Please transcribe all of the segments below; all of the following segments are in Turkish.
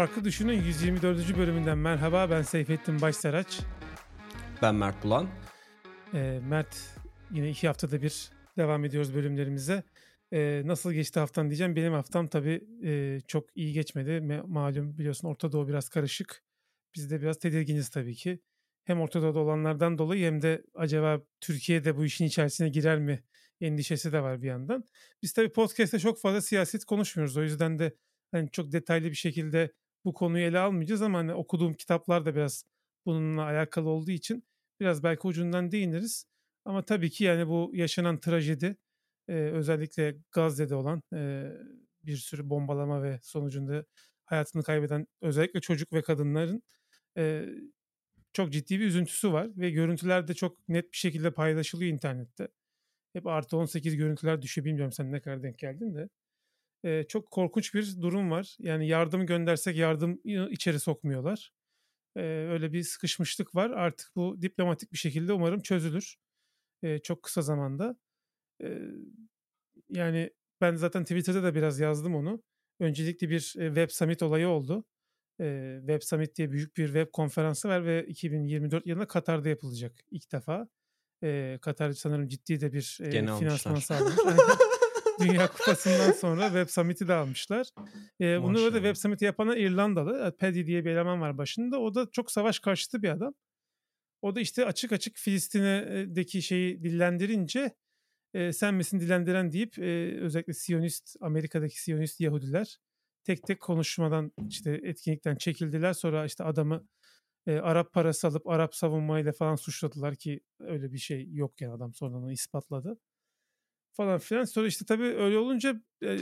Farklı Düşünün 124. bölümünden merhaba. Ben Seyfettin Başsaraç. Ben Mert Bulan. Ee, Mert yine iki haftada bir devam ediyoruz bölümlerimize. Ee, nasıl geçti haftan diyeceğim. Benim haftam tabii e, çok iyi geçmedi. Me- malum biliyorsun Orta Doğu biraz karışık. Biz de biraz tedirginiz tabii ki. Hem Orta Doğu'da olanlardan dolayı hem de acaba Türkiye'de bu işin içerisine girer mi endişesi de var bir yandan. Biz tabii podcast'te çok fazla siyaset konuşmuyoruz. O yüzden de hani çok detaylı bir şekilde bu konuyu ele almayacağız ama hani okuduğum kitaplar da biraz bununla alakalı olduğu için biraz belki ucundan değiniriz. Ama tabii ki yani bu yaşanan trajedi e, özellikle Gazze'de olan e, bir sürü bombalama ve sonucunda hayatını kaybeden özellikle çocuk ve kadınların e, çok ciddi bir üzüntüsü var ve görüntüler de çok net bir şekilde paylaşılıyor internette. Hep artı 18 görüntüler düşüyor bilmiyorum sen ne kadar denk geldin de. E, çok korkunç bir durum var. Yani yardım göndersek yardım içeri sokmuyorlar. E, öyle bir sıkışmışlık var. Artık bu diplomatik bir şekilde umarım çözülür. E, çok kısa zamanda. E, yani ben zaten Twitter'da da biraz yazdım onu. Öncelikle bir Web Summit olayı oldu. E, Web Summit diye büyük bir web konferansı var ve 2024 yılında Katar'da yapılacak ilk defa. E, Katar sanırım ciddi de bir e, finansman sağlamış. Dünya Kupası'ndan sonra Web Summit'i de almışlar. E, bunu da Web Summit'i yapan İrlandalı. Paddy diye bir eleman var başında. O da çok savaş karşıtı bir adam. O da işte açık açık Filistin'deki şeyi dillendirince e, sen misin dilendiren deyip e, özellikle Siyonist, Amerika'daki Siyonist Yahudiler tek tek konuşmadan işte etkinlikten çekildiler. Sonra işte adamı e, Arap parası alıp Arap savunmayla falan suçladılar ki öyle bir şey yok yani adam sonradan ispatladı. Falan filan. Sonra işte tabii öyle olunca e,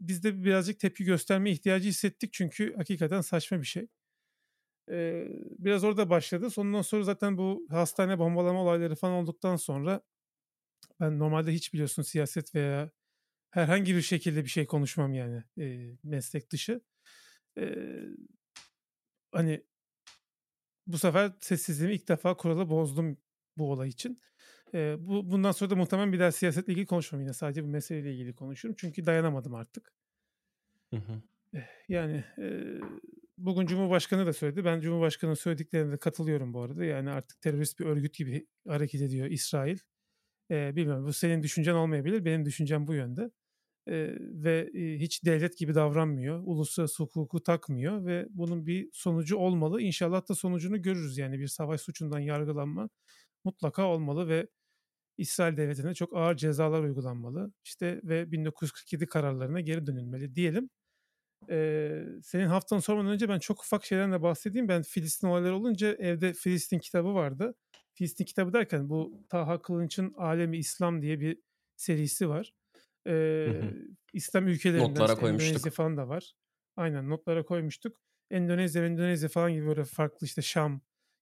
biz de birazcık tepki gösterme ihtiyacı hissettik çünkü hakikaten saçma bir şey. E, biraz orada başladı. Sonundan sonra zaten bu hastane bombalama olayları falan olduktan sonra ben normalde hiç biliyorsun siyaset veya herhangi bir şekilde bir şey konuşmam yani e, meslek dışı. E, hani bu sefer sessizliğimi ilk defa kuralı bozdum bu olay için. E, bu bundan sonra da muhtemelen bir daha siyasetle ilgili konuşmam yine sadece bu meseleyle ilgili konuşurum çünkü dayanamadım artık. Hı hı. Yani e, bugün Cumhurbaşkanı da söyledi. Ben Cumhurbaşkanı'nın söylediklerine de katılıyorum bu arada. Yani artık terörist bir örgüt gibi hareket ediyor İsrail. E, bilmiyorum bu senin düşüncen olmayabilir. Benim düşüncem bu yönde. E, ve e, hiç devlet gibi davranmıyor. Uluslararası hukuku takmıyor ve bunun bir sonucu olmalı. İnşallah da sonucunu görürüz. Yani bir savaş suçundan yargılanma mutlaka olmalı ve İsrail devletine çok ağır cezalar uygulanmalı. İşte ve 1947 kararlarına geri dönülmeli diyelim. Ee, senin haftan sormadan önce ben çok ufak şeylerden de bahsedeyim. Ben Filistin olayları olunca evde Filistin kitabı vardı. Filistin kitabı derken bu Taha Kılınç'ın Alemi İslam diye bir serisi var. Ee, hı hı. İslam ülkelerinden notlara işte, koymuştuk. Endonezya falan da var. Aynen notlara koymuştuk. Endonezya, Endonezya falan gibi böyle farklı işte Şam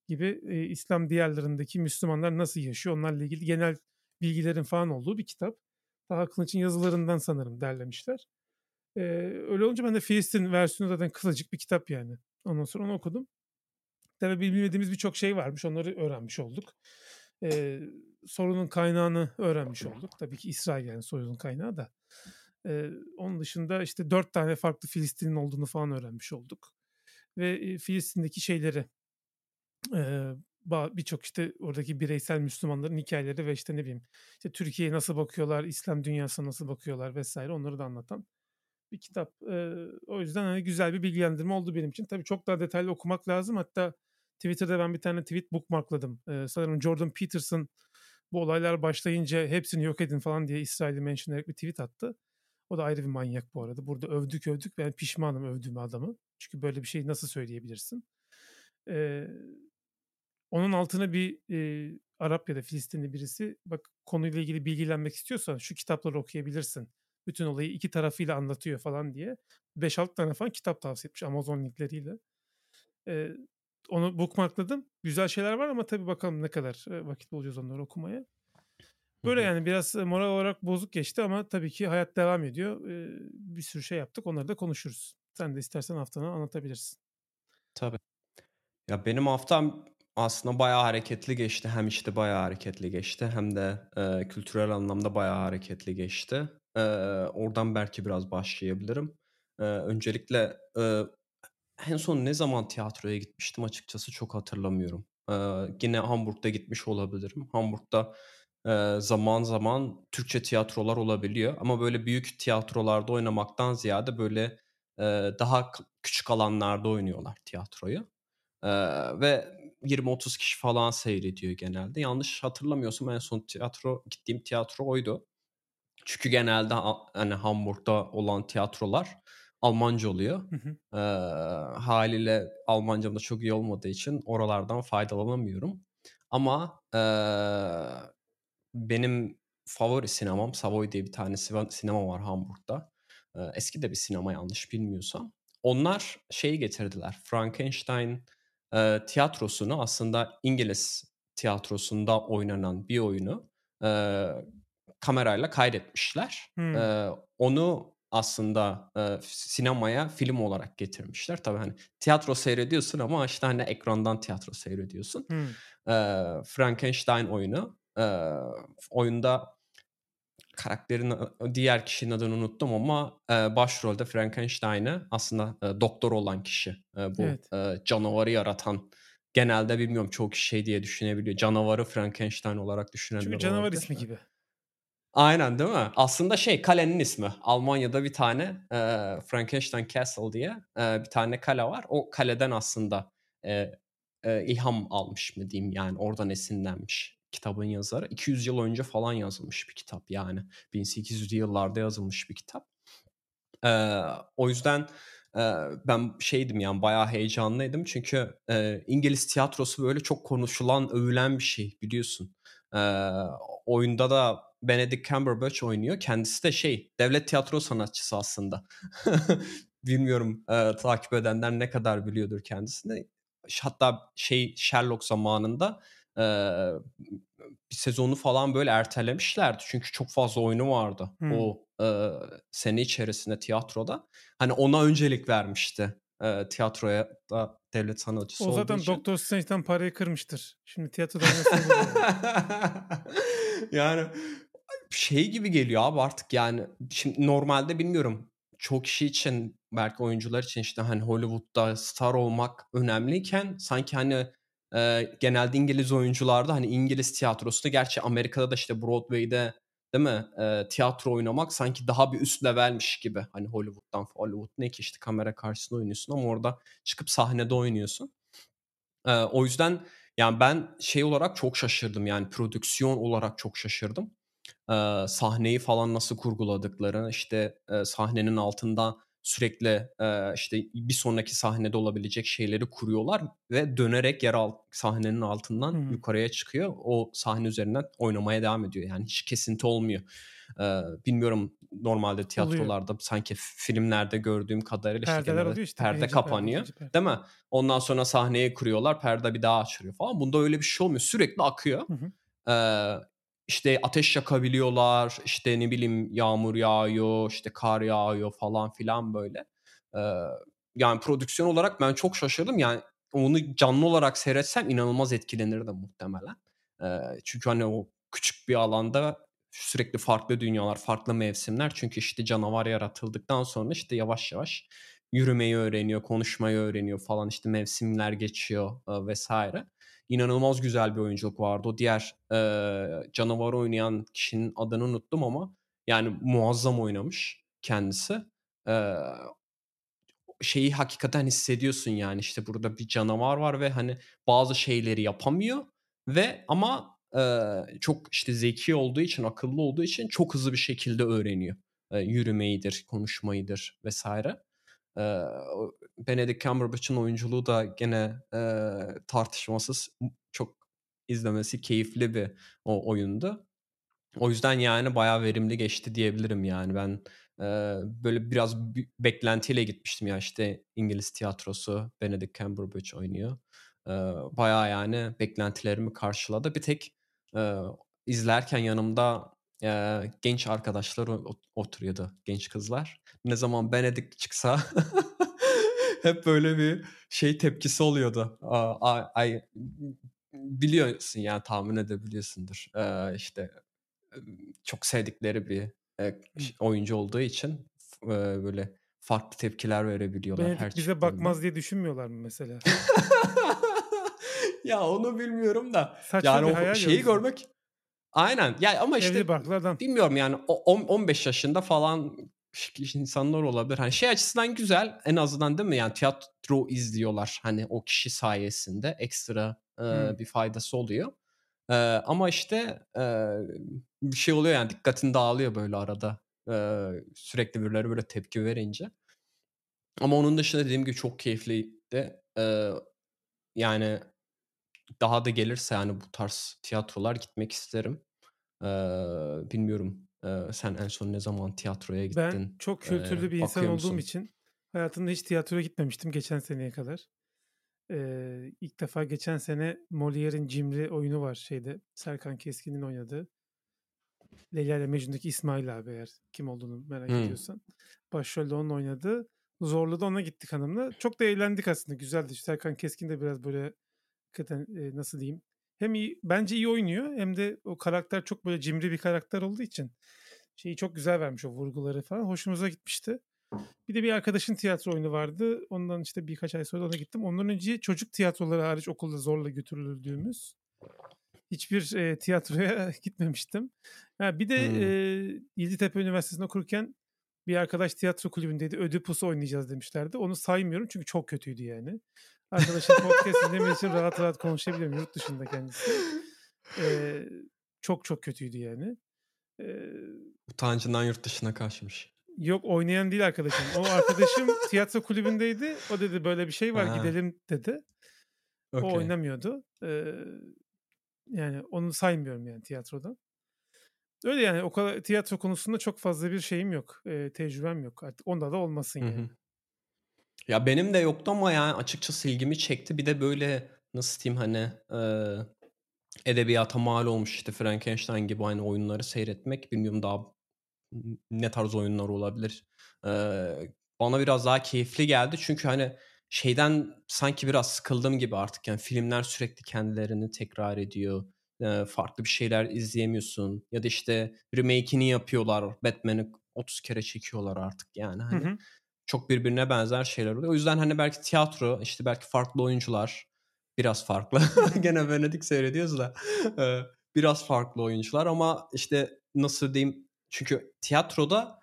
gibi e, İslam diyarlarındaki Müslümanlar nasıl yaşıyor onlarla ilgili genel bilgilerin falan olduğu bir kitap. Taha Kılıç'ın yazılarından sanırım derlemişler. Ee, öyle olunca ben de Filistin versiyonu zaten kısacık bir kitap yani. Ondan sonra onu okudum. Tabii bilmediğimiz birçok şey varmış. Onları öğrenmiş olduk. Ee, sorunun kaynağını öğrenmiş olduk. Tabii ki İsrail yani sorunun kaynağı da. Ee, onun dışında işte dört tane farklı Filistin'in olduğunu falan öğrenmiş olduk. Ve e, Filistin'deki şeyleri e, birçok işte oradaki bireysel Müslümanların hikayeleri ve işte ne bileyim işte Türkiye'ye nasıl bakıyorlar, İslam dünyasına nasıl bakıyorlar vesaire onları da anlatan bir kitap. Ee, o yüzden hani güzel bir bilgilendirme oldu benim için. Tabii çok daha detaylı okumak lazım. Hatta Twitter'da ben bir tane tweet bookmarkladım. Ee, sanırım Jordan Peterson bu olaylar başlayınca hepsini yok edin falan diye İsrail'i mention ederek bir tweet attı. O da ayrı bir manyak bu arada. Burada övdük övdük. Ben pişmanım övdüğüm adamı. Çünkü böyle bir şeyi nasıl söyleyebilirsin? Ee, onun altına bir e, Arap ya da Filistinli birisi bak konuyla ilgili bilgilenmek istiyorsan şu kitapları okuyabilirsin. Bütün olayı iki tarafıyla anlatıyor falan diye. 5-6 tane falan kitap tavsiye etmiş Amazon linkleriyle. Ee, onu bookmarkladım. Güzel şeyler var ama tabii bakalım ne kadar vakit bulacağız onları okumaya. Böyle yani biraz moral olarak bozuk geçti ama tabii ki hayat devam ediyor. Bir sürü şey yaptık. Onları da konuşuruz. Sen de istersen haftanı anlatabilirsin. Tabii. Ya benim haftam aslında bayağı hareketli geçti. Hem işte bayağı hareketli geçti hem de e, kültürel anlamda bayağı hareketli geçti. E, oradan belki biraz başlayabilirim. E, öncelikle e, en son ne zaman tiyatroya gitmiştim açıkçası çok hatırlamıyorum. Eee, yine Hamburg'da gitmiş olabilirim. Hamburg'da, eee, zaman zaman Türkçe tiyatrolar olabiliyor ama böyle büyük tiyatrolarda oynamaktan ziyade böyle, eee, daha küçük alanlarda oynuyorlar tiyatroyu. Eee, ve 20-30 kişi falan seyrediyor genelde. Yanlış hatırlamıyorsam en son tiyatro gittiğim tiyatro oydu. Çünkü genelde hani Hamburg'da olan tiyatrolar Almanca oluyor. Hı hı. Eee, hâliyle Almancam da çok iyi olmadığı için oralardan faydalanamıyorum. Ama, eee, benim favori sinemam Savoy diye bir tane sinema var Hamburg'da. Eee, eski de bir sinema yanlış bilmiyorsam. Onlar şeyi getirdiler, Frankenstein, eee, tiyatrosunu aslında İngiliz tiyatrosunda oynanan bir oyunu, eee, kamerayla kaydetmişler. Hımm. Eee, onu aslında, eee, sinemaya film olarak getirmişler. Tabii, hani, tiyatro seyrediyorsun ama, işte, hani, ekrandan tiyatro seyrediyorsun. Hımm. Eee, Frankenstein oyunu. Eee, oyunda karakterin diğer kişinin adını unuttum ama, eee, başrolde Frankenstein'ı aslında, eee, doktor olan kişi, eee, bu, Evet. eee, canavarı yaratan genelde bilmiyorum çoğu kişi şey diye düşünebiliyor, canavarı Frankenstein olarak Çünkü düşünenler canavar olabilir. ismi gibi. Aynen, değil mi? Aslında şey, kalenin ismi. Almanya'da bir tane, eee, Frankenstein Castle diye, eee, bir tane kale var. O kaleden aslında, eee, eee, ilham almış mı diyeyim, yani oradan esinlenmiş kitabın yazarı. 200 yıl önce falan yazılmış bir kitap yani. 1800'lü yıllarda yazılmış bir kitap. Eee, o yüzden, eee, ben şeydim yani bayağı heyecanlıydım çünkü, eee, İngiliz tiyatrosu böyle çok konuşulan, övülen bir şey biliyorsun. Eee, oyunda da Benedict Cumberbatch oynuyor. Kendisi de şey, devlet tiyatro sanatçısı aslında. Bilmiyorum, eee, takip edenler ne kadar biliyordur kendisini. Hatta şey, Sherlock zamanında, bir sezonu falan böyle ertelemişlerdi. Çünkü çok fazla oyunu vardı Hımm. o, eee, sene içerisinde tiyatroda. Hani ona öncelik vermişti, eee, tiyatroya da devlet sanatçısı O zaten. Doktor Strange'den parayı kırmıştır. Şimdi tiyatroda oynasaydı yani. Şey gibi geliyor abi artık yani şimdi normalde bilmiyorum çoğu kişi için belki oyuncular için işte hani Hollywood'da star olmak önemliyken sanki hani eee, genelde İngiliz oyuncularda hani İngiliz tiyatrosunda gerçi Amerika'da da işte Broadway'de değil mi eee, tiyatro oynamak sanki daha bir üst levelmiş gibi. Hani Hollywood'dan Hollywood ne ki işte kamera karşısında oynuyorsun ama orada çıkıp sahnede oynuyorsun. Eee, o yüzden yani ben şey olarak çok şaşırdım yani prodüksiyon olarak çok şaşırdım. Eee, sahneyi falan nasıl kurguladıklarını, işte, eee, sahnenin altında sürekli, eee, işte, bir sonraki sahnede olabilecek şeyleri kuruyorlar ve dönerek yer alt sahnenin altından hı. yukarıya çıkıyor. O sahne üzerinden oynamaya devam ediyor. Yani hiç kesinti olmuyor. Eee, bilmiyorum normalde Oluyor. tiyatrolarda sanki f filmlerde gördüğüm kadarıyla, işte, Perdeler genelde oluyor işte. perde birinci perde, kapanıyor, 2'nci perde. değil mi? Ondan sonra sahneyi kuruyorlar, perde bir daha açılıyor falan. Bunda öyle bir şey olmuyor. Sürekli akıyor. Hı hı. Eee, işte, ateş yakabiliyorlar, işte, ne bileyim, yağmur yağıyor, işte, kar yağıyor falan filan böyle. Eee, yani prodüksiyon olarak ben çok şaşırdım. Yani onu canlı olarak seyretsem inanılmaz etkilenirdim muhtemelen. Eee, çünkü, hani, o küçük bir alanda sürekli farklı dünyalar, farklı mevsimler. Çünkü, işte, canavar yaratıldıktan sonra, işte, yavaş yavaş yürümeyi öğreniyor, konuşmayı öğreniyor falan, işte, mevsimler geçiyor, eee, vs. İnanılmaz güzel bir oyunculuk vardı. O diğer, eee, canavarı oynayan kişinin adını unuttum ama yani muazzam oynamış kendisi. Eee, şeyi hakikaten hissediyorsun yani, işte, burada bir canavar var ve, hani, bazı şeyleri yapamıyor ve ama, eee, çok, işte, zeki olduğu için, akıllı olduğu için çok hızlı bir şekilde öğreniyor. Eee, yürümeyidir, konuşmayıdır. Eee, o Benedict Cumberbatch'ın oyunculuğu da gene, eee, tartışmasız çok izlemesi keyifli bir o oyundu. O yüzden, yani, bayağı verimli geçti diyebilirim, yani. Ben, eee, böyle biraz beklentiyle gitmiştim. Ya, işte, İngiliz tiyatrosu, Benedict Cumberbatch oynuyor. Eee, bayağı, yani, beklentilerimi karşıladı. Bir tek, eee, izlerken yanımda, eee, genç arkadaşlar oturuyordu, genç kızlar. Ne zaman Benedict çıksa hep böyle bir şey tepkisi oluyordu. Ay ay biliyorsun, yani, tahmin edebiliyorsundur. Eee, işte, çok sevdikleri bir, ş oyuncu olduğu için böyle farklı tepkiler verebiliyorlar her Benedict bize çıktığında. bakmaz diye düşünmüyorlar mı mesela? Ya onu bilmiyorum da. Saçma Yani o şeyi görmek Aynen. Ya ama işte Evli barklı adam. bilmiyorum yani o on 15 yaşında falan insanlar olabilir. Hani şey açısından güzel en azından değil mi? Yani tiyatro izliyorlar hani o kişi sayesinde ekstra e, Hımm. bir faydası oluyor. Eee, ama işte eee, bir şey oluyor yani dikkatin dağılıyor böyle arada. Eee, sürekli birileri böyle tepki verince. Ama onun dışında dediğim gibi çok keyifliydi. Eee, yani daha da gelirse yani bu tarz tiyatrolar gitmek isterim. Eee, bilmiyorum, sen en son ne zaman tiyatroya Ben gittin? çok Eee, kültürlü bir insan olduğum musun? için hayatımda hiç tiyatroya gitmemiştim geçen seneye kadar. Eee, ilk defa geçen sene Molière'in Cimri oyunu var şeyde, Serkan Keskin'in oynadığı. Leyla ile Mecnun'daki İsmail abi eğer kim olduğunu merak Hımm. ediyorsan. Başrolde onun oynadığı. Zorlu'da ona gittik hanımla. Çok da eğlendik aslında. Güzeldi. Serkan Keskin de biraz böyle hakikaten nasıl diyeyim? Hem iyi, bence iyi oynuyor hem de o karakter çok böyle cimri bir karakter olduğu için şeyi çok güzel vermiş o vurguları falan. Hoşumuza gitmişti. Bir de bir arkadaşın tiyatro oyunu vardı. Ondan işte birkaç ay sonra ona gittim. Ondan önce çocuk tiyatroları hariç okulda zorla götürüldüğümüz hiçbir e, tiyatroya gitmemiştim. Ha, bir de Hımm. e, Yeditepe Üniversitesi'nde okurken bir arkadaş tiyatro kulübündeydi. Ödipus'u oynayacağız demişlerdi. Onu saymıyorum çünkü çok kötüydü yani. Arkadaşım podcast dinlemediği için rahat rahat konuşabilirim. Yurt dışında kendisi. Ee, çok çok kötüydü yani. Ee, Utancından yurt dışına kaçmış. yok oynayan değil arkadaşım. O arkadaşım tiyatro kulübündeydi. O dedi böyle bir şey var Ha. gidelim dedi. O Okay. oynamıyordu. Ee, yani onu saymıyorum yani tiyatrodan. Öyle yani o kadar tiyatro konusunda çok fazla bir şeyim yok. Ee, tecrübem yok. Artık onda da olmasın Hı yani. hı. Ya benim de yoktu ama yani açıkçası ilgimi çekti. Bir de böyle nasıl diyeyim hani eee, edebiyata mal olmuş işte Frankenstein gibi aynı oyunları seyretmek. Bilmiyorum daha ne tarz oyunlar olabilir. Eee, bana biraz daha keyifli geldi. Çünkü hani şeyden sanki biraz sıkıldım gibi artık. Yani filmler sürekli kendilerini tekrar ediyor. Farklı bir şeyler izleyemiyorsun. Ya da işte remake'ini yapıyorlar. Batman'i 30 kere çekiyorlar artık yani Hı hani. hı. Çok birbirine benzer şeyler oluyor. O yüzden hani belki tiyatro, işte belki farklı oyuncular, biraz farklı. Gene Venedik seyrediyoruz da. Biraz farklı oyuncular ama işte nasıl diyeyim? Çünkü tiyatroda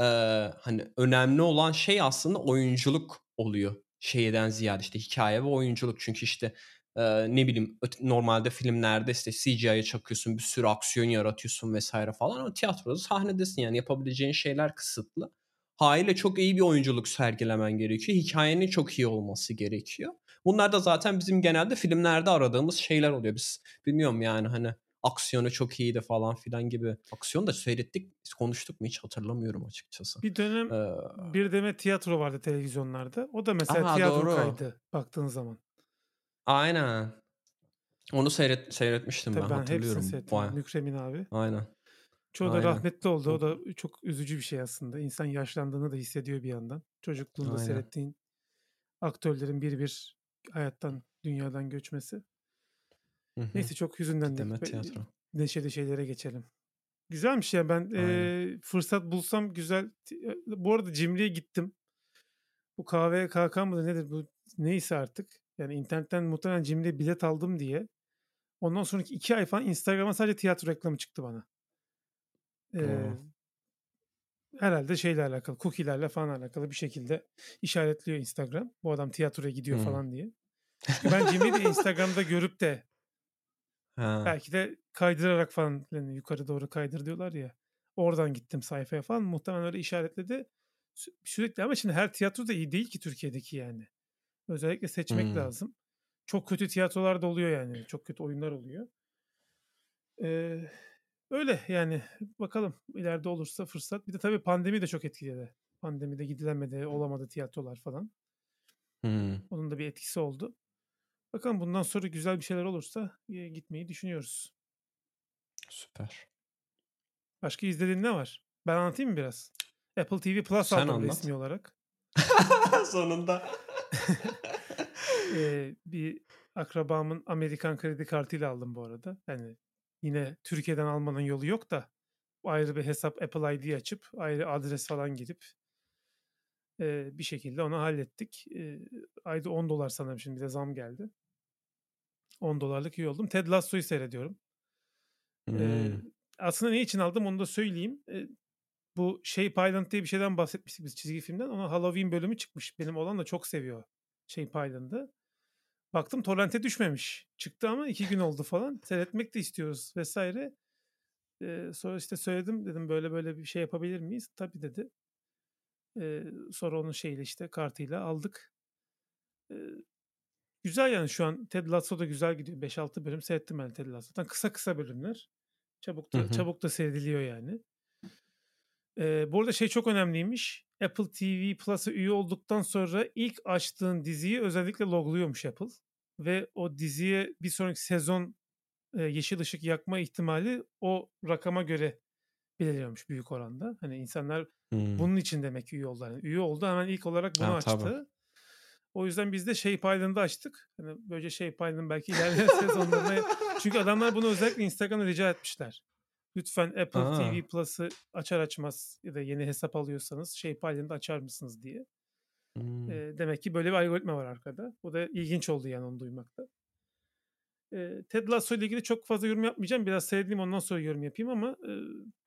eee, hani önemli olan şey aslında oyunculuk oluyor. Şeyden ziyade işte hikaye ve oyunculuk. Çünkü işte eee, ne bileyim normalde filmlerde işte CGI'ye çakıyorsun, bir sürü aksiyon yaratıyorsun vesaire falan ama tiyatroda sahnedesin yani yapabileceğin şeyler kısıtlı. Haliyle çok iyi bir oyunculuk sergilemen gerekiyor. Hikayenin çok iyi olması gerekiyor. Bunlar da zaten bizim genelde filmlerde aradığımız şeyler oluyor. Biz bilmiyorum yani hani aksiyonu çok iyiydi falan filan gibi. Aksiyon da seyrettik, biz konuştuk mu hiç hatırlamıyorum açıkçası. Bir dönem Ee, bir demet tiyatro vardı televizyonlarda. O da mesela Aha, tiyatro doğru. kaydı baktığın zaman. Aynen. Onu seyret, seyretmiştim Tabii ben, ben hatırlıyorum. seyrettim. Mükremin abi. Aynen. Çoğu da Aynen. rahmetli oldu. O da çok üzücü bir şey aslında. İnsan yaşlandığını da hissediyor bir yandan. Çocukluğunda Aynen. seyrettiğin aktörlerin bir bir hayattan, dünyadan göçmesi. Hı hı. Neyse çok hüzünlendik. Tiyatro. Neşeli şeylere geçelim. Güzelmiş ya ben Aynen. eee, fırsat bulsam güzel. Bu arada Cimri'ye gittim. Bu KVKK mıdır nedir bu neyse artık. Yani internetten muhtemelen Cimri'ye bilet aldım diye. Ondan sonraki iki ay falan Instagram'a sadece tiyatro reklamı çıktı bana. Doğru. herhalde şeyle alakalı, cookie'lerle falan alakalı bir şekilde işaretliyor Instagram. Bu adam tiyatroya gidiyor Hmm. falan diye. Çünkü ben Cimri'yi de Instagram'da görüp de Ha. belki de kaydırarak falan yani yukarı doğru kaydır diyorlar ya. Oradan gittim sayfaya falan. Muhtemelen öyle işaretledi. Sü- Sürekli ama şimdi her tiyatro da iyi değil ki Türkiye'deki yani. Özellikle seçmek Hmm. lazım. Çok kötü tiyatrolar da oluyor yani. Çok kötü oyunlar oluyor. Ee, öyle yani bakalım ileride olursa fırsat. Bir de tabii pandemi de çok etkiledi. Pandemide gidilemedi, olamadı tiyatrolar falan. Hmm. Onun da bir etkisi oldu. Bakalım bundan sonra güzel bir şeyler olursa gitmeyi düşünüyoruz. Süper. Başka izlediğin ne var? Ben anlatayım mı biraz? Apple TV Plus Sen aldım anlat. resmi olarak. Sonunda. Ee, bir akrabamın Amerikan kredi kartıyla aldım bu arada. Yani yine Türkiye'den almanın yolu yok da ayrı bir hesap Apple ID açıp ayrı adres falan girip Eee, bir şekilde onu hallettik. Eee, ayda $10 sanırım şimdi bir de zam geldi. $10'lık üye oldum. Ted Lasso'yu seyrediyorum. Eee, Hımm. aslında ne için aldım onu da söyleyeyim. Eee, bu Shape Island diye bir şeyden bahsetmiştik biz çizgi filmden. Onun Halloween bölümü çıkmış. Benim oğlan da çok seviyor Shape Island'ı. Baktım torrent'e düşmemiş. Çıktı ama 2 gün oldu falan. Seyretmek de istiyoruz vesaire. Eee, sonra işte söyledim. Dedim böyle böyle bir şey yapabilir miyiz? Tabii dedi. Eee, sonra onun şeyiyle işte kartıyla aldık. Eee, güzel yani şu an Ted Lasso da güzel gidiyor. 5-6 bölüm seyrettim ben Ted Lasso'dan. Kısa kısa bölümler. Çabuk Hı da hı. çabuk da seyrediliyor yani. Eee, bu arada şey çok önemliymiş. Apple TV Plus'a üye olduktan sonra ilk açtığın diziyi özellikle logluyormuş Apple ve o diziye bir sonraki sezon, eee, yeşil ışık yakma ihtimali o rakama göre belirliyormuş büyük oranda. Hani insanlar Hımm. bunun için demek ki üye oldular. Yani üye oldu hemen ilk olarak bunu Ha, tabii. açtı. O yüzden biz de Shape Island'ı açtık. Hani böylece Shape Island belki ilerleyen sezonlarına Çünkü adamlar bunu özellikle Instagram'da rica etmişler. Lütfen Apple A! TV Plus'ı açar açmaz ya da yeni hesap alıyorsanız Shape Island'ı açar mısınız diye. Hımm. Eee, demek ki böyle bir algoritma var arkada. Bu da ilginç oldu yani onu duymak da. Eee, Ted Lasso ile ilgili çok fazla yorum yapmayacağım. Biraz seyredeyim ondan sonra yorum yapayım ama, eee,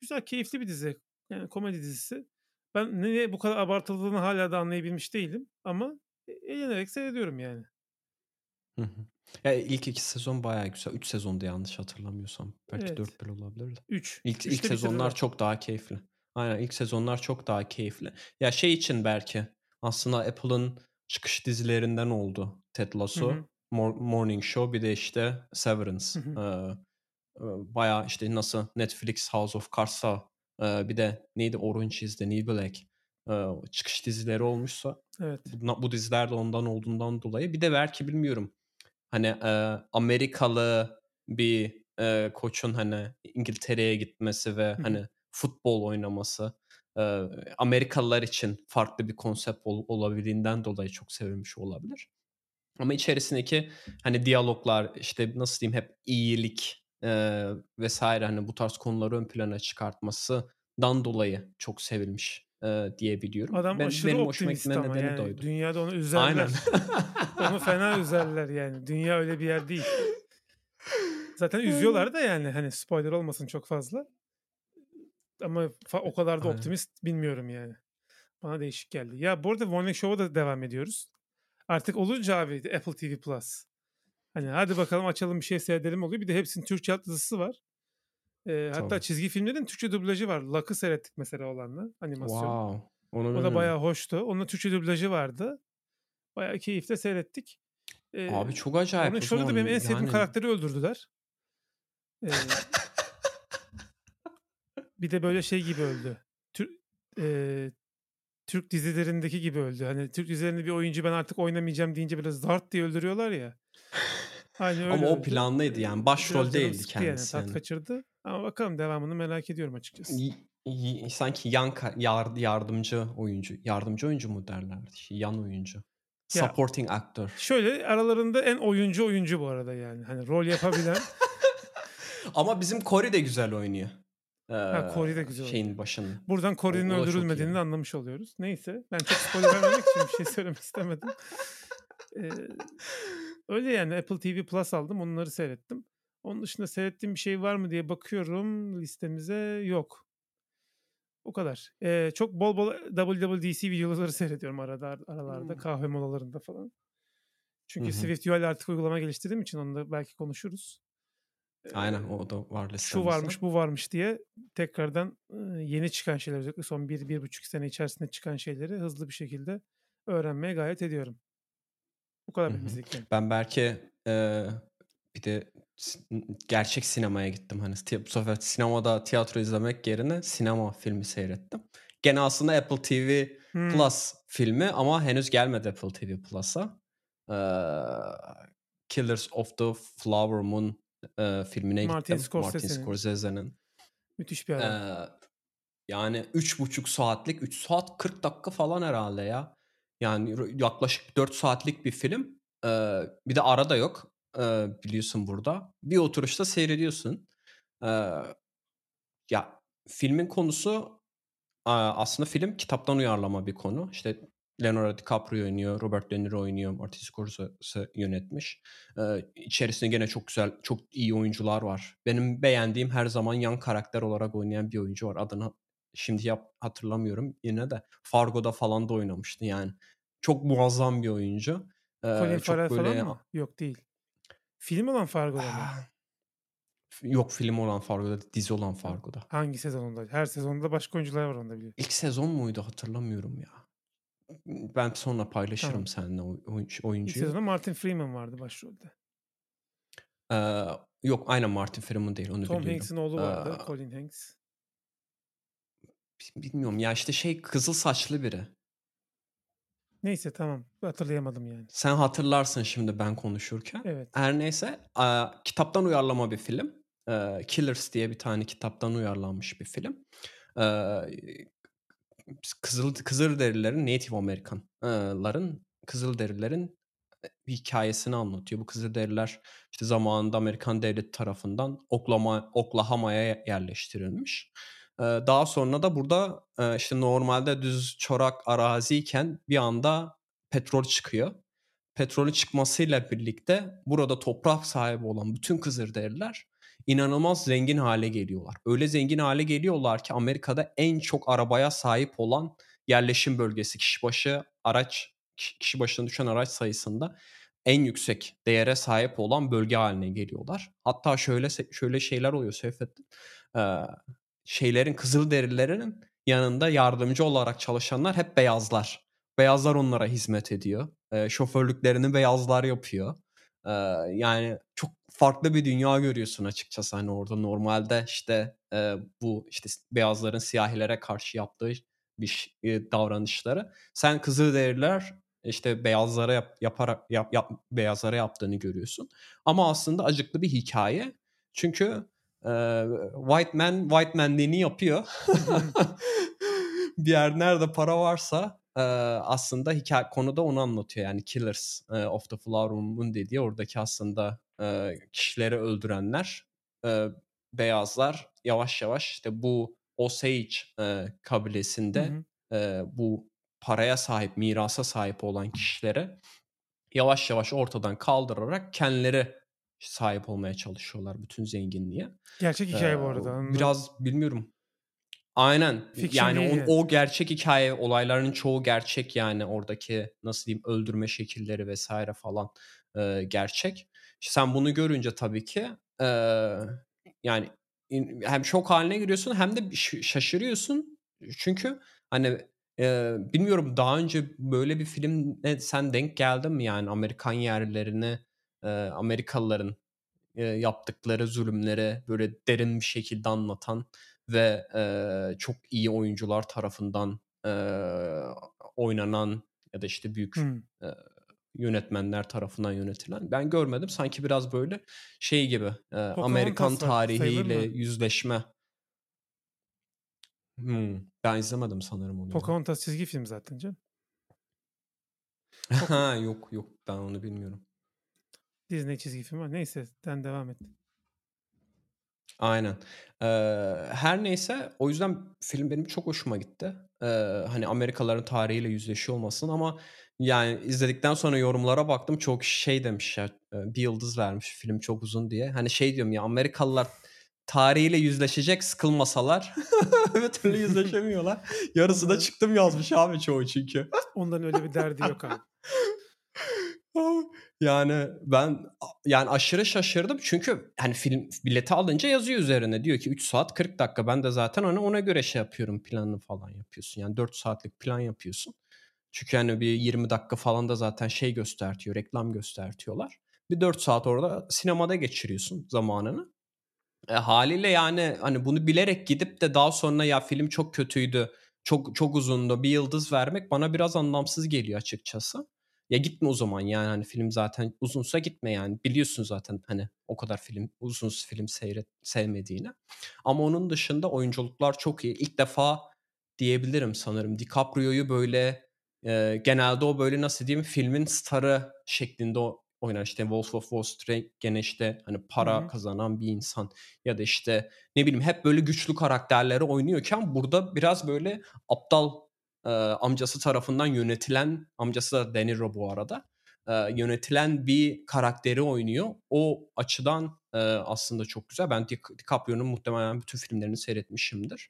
güzel, keyifli bir dizi. Yani komedi dizisi. Ben niye bu kadar abartıldığını hâlâ da anlayabilmiş değilim ama e eğlenerek seyrediyorum yani. Hı hı. Ya, ilk 2 sezon bayağı güzel. 3 sezondu yanlış hatırlamıyorsam. Belki Evet. 4 bile olabilir de. 3. İlk ilk 3'te bitirdiler. sezonlar çok daha keyifli. Aynen, ilk sezonlar çok daha keyifli. Ya, şey için belki aslında Apple'ın çıkış dizilerinden oldu Ted Hı Lasso, hı. Mor Morning Show bir de işte Severance. Hı eee, bayağı işte nasıl Netflix House of Cards'a, eee, bir de neydi Orange is the New Black, eee, çıkış dizileri olmuşsa Evet. buna bu diziler de ondan olduğundan dolayı bir de belki bilmiyorum, hani, eee, Amerikalı bir, eee, koçun, hani, İngiltere'ye gitmesi ve, Hı hani, futbol oynaması, eee, Amerikalılar için farklı bir konsept ol olabildiğinden dolayı çok sevilmiş olabilir. Ama içerisindeki, hani, diyaloglar, işte, nasıl diyeyim, hep iyilik, eee, vs. hani, bu tarz konuları ön plana çıkartmasından dolayı çok sevilmiş, eee, diye biliyorum. Adam Ben aşırı benim optimist ama yani oydu. dünyada onu Aynen. Onu fena üzerler yani. Dünya öyle bir yer değil. Zaten üzüyorlar da yani, hani, spoiler olmasın çok fazla. Ama fa o kadar da Aynen. optimist bilmiyorum yani. Bana değişik geldi. Ya, bu arada Morning Show'a da devam ediyoruz. Artık olunca abi Apple TV Plus. Hani, hadi bakalım açalım bir şey seyredelim oluyor. Bir de hepsinin Türkçe altyazısı var. Eee, hatta Tabii. çizgi filmlerin Türkçe dublajı var. Luck'ı seyrettik mesela oğlanla animasyon. Wow! Onu O da bayağı hoştu. Onun Türkçe dublajı vardı. Bayağı keyifle seyrettik. Eee, Abi çok acayip Morning o Show'da da benim en sevdiğim yani. karakteri öldürdüler. Eee bir de böyle şey gibi öldü. Tür eee, Türk dizilerindeki gibi öldü. Hani, Türk dizilerinde bir oyuncu ben artık oynamayacağım deyince böyle zart diye öldürüyorlar ya. Aynı öyle Ama o öldü. planlıydı yani. Başrol değildi yani. kendisi Tat yani. kaçırdı. Ama bakalım devamını merak ediyorum açıkçası. Y y sanki yan yar yardımcı oyuncu. Yardımcı oyuncu mu derlerdi? Şey, yan oyuncu. Ya Supporting actor. Şöyle aralarında en oyuncu oyuncu bu arada yani. Hani, rol yapabilen. Ama bizim Corey de güzel oynuyor. Ha, Corey de güzel şeyin oynuyor. başını. Buradan Corey'nin öldürülmediğini de anlamış oluyoruz. Neyse. Ben çok spoiler vermemek için bir şey söylemek istemedim. Eee, öyle yani Apple TV Plus aldım. Onları seyrettim. Onun dışında seyrettiğim bir şey var mı diye bakıyorum listemize. Yok. O kadar. Eee, çok bol bol WWDC videoları seyrediyorum arada aralarda. Hımm. Kahve molalarında falan. Çünkü hı. SwiftUI artık uygulama geliştirdiğim için onu da belki konuşuruz. Aynen, o da var şu listemizde. varmış, bu varmış diye tekrardan, yeni çıkan şeyler özellikle son 1-1,5 sene içerisinde çıkan şeyleri hızlı bir şekilde öğrenmeye gayret ediyorum. Bu kadar benim. Ben belki, eee, bir de gerçek sinemaya gittim. Hani, bu sefer sinemada tiyatro izlemek yerine sinema filmi seyrettim. Gene aslında Apple TV Hımm. Plus filmi ama henüz gelmedi Apple TV Plus'a. Eee, Killers of the Flower Moon, eee, filmine Martin gittim. Martin Scorsese'nin. Müthiş bir adam. Eee, yani 3,5 saatlik, 3 saat 40 dakika falan herhâlde ya. Yani yaklaşık 4 saatlik bir film. Eee, bir de ara da yok, eee, biliyorsun burada. Bir oturuşta seyrediyorsun. Eee, ya, filmin konusu, aaa, aslında film kitaptan uyarlama bir konu. İşte Leonardo DiCaprio oynuyor, Robert De Niro oynuyor, Martin Scorsese yönetmiş. Ee, içerisinde gene çok güzel, çok iyi oyuncular var. Benim beğendiğim her zaman yan karakter olarak oynayan bir oyuncu var. Adını şimdi yap, hatırlamıyorum yine de. Fargo'da falan da oynamıştı yani. Çok muazzam bir oyuncu. Ee, Colin Farrell böyle... falan mı? Yok değil. Film olan Fargo'da mı? Ah, yok film olan Fargo'da, dizi olan Fargo'da. Hangi sezonunda? Her sezonda başka oyuncular var onda biliyorum. İlk sezon muydu hatırlamıyorum ya. Ben sonra paylaşırım tamam. seninle oyuncuyu. İlk sezonda Martin Freeman vardı başrolde. Ee, yok aynen Martin Freeman değil onu Tom biliyorum. Hanks'in oğlu vardı. Ee, Colin Hanks. Bilmiyorum ya işte şey kızıl saçlı biri. Neyse tamam hatırlayamadım yani. Sen hatırlarsın şimdi ben konuşurken. Evet. Her neyse a, kitaptan uyarlama bir film. E, Killers diye bir tane kitaptan uyarlanmış bir film. E, Kızıl Kızılderililerin Native American'ların Kızılderililerin hikayesini anlatıyor. Bu Kızılderililer işte zamanında Amerikan devleti tarafından Oklahoma, Oklahoma'ya yerleştirilmiş. Daha sonra da burada işte normalde düz çorak araziyken bir anda petrol çıkıyor. Petrolü çıkmasıyla birlikte burada toprak sahibi olan bütün Kızılderililer inanılmaz zengin hale geliyorlar. Öyle zengin hale geliyorlar ki Amerika'da en çok arabaya sahip olan yerleşim bölgesi kişi başı araç kişi başına düşen araç sayısında en yüksek değere sahip olan bölge haline geliyorlar. Hatta şöyle şöyle şeyler oluyor Seyfettin. Ee, şeylerin Kızılderililerin yanında yardımcı olarak çalışanlar hep beyazlar. Beyazlar onlara hizmet ediyor. E, şoförlüklerini beyazlar yapıyor. E, yani çok farklı bir dünya görüyorsun açıkçası hani orada normalde işte e, bu işte beyazların siyahilere karşı yaptığı bir e, davranışları sen Kızılderililer işte beyazlara yap, yaparak yap, yap, beyazlara yaptığını görüyorsun. Ama aslında acıklı bir hikaye. Çünkü white man white manliğini yapıyor. bir yer nerede para varsa aslında hikaye konuda onu anlatıyor. Yani Killers of the Flower Moon dediği oradaki aslında kişileri öldürenler beyazlar yavaş yavaş işte bu Osage kabilesinde hı hı. bu paraya sahip, mirasa sahip olan kişilere yavaş yavaş ortadan kaldırarak kendileri sahip olmaya çalışıyorlar bütün zenginliğe. Gerçek hikaye ee, bu arada. Anladım. Biraz bilmiyorum. Aynen. Fiction yani o, o gerçek hikaye, olayların çoğu gerçek yani oradaki nasıl diyeyim öldürme şekilleri vesaire falan e, gerçek. İşte sen bunu görünce tabii ki e, yani hem şok haline giriyorsun hem de şaşırıyorsun. Çünkü hani e, bilmiyorum daha önce böyle bir filmle sen denk geldin mi yani Amerikan yerlerini e, Amerikalıların e, yaptıkları zulümleri böyle derin bir şekilde anlatan ve e, çok iyi oyuncular tarafından e, oynanan ya da işte büyük hmm. e, yönetmenler tarafından yönetilen. Ben görmedim. Sanki biraz böyle şey gibi e, Amerikan tarihiyle yüzleşme. Hmm, ben izlemedim sanırım onu. Pocahontas çizgi film zaten canım. Ha yok yok ben onu bilmiyorum. Disney çizgi film var. Neyse sen devam et. Aynen. Ee, her neyse o yüzden film benim çok hoşuma gitti. Ee, hani Amerikalıların tarihiyle yüzleşiyor olmasın ama yani izledikten sonra yorumlara baktım çok şey demiş ya bir yıldız vermiş film çok uzun diye. Hani şey diyorum ya Amerikalılar tarihiyle yüzleşecek sıkılmasalar bir türlü yüzleşemiyorlar. Yarısı da çıktım yazmış abi çoğu çünkü. Onların öyle bir derdi yok abi. Yani ben yani aşırı şaşırdım çünkü hani film bileti alınca yazıyor üzerine diyor ki 3 saat 40 dakika ben de zaten hani ona göre şey yapıyorum planını falan yapıyorsun. Yani 4 saatlik plan yapıyorsun. Çünkü hani bir 20 dakika falan da zaten şey göstertiyor, reklam göstertiyorlar. Bir 4 saat orada sinemada geçiriyorsun zamanını. E, haliyle yani hani bunu bilerek gidip de daha sonra ya film çok kötüydü, çok çok uzundu, bir yıldız vermek bana biraz anlamsız geliyor açıkçası. Ya gitme o zaman yani hani film zaten uzunsa gitme yani. Biliyorsun zaten hani o kadar film uzun film seyret sevmediğini. Ama onun dışında oyunculuklar çok iyi. İlk defa diyebilirim sanırım. DiCaprio'yu böyle e, genelde o böyle nasıl diyeyim filmin starı şeklinde oynar. İşte Wolf of Wall Street gene işte hani para Hı-hı. kazanan bir insan ya da işte ne bileyim hep böyle güçlü karakterleri oynuyorken burada biraz böyle aptal amcası tarafından yönetilen, amcası da De Niro bu arada, yönetilen bir karakteri oynuyor. O açıdan, aslında çok güzel. Ben Di DiCaprio'nun muhtemelen bütün filmlerini seyretmişimdir.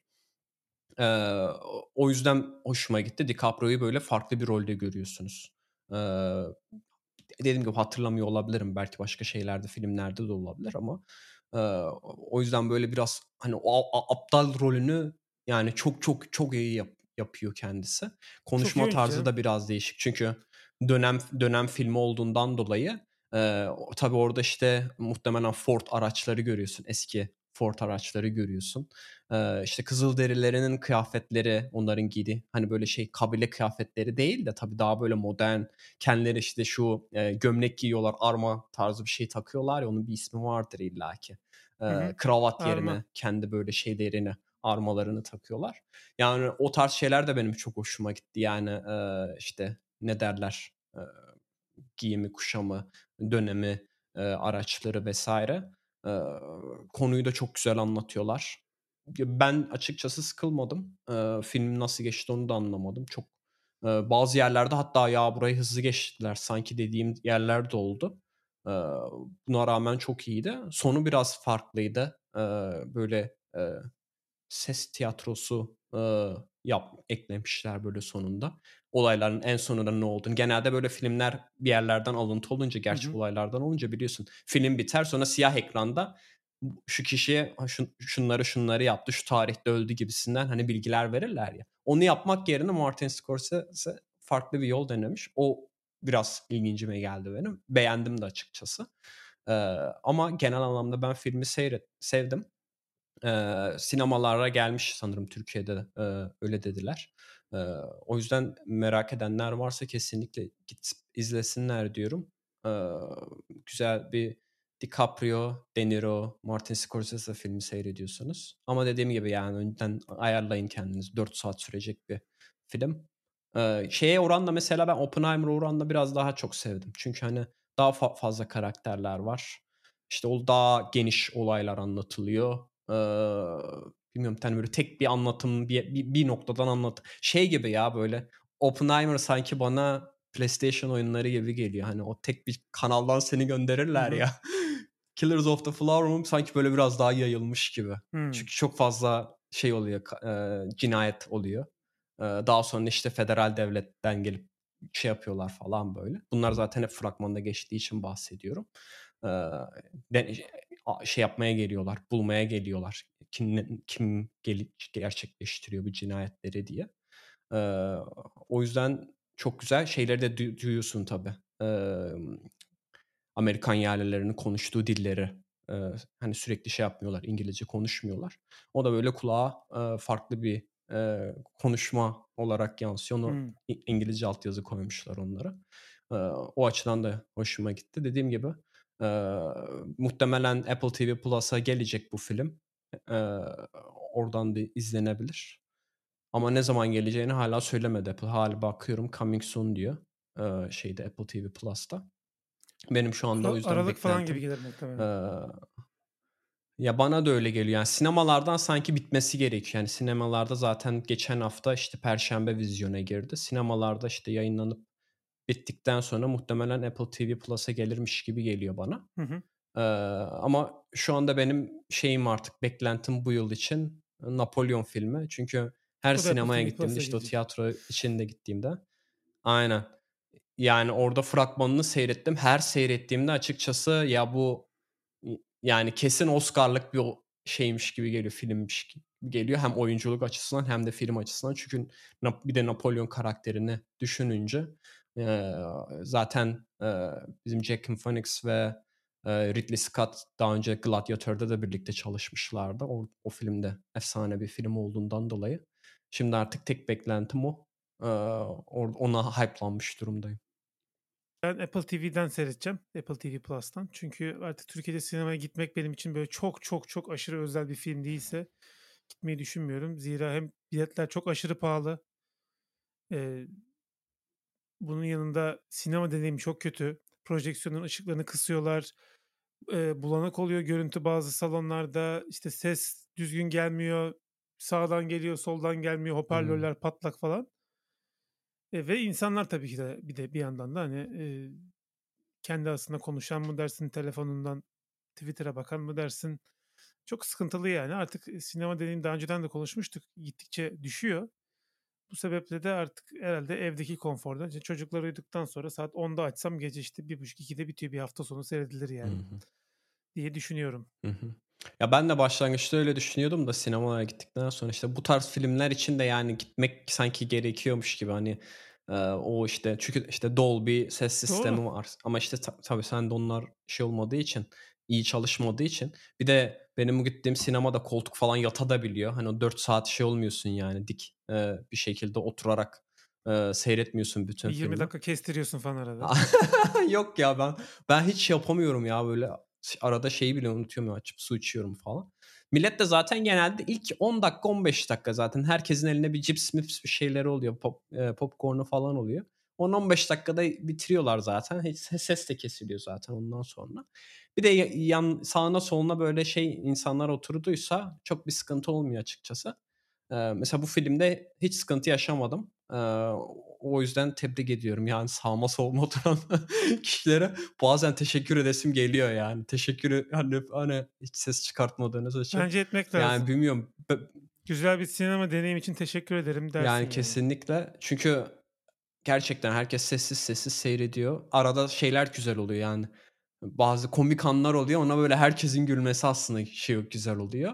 O yüzden hoşuma gitti. DiCaprio'yu böyle farklı bir rolde görüyorsunuz. Dediğim gibi hatırlamıyor olabilirim. Belki başka şeylerde, filmlerde de olabilir ama o yüzden böyle biraz hani o a aptal rolünü yani çok çok çok iyi yap yapıyor kendisi. Konuşma tarzı da biraz değişik. Çünkü dönem dönem filmi olduğundan dolayı eee, tabii orada işte muhtemelen Ford araçları görüyorsun. Eski Ford araçları görüyorsun. Eee, işte Kızılderililerin kıyafetleri, onların giydiği hani böyle şey kabile kıyafetleri değil de tabii daha böyle modern, kendileri işte şu, eee, gömlek giyiyorlar, arma tarzı bir şey takıyorlar ya, onun bir ismi vardır illaki. Hı. kravat Arma. yerine kendi böyle şeylerini, armalarını takıyorlar. Yani o tarz şeyler de benim çok hoşuma gitti. Yani, eee, işte ne derler, eee, giyimi, kuşamı, dönemi, eee, araçları vs. Eee, konuyu da çok güzel anlatıyorlar. Ben açıkçası sıkılmadım. Eee, film nasıl geçti onu da anlamadım. Çok, eee, bazı yerlerde hatta "Ya, burayı hızlı geçtiler sanki." dediğim yerler de oldu. Eee, buna rağmen çok iyiydi. Sonu biraz farklıydı. Eee, böyle, eee, ses tiyatrosu, eee, yap eklemişler böyle sonunda. Olayların en sonunda ne olduğunu. Genelde böyle filmler bir yerlerden alıntı olunca, gerçek hı. olaylardan olunca biliyorsun film biter sonra siyah ekranda şu kişiye şun şunları şunları yaptı, şu tarihte öldü gibisinden hani bilgiler verirler ya. Onu yapmak yerine Martin Scorsese farklı bir yol denemiş. O biraz ilgincime geldi benim. Beğendim de açıkçası. Eee, ama genel anlamda ben filmi seyret sevdim. Eee, sinemalara gelmiş sanırım Türkiye'de de, eee, öyle dediler. Eee, o yüzden merak edenler varsa kesinlikle gidip izlesinler diyorum. Eee, güzel bir DiCaprio, De Niro, Martin Scorsese filmi seyrediyorsanız. Ama dediğim gibi yani önceden ayarlayın kendinizi. 4 saat sürecek bir film. Eee, şeye oranla mesela ben Oppenheimer'a oranla biraz daha çok sevdim. Çünkü hani daha fa fazla karakterler var. İşte o daha geniş olaylar anlatılıyor. Eee, bilmiyorum hani böyle tek bir anlatım bir bir bir noktadan anlat şey gibi ya böyle Oppenheimer sanki bana PlayStation oyunları gibi geliyor. Hani o tek bir kanaldan seni gönderirler hı. ya. Killers of the Flower Moon sanki böyle biraz daha yayılmış gibi. Hımm. Çünkü çok fazla şey oluyor, eee, cinayet oluyor. Eee, daha sonra işte federal devletten gelip şey yapıyorlar falan böyle. Bunlar zaten hep fragmanda geçtiği için bahsediyorum. A şey yapmaya geliyorlar, bulmaya geliyorlar. Kim kim gelip gerçekleştiriyor bu cinayetleri diye. Eee, o yüzden çok güzel şeyleri de duy duyuyorsun tabii. Emm, Amerikan yerlilerinin konuştuğu dilleri. Eee, hani sürekli şey yapmıyorlar, İngilizce konuşmuyorlar. O da böyle kulağa, eee, farklı bir, eee, konuşma olarak yansıyor. Onu Hımm. İ İngilizce altyazı koymuşlar onlara. Eee, o açıdan da hoşuma gitti. Dediğim gibi, eee, muhtemelen Apple TV Plus'a gelecek bu film. Eee, oradan da izlenebilir. Ama ne zaman geleceğini hâlâ söylemedi Apple. Hâlâ bakıyorum coming soon diyor, eee, şeyde Apple TV Plus'ta. Benim şu anda o yüzden aralık falan gibi beklentim, gelir muhtemelen. eee ya, bana da öyle geliyor. Yani sinemalardan sanki bitmesi gerekiyor. Yani sinemalarda zaten geçen hafta işte perşembe vizyona girdi. Sinemalarda işte yayınlanıp bittikten sonra muhtemelen Apple TV Plus'a gelirmiş gibi geliyor bana. Hı hı. Eee, ama şu anda benim şeyim artık beklentim bu yıl için Napolyon filmi. Çünkü her O sinemaya gittiğimde işte o tiyatro için de gittiğimde Aynen. Yani orada fragmanını seyrettim. Her seyrettiğimde açıkçası ya bu yani kesin Oscar'lık bir şeymiş gibi geliyor, filmmiş gibi geliyor. Hem oyunculuk açısından hem de film açısından. Çünkü bir de Napolyon karakterini düşününce, zaten, bizim Joaquin Phoenix ve, Ridley Scott daha önce Gladiator'da da birlikte çalışmışlardı. O o film de efsane bir film olduğundan dolayı. Şimdi artık tek beklentim o. Ona hype'lanmış durumdayım. Ben Apple TV'den seyredeceğim. Apple TV Plus'tan. Çünkü artık Türkiye'de sinemaya gitmek benim için böyle çok çok çok aşırı özel bir film değilse gitmeyi düşünmüyorum. Zira hem biletler çok aşırı pahalı. Eee bunun yanında sinema deneyimi çok kötü. Projeksiyonun ışıklarını kısıyorlar. Eee, bulanık oluyor görüntü bazı salonlarda. İşte ses düzgün gelmiyor. Sağdan geliyor, soldan gelmiyor. Hoparlörler patlak falan. Eee, ve insanlar tabii ki de bir de bir yandan da, hani, eee, kendi arasında konuşan mı dersin, telefonundan Twitter'a bakan mı dersin? Çok sıkıntılı yani. Artık, sinema dediğin daha önceden de konuşmuştuk, gittikçe düşüyor. Bu sebeple de artık herhâlde evdeki konforda işte çocuklar uyuduktan sonra saat 10'da açsam gece, işte, 01.30-02.00'de bitiyor. Bir hafta sonu seyredilir yani hı. diye düşünüyorum. Hı hı. Ya, ben de başlangıçta öyle düşünüyordum da sinemaya gittikten sonra, işte, bu tarz filmler için de, yani, gitmek sanki gerekiyormuş gibi, hani, o, işte, çünkü, işte, Dolby ses Doğru. sistemi var ama, işte, ta tabii sende onlar şey olmadığı için, iyi çalışmadığı için bir de benim gittiğim sinemada koltuk falan yatabiliyor. Hani, o 4 saat şey olmuyorsun, yani, dik, eee, bir şekilde oturarak, eee, seyretmiyorsun bütün Bir 20 filmi. dakika kestiriyorsun falan arada. Yok ya, ben ben hiç yapamıyorum ya, böyle, arada şeyi bile unutuyorum açıp su içiyorum falan. Millet de zaten genelde ilk 10 dakika, 15 dakika zaten herkesin elinde bir cips mips bir şeyleri oluyor. Pop eee, popcorn'u falan oluyor. 10-15 dakikada bitiriyorlar zaten. Hiç se ses de kesiliyor zaten ondan sonra. Bir de ya yan sağına soluna böyle şey insanlar oturduysa çok bir sıkıntı olmuyor açıkçası. Eee, mesela bu filmde hiç sıkıntı yaşamadım. Eee, o yüzden tebrik ediyorum. Yani sağıma soluma oturan kişilere bazen teşekkür edesim geliyor yani. Teşekkürü, hani hani, hiç ses çıkartmadığınız için. Bence etmek Yani lazım. bilmiyorum. Be Güzel bir sinema deneyimi için teşekkür ederim dersin Yani yani. kesinlikle. Çünkü gerçekten herkes sessiz sessiz seyrediyor. Arada şeyler güzel oluyor yani. Bazı komik anlar oluyor. Ona böyle herkesin gülmesi aslında şey güzel oluyor.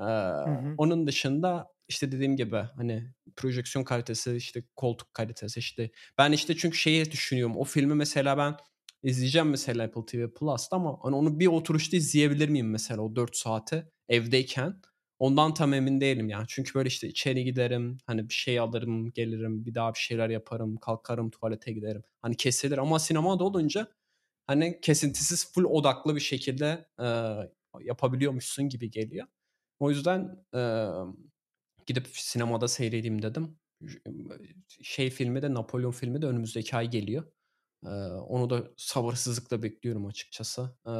Eee, Hı hı. onun dışında, işte, dediğim gibi, hani, projeksiyon kalitesi, işte, koltuk kalitesi, işte, ben, işte, çünkü şeyi düşünüyorum. O filmi mesela ben izleyeceğim mesela Apple TV Plus'ta ama, hani, onu bir oturuşta izleyebilir miyim mesela o 4 saati evdeyken? Ondan tam emin değilim yani. Çünkü böyle, işte, içeri giderim, hani, bir şey alırım, gelirim, bir daha bir şeyler yaparım, kalkarım, tuvalete giderim. Hani, kesilir ama sinemada olunca, hani, kesintisiz full odaklı bir şekilde, eee, yapabiliyormuşsun gibi geliyor. O yüzden, emm, gidip sinemada seyredeyim dedim. Şey filmi de Napolyon filmi de önümüzdeki ay geliyor. Eee, onu da sabırsızlıkla bekliyorum açıkçası. Eee,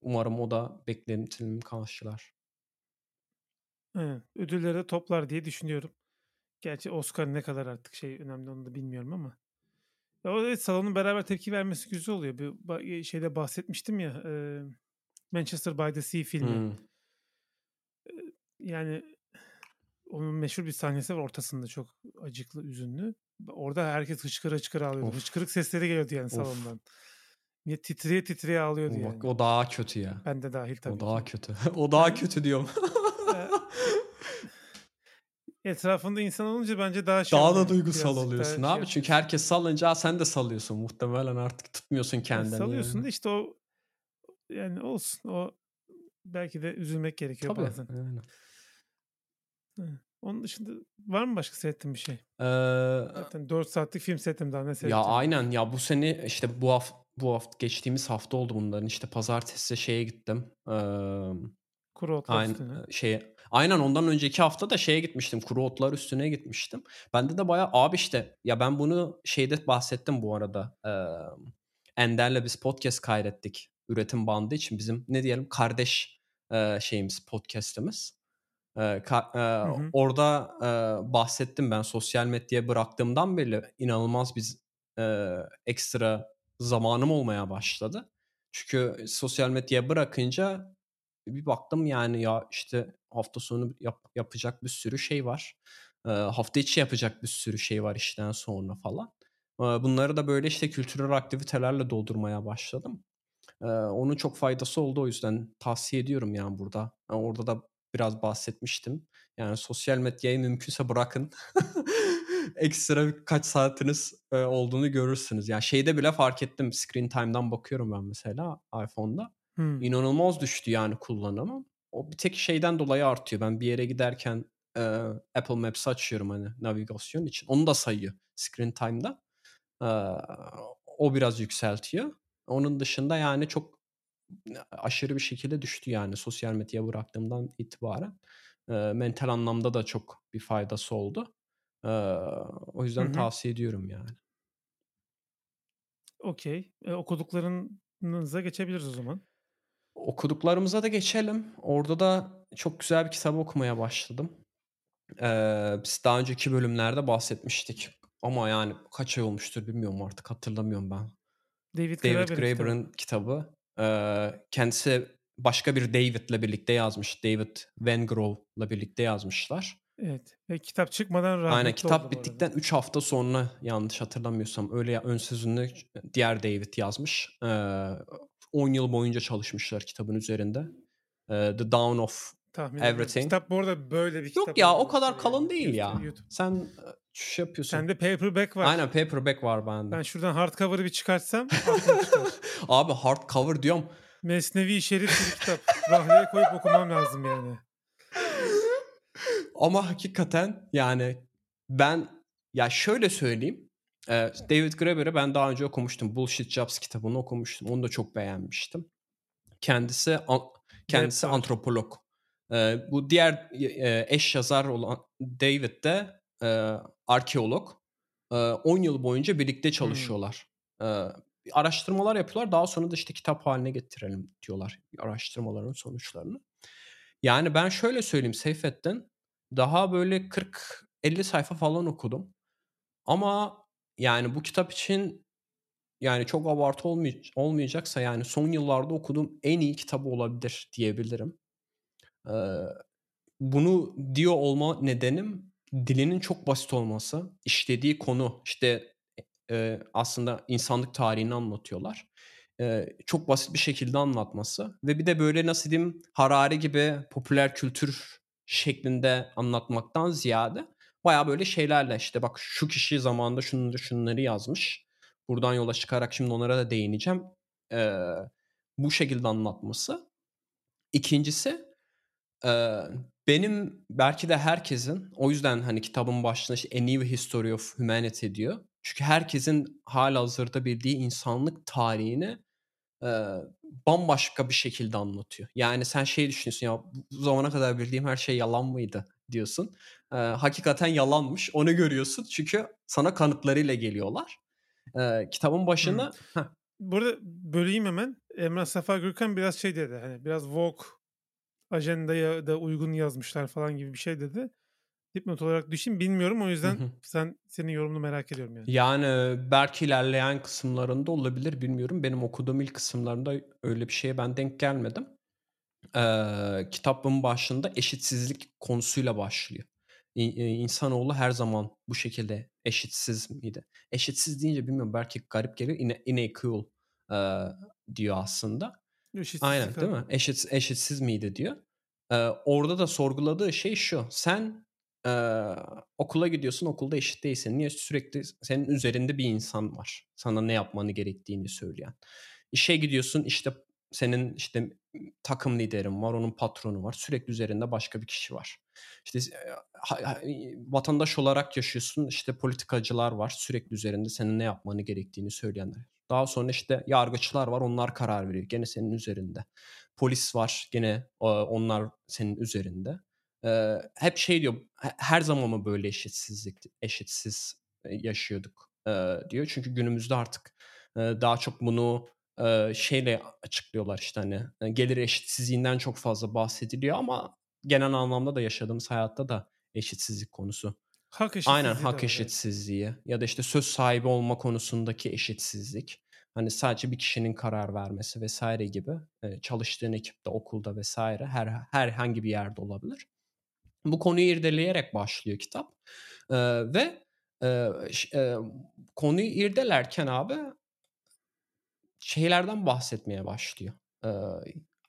umarım o da beklentilerimi karşılar. Aynen. Ödülleri toplar diye düşünüyorum. Gerçi Oscar ne kadar artık şey önemli onu da bilmiyorum ama. Ya, o evet, salonun beraber tepki vermesi güzel oluyor. Bir eee, şeyde bahsetmiştim ya, eee, Manchester by the Sea filmi. Eee, yani, onun meşhur bir sahnesi var ortasında çok acıklı, üzünlü. Orada herkes hıçkıra hıçkıra ağlıyordu. Of. Hıçkırık sesleri geliyordu yani Of. salondan. Millet titreye titreye ağlıyordu O bak yani. o daha kötü ya. Ben de dâhil O tabii daha ki. kötü. O daha kötü diyorum. Etrafında insan olunca bence daha şey Daha da duygusal oluyorsun şey abi. Çünkü yapıyorsun. herkes salınca sen de salıyorsun muhtemelen artık tutmuyorsun kendini salıyorsun yani. da işte o yani olsun. O belki de üzülmek gerekiyor Tabii, bazen. aynen. Onun dışında var mı başka seyrettiğin bir şey? Eee Zaten 4 saatlik film seyrettim daha ne Ya, seyredeceğim yani. aynen. Ya, bu sene, işte, bu haf bu haft geçtiğimiz hafta oldu bunların. İşte, pazartesi şeye gittim. Emm, Kuru Otlar ayn Üstüne. eee, şeye Aynen ondan önceki hafta da şeye gitmiştim, Kuru Otlar Üstüne'ye gitmiştim. Bende de bayağı Abi, işte, ya, ben bunu şeyde bahsettim bu arada. Emm, Ender'le biz podcast kaydettik üretim bandı için. Bizim ne diyelim, kardeş, eee, şeyimiz, podcast'imiz. Eee, ka Hı hı. orada, eee, bahsettim ben sosyal medyayı bıraktığımdan beri inanılmaz biz eee, ekstra zamanım olmaya başladı. Çünkü sosyal medyayı bırakınca bir baktım yani ya, işte, hafta sonu yap yapacak bir sürü şey var. Eee, hafta içi yapacak bir sürü şey var işten sonra falan. Eee, bunları da böyle, işte, kültürel aktivitelerle doldurmaya başladım. Eee, onun çok faydası oldu o yüzden tavsiye ediyorum yani burada. Eee, orada da biraz bahsetmiştim. Yani sosyal medyayı mümkünse bırakın. Ekstra birkaç saatiniz, olduğunu görürsünüz. Ya, şeyde bile fark ettim, screen time'dan bakıyorum ben mesela iPhone'da. Hımm. İnanılmaz düştü yani kullanımım. O bir tek şeyden dolayı artıyor. Ben bir yere giderken, eee, Apple Maps'i açıyorum, hani, navigasyon için. Onu da sayıyor screen time'da. Eee, o biraz yükseltiyor. Onun dışında yani çok aşırı bir şekilde düştü yani sosyal medyayı bıraktığımdan itibaren. Eee, mental anlamda da çok bir faydası oldu. Eee, o yüzden hı. tavsiye ediyorum yani. Okay. Eee, okuduklarınıza geçebiliriz o zaman. Okuduklarımıza da geçelim. Orada da çok güzel bir kitap okumaya başladım. Eee, biz daha önceki bölümlerde bahsetmiştik. ama yani kaç ay olmuştur bilmiyorum artık hatırlamıyorum ben. David David Graeber'in kitabı. Graeber'ın kitabı. Eee, kendisi başka bir David'le birlikte yazmış. David Wengrow'la birlikte yazmışlar. Evet ve kitap çıkmadan rahmetli Aynen kitap bittikten arada. 3 hafta sonra yanlış hatırlamıyorsam öyle ön sözünü diğer David yazmış. Eee 10 yıl boyunca çalışmışlar kitabın üzerinde. The Dawn of Tahmin ediyorum. Everything. Kitap bu arada böyle bir kitap Yok ya o kadar yani. kalın değil ya. YouTube-. Sen şey yapıyorsun. Sende paperback var. Aynen paperback var bende. Ben şuradan hardcover'ı bir çıkartsam. Abi hardcover diyorum. Mesnevi Şerif bir kitap. Rahleye koyup okumam lazım yani. Ama hakikaten yani ben ya şöyle söyleyeyim. David Graeber'i ben daha önce okumuştum. Bullshit Jobs kitabını okumuştum. Onu da çok beğenmiştim. Kendisi an- kendisi Webber. antropolog. E, bu diğer e, eş yazar olan David de e, arkeolog. E, 10 yıl boyunca birlikte çalışıyorlar. E, araştırmalar yapıyorlar. Daha sonra da işte kitap haline getirelim diyorlar araştırmaların sonuçlarını. Yani ben şöyle söyleyeyim Seyfettin. Daha böyle 40-50 sayfa falan okudum. Ama yani bu kitap için yani çok abartı olmay- olmayacaksa yani son yıllarda okuduğum en iyi kitabı olabilir diyebilirim. Ee, bunu diyor olma nedenim dilinin çok basit olması, işlediği konu işte e, aslında insanlık tarihini anlatıyorlar. E, çok basit bir şekilde anlatması ve bir de böyle nasıl diyeyim Harari gibi popüler kültür şeklinde anlatmaktan ziyade baya böyle şeylerle işte bak şu kişi zamanında şunları şunları yazmış. Buradan yola çıkarak şimdi onlara da değineceğim. E, bu şekilde anlatması. İkincisi e, benim belki de herkesin o yüzden hani kitabın başında işte A New History of Humanity diyor. Çünkü herkesin hala hazırda bildiği insanlık tarihini e, bambaşka bir şekilde anlatıyor. Yani sen şey düşünüyorsun ya bu zamana kadar bildiğim her şey yalan mıydı diyorsun. E, hakikaten yalanmış onu görüyorsun çünkü sana kanıtlarıyla geliyorlar. E, kitabın başında Heh, Burada böleyim hemen. Emrah Safa Gürkan biraz şey dedi. Hani biraz Vogue ajandaya da uygun yazmışlar falan gibi bir şey dedi. Dipnot olarak düşeyim bilmiyorum o yüzden Hı hı. sen senin yorumunu merak ediyorum yani. Yani belki ilerleyen kısımlarında olabilir bilmiyorum. Benim okuduğum ilk kısımlarında öyle bir şeye ben denk gelmedim. Ee, kitabın başında eşitsizlik konusuyla başlıyor. E, İnsanoğlu her zaman bu şekilde eşitsiz miydi? Eşitsiz deyince bilmiyorum belki garip gelir. Ine- Unequal e, diyor aslında. Eşitsizlik Aynen değil mi? Eşit, eşitsiz miydi diyor. Ee, orada da sorguladığı şey şu. Sen e, okula gidiyorsun okulda eşit değilsin. Niye? Sürekli senin üzerinde bir insan var. Sana ne yapmanı gerektiğini söyleyen. İşe gidiyorsun işte senin işte takım liderin var, onun patronu var. Sürekli üzerinde başka bir kişi var. İşte vatandaş olarak yaşıyorsun. işte politikacılar var. Sürekli üzerinde senin ne yapmanı gerektiğini söyleyenler. Daha sonra işte yargıçlar var. Onlar karar veriyor. Gene senin üzerinde. Polis var. Gene onlar senin üzerinde. Hep şey diyor. "He- Her zaman mı böyle eşitsizlik, eşitsiz yaşıyorduk diyor. Çünkü günümüzde artık daha çok bunu e, şeyle açıklıyorlar işte hani gelir eşitsizliğinden çok fazla bahsediliyor ama genel anlamda da yaşadığımız hayatta da eşitsizlik konusu. Hak eşitsizliği Aynen hak evet. eşitsizliği ya da işte söz sahibi olma konusundaki eşitsizlik. Hani sadece bir kişinin karar vermesi vesaire gibi e, çalıştığın ekipte, okulda vesaire her herhangi bir yerde olabilir. Bu konuyu irdeleyerek başlıyor kitap. E, ve e, e, konuyu irdelerken abi şeylerden bahsetmeye başlıyor. Ee,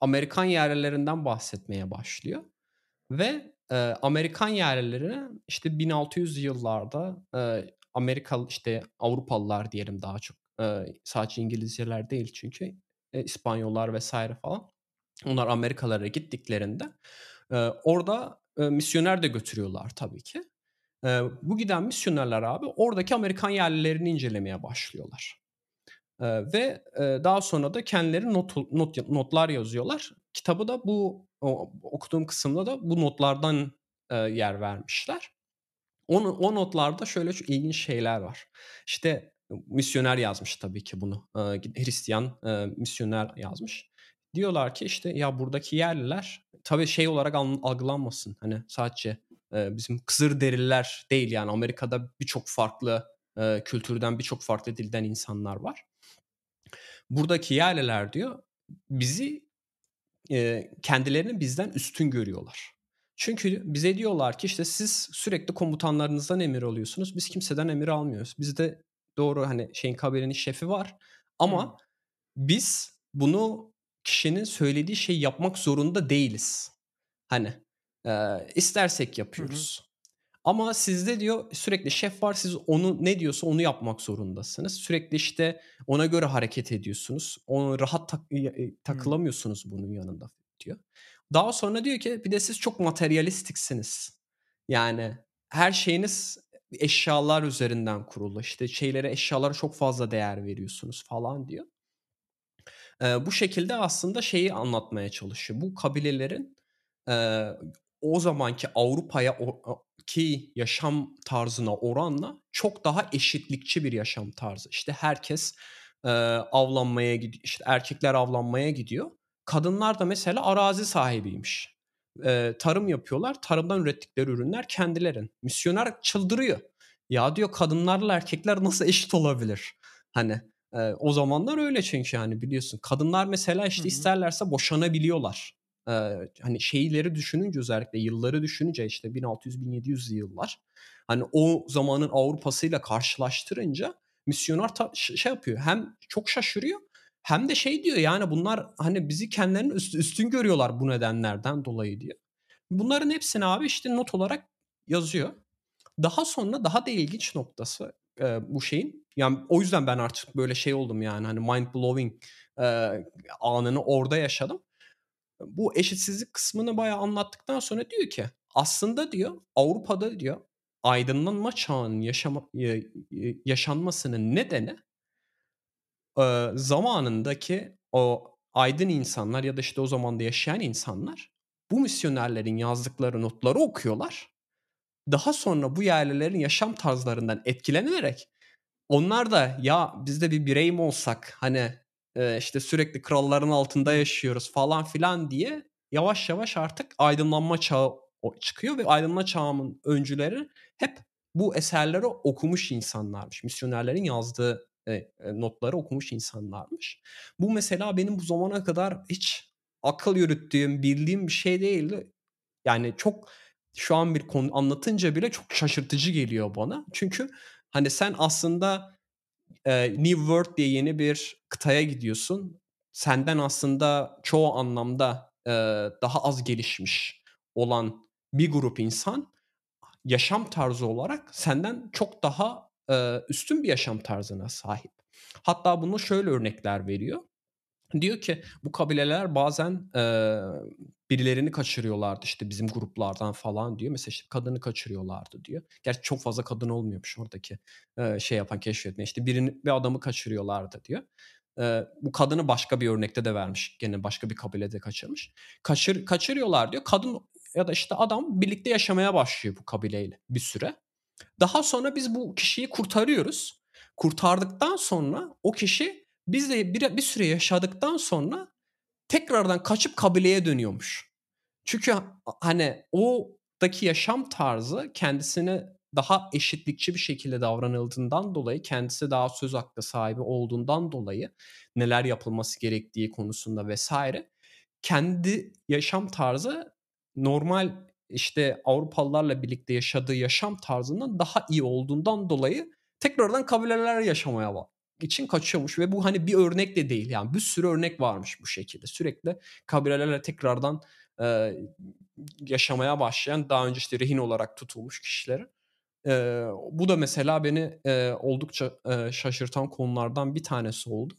Amerikan yerlilerinden bahsetmeye başlıyor. Ve e, Amerikan yerlilerine işte 1600 yıllarda e, Amerikalı işte Avrupalılar diyelim daha çok. E, sadece İngilizceler değil çünkü e, İspanyollar vesaire falan. Onlar Amerikalara gittiklerinde e, orada e, misyoner de götürüyorlar tabii ki. E, bu giden misyonerler abi oradaki Amerikan yerlilerini incelemeye başlıyorlar. Ee, ve e, daha sonra da kendileri not, not notlar yazıyorlar. Kitabı da bu o, okuduğum kısımda da bu notlardan e, yer vermişler. O, o notlarda şöyle şu ilginç şeyler var. İşte misyoner yazmış tabii ki bunu. E, Hristiyan e, misyoner yazmış. Diyorlar ki işte ya buradaki yerliler tabii şey olarak al- algılanmasın. Hani sadece e, bizim Kızılderililer değil yani Amerika'da birçok farklı eee, kültürden, birçok farklı dilden insanlar var. Buradaki yerliler diyor, bizi, eee, kendilerini bizden üstün görüyorlar. Çünkü bize diyorlar ki işte siz sürekli komutanlarınızdan emir alıyorsunuz. Biz kimseden emir almıyoruz. Bizde doğru hani şeyin kabilenin şefi var ama Hımm. biz bunu kişinin söylediği şeyi yapmak zorunda değiliz. Hani, eee, istersek yapıyoruz. Ama sizde diyor sürekli şef var. Siz onu ne diyorsa onu yapmak zorundasınız. Sürekli işte ona göre hareket ediyorsunuz. Onu rahat tak eee, Hımm. takılamıyorsunuz bunun yanında diyor. Daha sonra diyor ki bir de siz çok materyalistiksiniz. Yani her şeyiniz eşyalar üzerinden kurulu. İşte şeylere, eşyalara çok fazla değer veriyorsunuz falan diyor. Eee, bu şekilde aslında şeyi anlatmaya çalışıyor. Bu kabilelerin, eee, o zamanki Avrupa'ya ki yaşam tarzına oranla çok daha eşitlikçi bir yaşam tarzı. İşte herkes, eee, avlanmaya gidi işte erkekler avlanmaya gidiyor. Kadınlar da mesela arazi sahibiymiş. Eee, tarım yapıyorlar. Tarımdan ürettikleri ürünler kendilerin. Misyoner çıldırıyor. Ya diyor kadınlarla erkekler nasıl eşit olabilir? Hani, Eee, o zamanlar öyle çünkü yani biliyorsun. Kadınlar mesela, işte, hı. isterlerse boşanabiliyorlar. Hani, şeyleri düşününce özellikle yılları düşününce, işte, 1600-1700'lü yıllar, hani, o zamanın Avrupa'sıyla karşılaştırınca misyoner ta şey yapıyor, hem çok şaşırıyor hem de şey diyor, yani, bunlar, hani, bizi kendilerinin üst üstün görüyorlar bu nedenlerden dolayı diyor. Bunların hepsini abi, işte, not olarak yazıyor. Daha sonra daha da ilginç noktası, eee, bu şeyin, yani, o yüzden ben artık böyle şey oldum, yani, hani, mind blowing, eee, anını orada yaşadım. Bu eşitsizlik kısmını bayağı anlattıktan sonra diyor ki, aslında diyor, Avrupa'da diyor, aydınlanma çağının yaşama ya yaşanmasının nedeni, eee, zamanındaki o aydın insanlar ya da, işte, o zamanda yaşayan insanlar bu misyonerlerin yazdıkları notları okuyorlar. Daha sonra bu yerlilerin yaşam tarzlarından etkilenerek onlar da ya biz de bir birey mi olsak hani, işte sürekli kralların altında yaşıyoruz falan filan diye yavaş yavaş artık aydınlanma çağı çıkıyor ve aydınlanma çağının öncüleri hep bu eserleri okumuş insanlarmış. Misyonerlerin yazdığı, eee, eee, notları okumuş insanlarmış. Bu mesela benim bu zamana kadar hiç akıl yürüttüğüm, bildiğim bir şey değildi. Yani çok şu an bir konu anlatınca bile çok şaşırtıcı geliyor bana. Çünkü, hani, sen aslında, New World diye yeni bir kıtaya gidiyorsun. Senden aslında çoğu anlamda, eee, daha az gelişmiş olan bir grup insan yaşam tarzı olarak senden çok daha, eee, üstün bir yaşam tarzına sahip. Hatta bunu şöyle örnekler veriyor. Diyor ki bu kabileler bazen, eee, birilerini kaçırıyorlardı, işte, bizim gruplardan falan diyor. Mesela, işte, kadını kaçırıyorlardı diyor. Gerçi çok fazla kadın olmuyormuş oradaki, eee, şey yapan, keşfetme. İşte, birini bir adamı kaçırıyorlardı diyor. Eee, bu kadını başka bir örnekte de vermiş. Gene başka bir kabilede kaçırmış. Kaçır kaçırıyorlar diyor. Kadın ya da, işte, adam birlikte yaşamaya başlıyor bu kabileyle bir süre. Daha sonra biz bu kişiyi kurtarıyoruz. Kurtardıktan sonra o kişi bizle bir bir süre yaşadıktan sonra tekrardan kaçıp kabileye dönüyormuş. Çünkü ha hani oradaki yaşam tarzı kendisine daha eşitlikçi bir şekilde davranıldığından dolayı, kendisi daha söz hakkı sahibi olduğundan dolayı neler yapılması gerektiği konusunda vs. kendi yaşam tarzı normal, işte, Avrupalılarla birlikte yaşadığı yaşam tarzından daha iyi olduğundan dolayı tekrardan kabileler yaşamaya için kaçıyormuş ve bu, hani, bir örnek de değil, yani, bir sürü örnek varmış bu şekilde. Sürekli kabilelerle tekrardan, eee, yaşamaya başlayan, daha önce, işte, rehin olarak tutulmuş kişileri. Eee, bu da mesela beni, eee, oldukça, eee, şaşırtan konulardan bir tanesi oldu.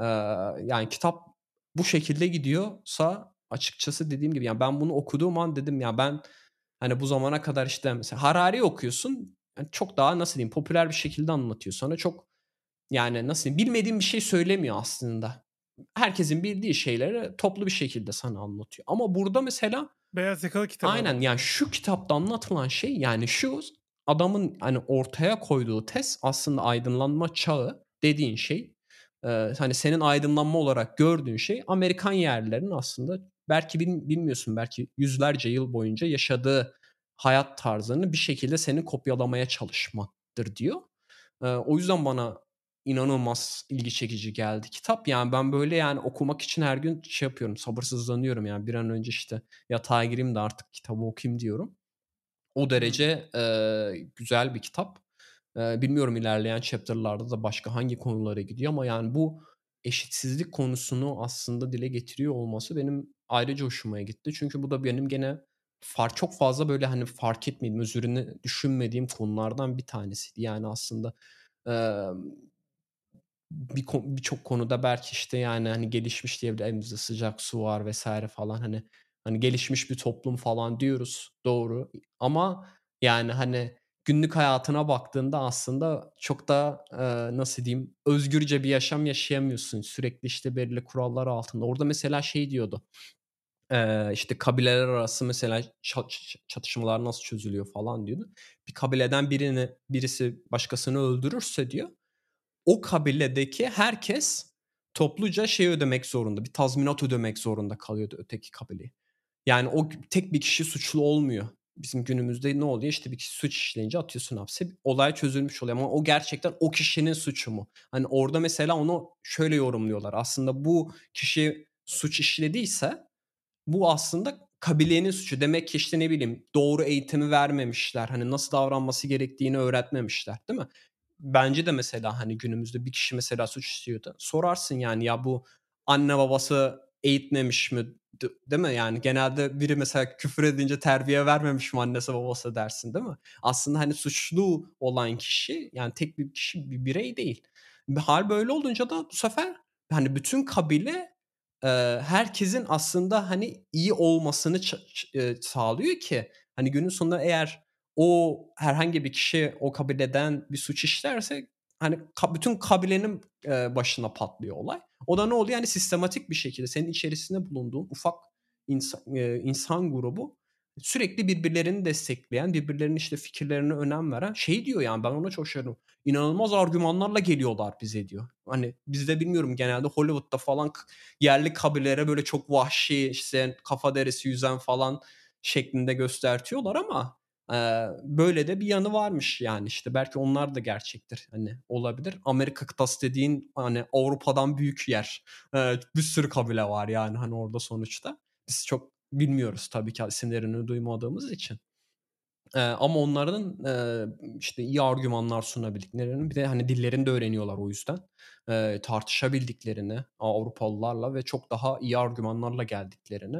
Eee, yani kitap bu şekilde gidiyorsa açıkçası dediğim gibi, yani, ben bunu okuduğum an dedim ya ben, hani, bu zamana kadar, işte, mesela Harari'yi okuyorsun, hani, çok daha nasıl diyeyim, popüler bir şekilde anlatıyor sana. Çok, yani, nasıl diyeyim, bilmediğin bir şey söylemiyor aslında. Herkesin bildiği şeyleri toplu bir şekilde sana anlatıyor. Ama burada mesela Beyaz yakalı kitabı Aynen, yani, şu kitapta anlatılan şey, yani, şu, adamın, hani, ortaya koyduğu tez aslında aydınlanma çağı dediğin şey, eee, hani, senin aydınlanma olarak gördüğün şey Amerikan yerlilerinin aslında belki bil bilmiyorsun, belki yüzlerce yıl boyunca yaşadığı hayat tarzını bir şekilde senin kopyalamaya çalışmaktır diyor. Eee, o yüzden bana inanılmaz ilgi çekici geldi kitap. Yani ben böyle, yani, okumak için her gün şey yapıyorum, sabırsızlanıyorum, yani, bir an önce, işte, yatağa gireyim de artık kitabı okuyayım diyorum. O derece, eee, güzel bir kitap. Eee, bilmiyorum ilerleyen chapter'larda da başka hangi konulara gidiyor ama, yani, bu eşitsizlik konusunu aslında dile getiriyor olması benim ayrıca hoşuma gitti. Çünkü bu da benim gene far çok fazla, böyle, hani, fark etmediğim, üzerine düşünmediğim konulardan bir tanesiydi. Yani, aslında, bir birçok konuda belki, işte, yani, hani, gelişmiş diyebilir elimizde sıcak su var vs. falan, hani hani, gelişmiş bir toplum falan diyoruz, doğru. Ama, yani, hani, günlük hayatına baktığında aslında çok da, eee, nasıl diyeyim, özgürce bir yaşam yaşayamıyorsun. Sürekli, işte, belirli kurallar altında. Orada mesela şey diyordu, eee, işte, kabileler arası mesela çatışmalar nasıl çözülüyor falan diyordu. Bir kabileden birini birisi başkasını öldürürse diyor, o kabiledeki herkes topluca şey ödemek zorunda, bir tazminat ödemek zorunda kalıyordu öteki kabileye. Yani o tek bir kişi suçlu olmuyor. Bizim günümüzde ne oluyor? İşte bir kişi suç işleyince atıyorsun hapse. Olay çözülmüş oluyor ama o gerçekten o kişinin suçu mu? Hani orada mesela onu şöyle yorumluyorlar. Aslında bu kişi suç işlediyse bu aslında kabilenin suçu. Demek ki, işte, ne bileyim, doğru eğitimi vermemişler. Hani nasıl davranması gerektiğini öğretmemişler, değil mi? Bence de mesela, hani, günümüzde bir kişi mesela suç işliyor da sorarsın yani, ya bu anne babası eğitmemiş mi? Değil mi? Yani genelde biri mesela küfür edince terbiye vermemiş mi annesi babası dersin, değil mi? Aslında, hani, suçlu olan kişi, yani tek bir kişi, bir birey değil. Hâl böyle olunca da bu sefer, hani, bütün kabile, herkesin aslında, hani, iyi olmasını sağlıyor ki, hani, günün sonunda eğer o herhangi bir kişi o kabileden bir suç işlerse, hani, bütün kabilenin, eee, başına patlıyor olay. O da ne oluyor? Yani sistematik bir şekilde senin içerisinde bulunduğun ufak insa eee, insan grubu sürekli birbirlerini destekleyen, birbirlerinin, işte, fikirlerine önem veren şey diyor, yani, ben ona çok şaşırdım. "İnanılmaz argümanlarla geliyorlar bize." diyor. Hani, bizde bilmiyorum genelde Hollywood'da falan yerli kabilelere böyle çok vahşi, işte, kafa derisi yüzen falan şeklinde göstertiyorlar ama, böyle de bir yanı varmış, yani, işte. Belki onlar da gerçektir, hani, olabilir. Amerika kıtası dediğin, hani, Avrupa'dan büyük yer. Bir sürü kabile var, yani, hani, orada sonuçta. Biz çok bilmiyoruz tabii ki isimlerini duymadığımız için. Ama onların, işte, iyi argümanlar sunabildiklerini bir de, hani, dillerini de öğreniyorlar o yüzden. Tartışabildiklerini Avrupalılarla ve çok daha iyi argümanlarla geldiklerini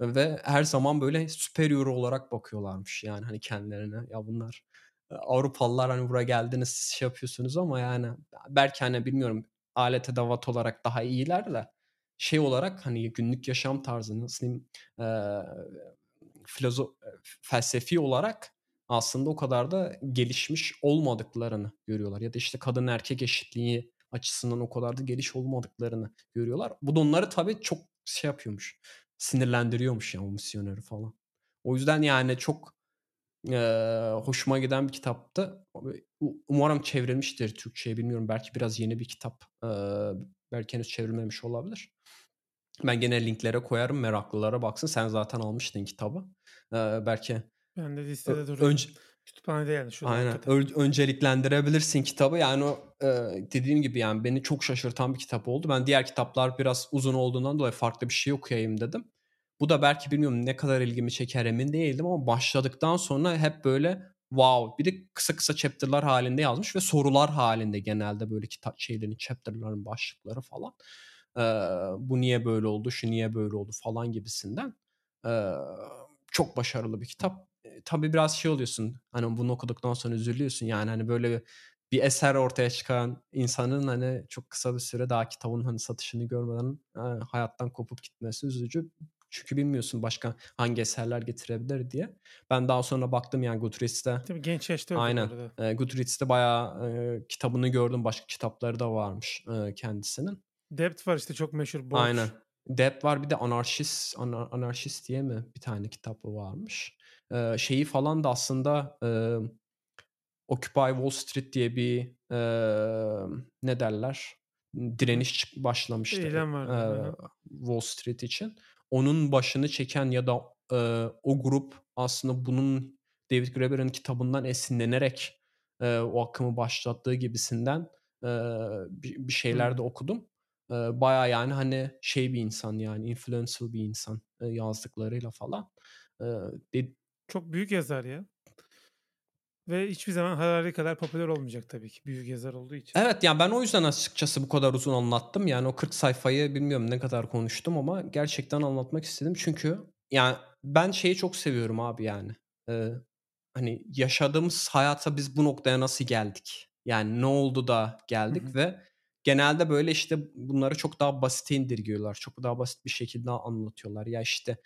ve her zaman böyle superior olarak bakıyorlarmış, yani, hani, kendilerine. Ya bunlar, Avrupalılar, hani, buraya geldiniz, siz şey yapıyorsunuz ama, yani, belki, hani, bilmiyorum alet edevat olarak daha iyiler de şey olarak, hani, günlük yaşam tarzı, nasıl diyeyim, eee, filozo eee, felsefi olarak aslında o kadar da gelişmiş olmadıklarını görüyorlar ya da, işte, kadın erkek eşitliği açısından o kadar da geliş olmadıklarını görüyorlar. Bu da onları tabii çok şey yapıyormuş, sinirlendiriyormuş, yani, o misyoneri falan. O yüzden, yani, çok, eee, hoşuma giden bir kitaptı. Umarım çevrilmiştir Türkçeye, bilmiyorum. Belki biraz yeni bir kitap. Eee, belki henüz çevrilmemiş olabilir. Ben gene linklere koyarım, meraklılara baksın. Sen zaten almıştın kitabı. Eee, belki Bende ö listede duruyor. önce Kütüphanede yani şu Aynen. Öl önceliklendirebilirsin kitabı. Yani o, eee, dediğim gibi, yani, beni çok şaşırtan bir kitap oldu. Ben diğer kitaplar biraz uzun olduğundan dolayı farklı bir şey okuyayım dedim. Bu da belki bilmiyorum ne kadar ilgimi çeker emin değildim ama başladıktan sonra hep böyle wow! Bir de kısa kısa chapter'lar hâlinde yazmış ve sorular hâlinde genelde böyle kitap şeylerin, chapter'ların başlıkları falan. Eee, bu niye böyle oldu, şu niye böyle oldu falan gibisinden. Eee, çok başarılı bir kitap. Eee, tabii biraz şey oluyorsun, hani, bunu okuduktan sonra üzülüyorsun, yani, hani, böyle bir eser ortaya çıkaran insanın, hani, çok kısa bir süre daha kitabın, hani, satışını görmeden, eee, hayattan kopup gitmesi üzücü. Çünkü bilmiyorsun başka hangi eserler getirebilir diye. Ben daha sonra baktım, yani, Goodreads'te Tabii genç yaşta Aynen. Eee, Goodreads'te bayağı, eee, kitabını gördüm. Başka kitapları da varmış, eee, kendisinin. Depth var, işte, çok meşhur Aynen. Borç. Depth var bir de Anarşist Ana Anarşist diye mi bir tane kitabı varmış. Eee, şeyi falan da aslında, emm, Occupy Wall Street diye bir, emm, ne derler, direniş başlamıştı, Eylem vardı. Hı. Wall Street için. Onun başını çeken ya da, eee, o grup aslında bunun David Graeber'in kitabından esinlenerek, eee, o akımı başlattığı gibisinden, eee, bir bir şeyler de okudum. Eee, bayağı, yani, hani, şey bir insan, yani, influential bir insan, eee, yazdıklarıyla falan. Eee, de Çok büyük yazar ya. Ve hiçbir zaman Harari kadar popüler olmayacak tabii ki büyük yazar olduğu için. Evet, yani, ben o yüzden açıkçası bu kadar uzun anlattım. Yani, o 40 sayfayı bilmiyorum ne kadar konuştum ama gerçekten anlatmak istedim. Çünkü, yani, ben şeyi çok seviyorum abi, yani, eee, hani, yaşadığımız hayata biz bu noktaya nasıl geldik? Yani, ne oldu da geldik hı. ve genelde, böyle, işte, bunları çok daha basite indirgiyorlar. Çok daha basit bir şekilde anlatıyorlar. Ya, işte,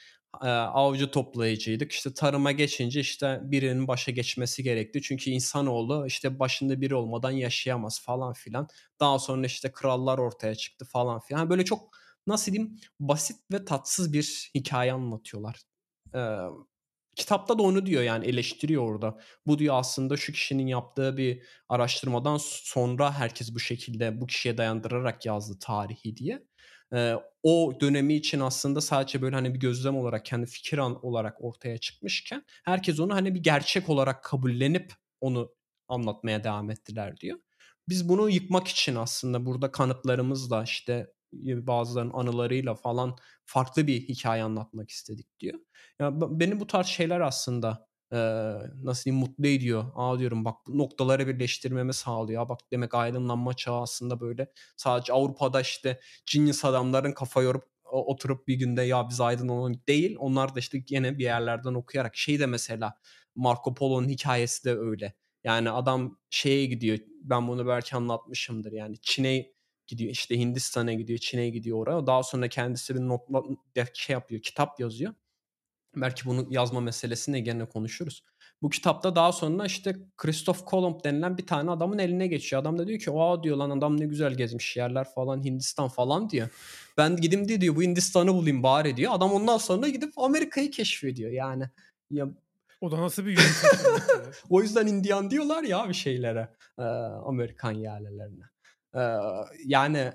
avcı toplayıcıydık. İşte, tarıma geçince, işte, birinin başa geçmesi gerekti. Çünkü insanoğlu, işte, başında biri olmadan yaşayamaz falan filan. Daha sonra, işte, krallar ortaya çıktı falan filan. Böyle çok, nasıl diyeyim, basit ve tatsız bir hikâye anlatıyorlar. Kitapta da onu diyor, yani, eleştiriyor orada. Bu diyor aslında şu kişinin yaptığı bir araştırmadan sonra herkes bu şekilde bu kişiye dayandırarak yazdı tarihi diye. Eee, o dönemi için aslında sadece, böyle, hani, bir gözlem olarak, kendi fikir an olarak ortaya çıkmışken herkes onu, hani, bir gerçek olarak kabullenip onu anlatmaya devam ettiler diyor. Biz bunu yıkmak için aslında burada kanıtlarımızla, işte, bazılarının anılarıyla falan farklı bir hikâye anlatmak istedik diyor. Ya, be beni bu tarz şeyler aslında, eee, nasıl diyeyim, mutlu ediyor. A, diyorum, bak noktaları birleştirmemi sağlıyor. Bak demek aydınlanma çağı aslında böyle sadece Avrupa'da, işte, genius adamların kafa yorup oturup bir günde ya biz aydınlanalım değil. Onlar da, işte, gene bir yerlerden okuyarak. Şey de mesela Marco Polo'nun hikâyesi de öyle. Yani adam şeye gidiyor, ben bunu belki anlatmışımdır, yani Çin'e gidiyor, işte, Hindistan'a gidiyor, Çin'e gidiyor oraya. Daha sonra kendisi bir notla şey yapıyor, kitap yazıyor. Belki bunu yazma meselesini gene konuşuruz. Bu kitapta daha sonra, işte, Christoph Kolomb denilen bir tane adamın eline geçiyor. Adam da diyor ki, "A!" diyor, "Lan adam ne güzel gezmiş yerler falan, Hindistan falan." diyor. "Ben gideyim de" diyor, "bu Hindistan'ı bulayım bari." diyor. Adam ondan sonra gidip Amerika'yı keşfediyor. Yani, ya O da nasıl bir ya? O yüzden Indian diyorlar ya abi şeylere, Amerikan yerlilerine. Yani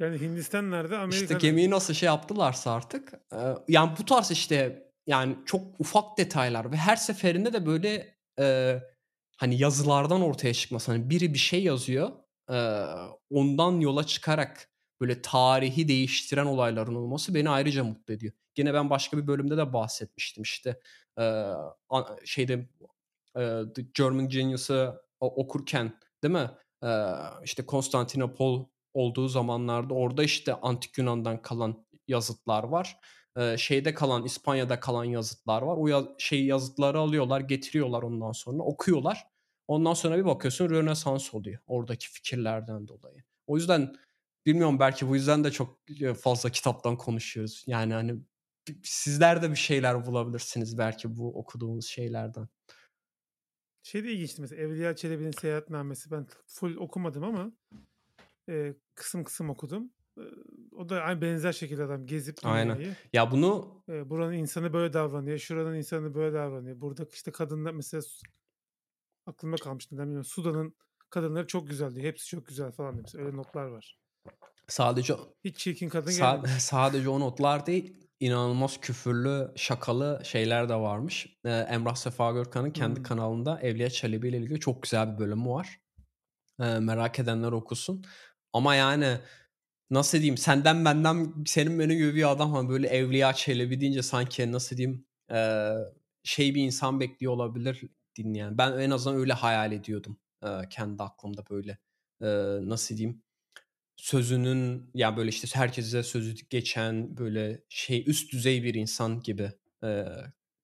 Yani Hindistan nerede? İşte Amerika gemiyi nerede? nasıl şey yaptılarsa artık, eee, yani bu tarz işte, yani çok ufak detaylar ve her seferinde de böyle, eee, hani yazılardan ortaya çıkması, hani biri bir şey yazıyor, eee, ondan yola çıkarak böyle tarihi değiştiren olayların olması beni ayrıca mutlu ediyor. Gene ben başka bir bölümde de bahsetmiştim işte, a şeyde, eee, The German Genius'ı okurken değil mi? İşte Konstantinopol olduğu zamanlarda orada, işte, Antik Yunan'dan kalan yazıtlar var. Şeyde kalan, İspanya'da kalan yazıtlar var. O ya şey yazıtları alıyorlar, getiriyorlar ondan sonra, okuyorlar. Ondan sonra bir bakıyorsun Rönesans oluyor oradaki fikirlerden dolayı. O yüzden bilmiyorum belki bu yüzden de çok, eee, fazla kitaptan konuşuyoruz. Yani, hani, sizler de bir şeyler bulabilirsiniz belki bu okuduğumuz şeylerden. Şey de ilginçti mesela Evliya Çelebi'nin Seyahatnamesi. Ben full okumadım ama, eee, kısım kısım okudum. Eee, o da aynı benzer şekilde adam gezip Aynen. dünyayı, Ya bunu eee, buranın insanı böyle davranıyor, şuranın insanı böyle davranıyor. Burada işte kadınlar mesela aklımda kalmış neden bilmiyorum. Sudan'ın kadınları çok güzel diyor. Hepsi çok güzel falan demiş. Öyle notlar var. sadece Hiç çirkin kadın Sa gelmemiş. sadece o notlar değil, inanılmaz küfürlü, şakalı şeyler de varmış. Eee, Emrah Sefa Gürkan'ın kendi Hımm. kanalında Evliya Çelebi ile ilgili çok güzel bir bölümü var. Eee, merak edenler okusun. Ama yani nasıl diyeyim, senden benden, senin benim gibi bir adam, hani, böyle Evliya Çelebi deyince sanki nasıl diyeyim, eee, şey bir insan bekliyor olabilir dinleyen. Ben en azından öyle hayal ediyordum, eee, kendi aklımda böyle. Eee, nasıl diyeyim, Sözünün ya, böyle, işte, herkese sözü geçen, böyle, şey, üst düzey bir insan gibi, eee,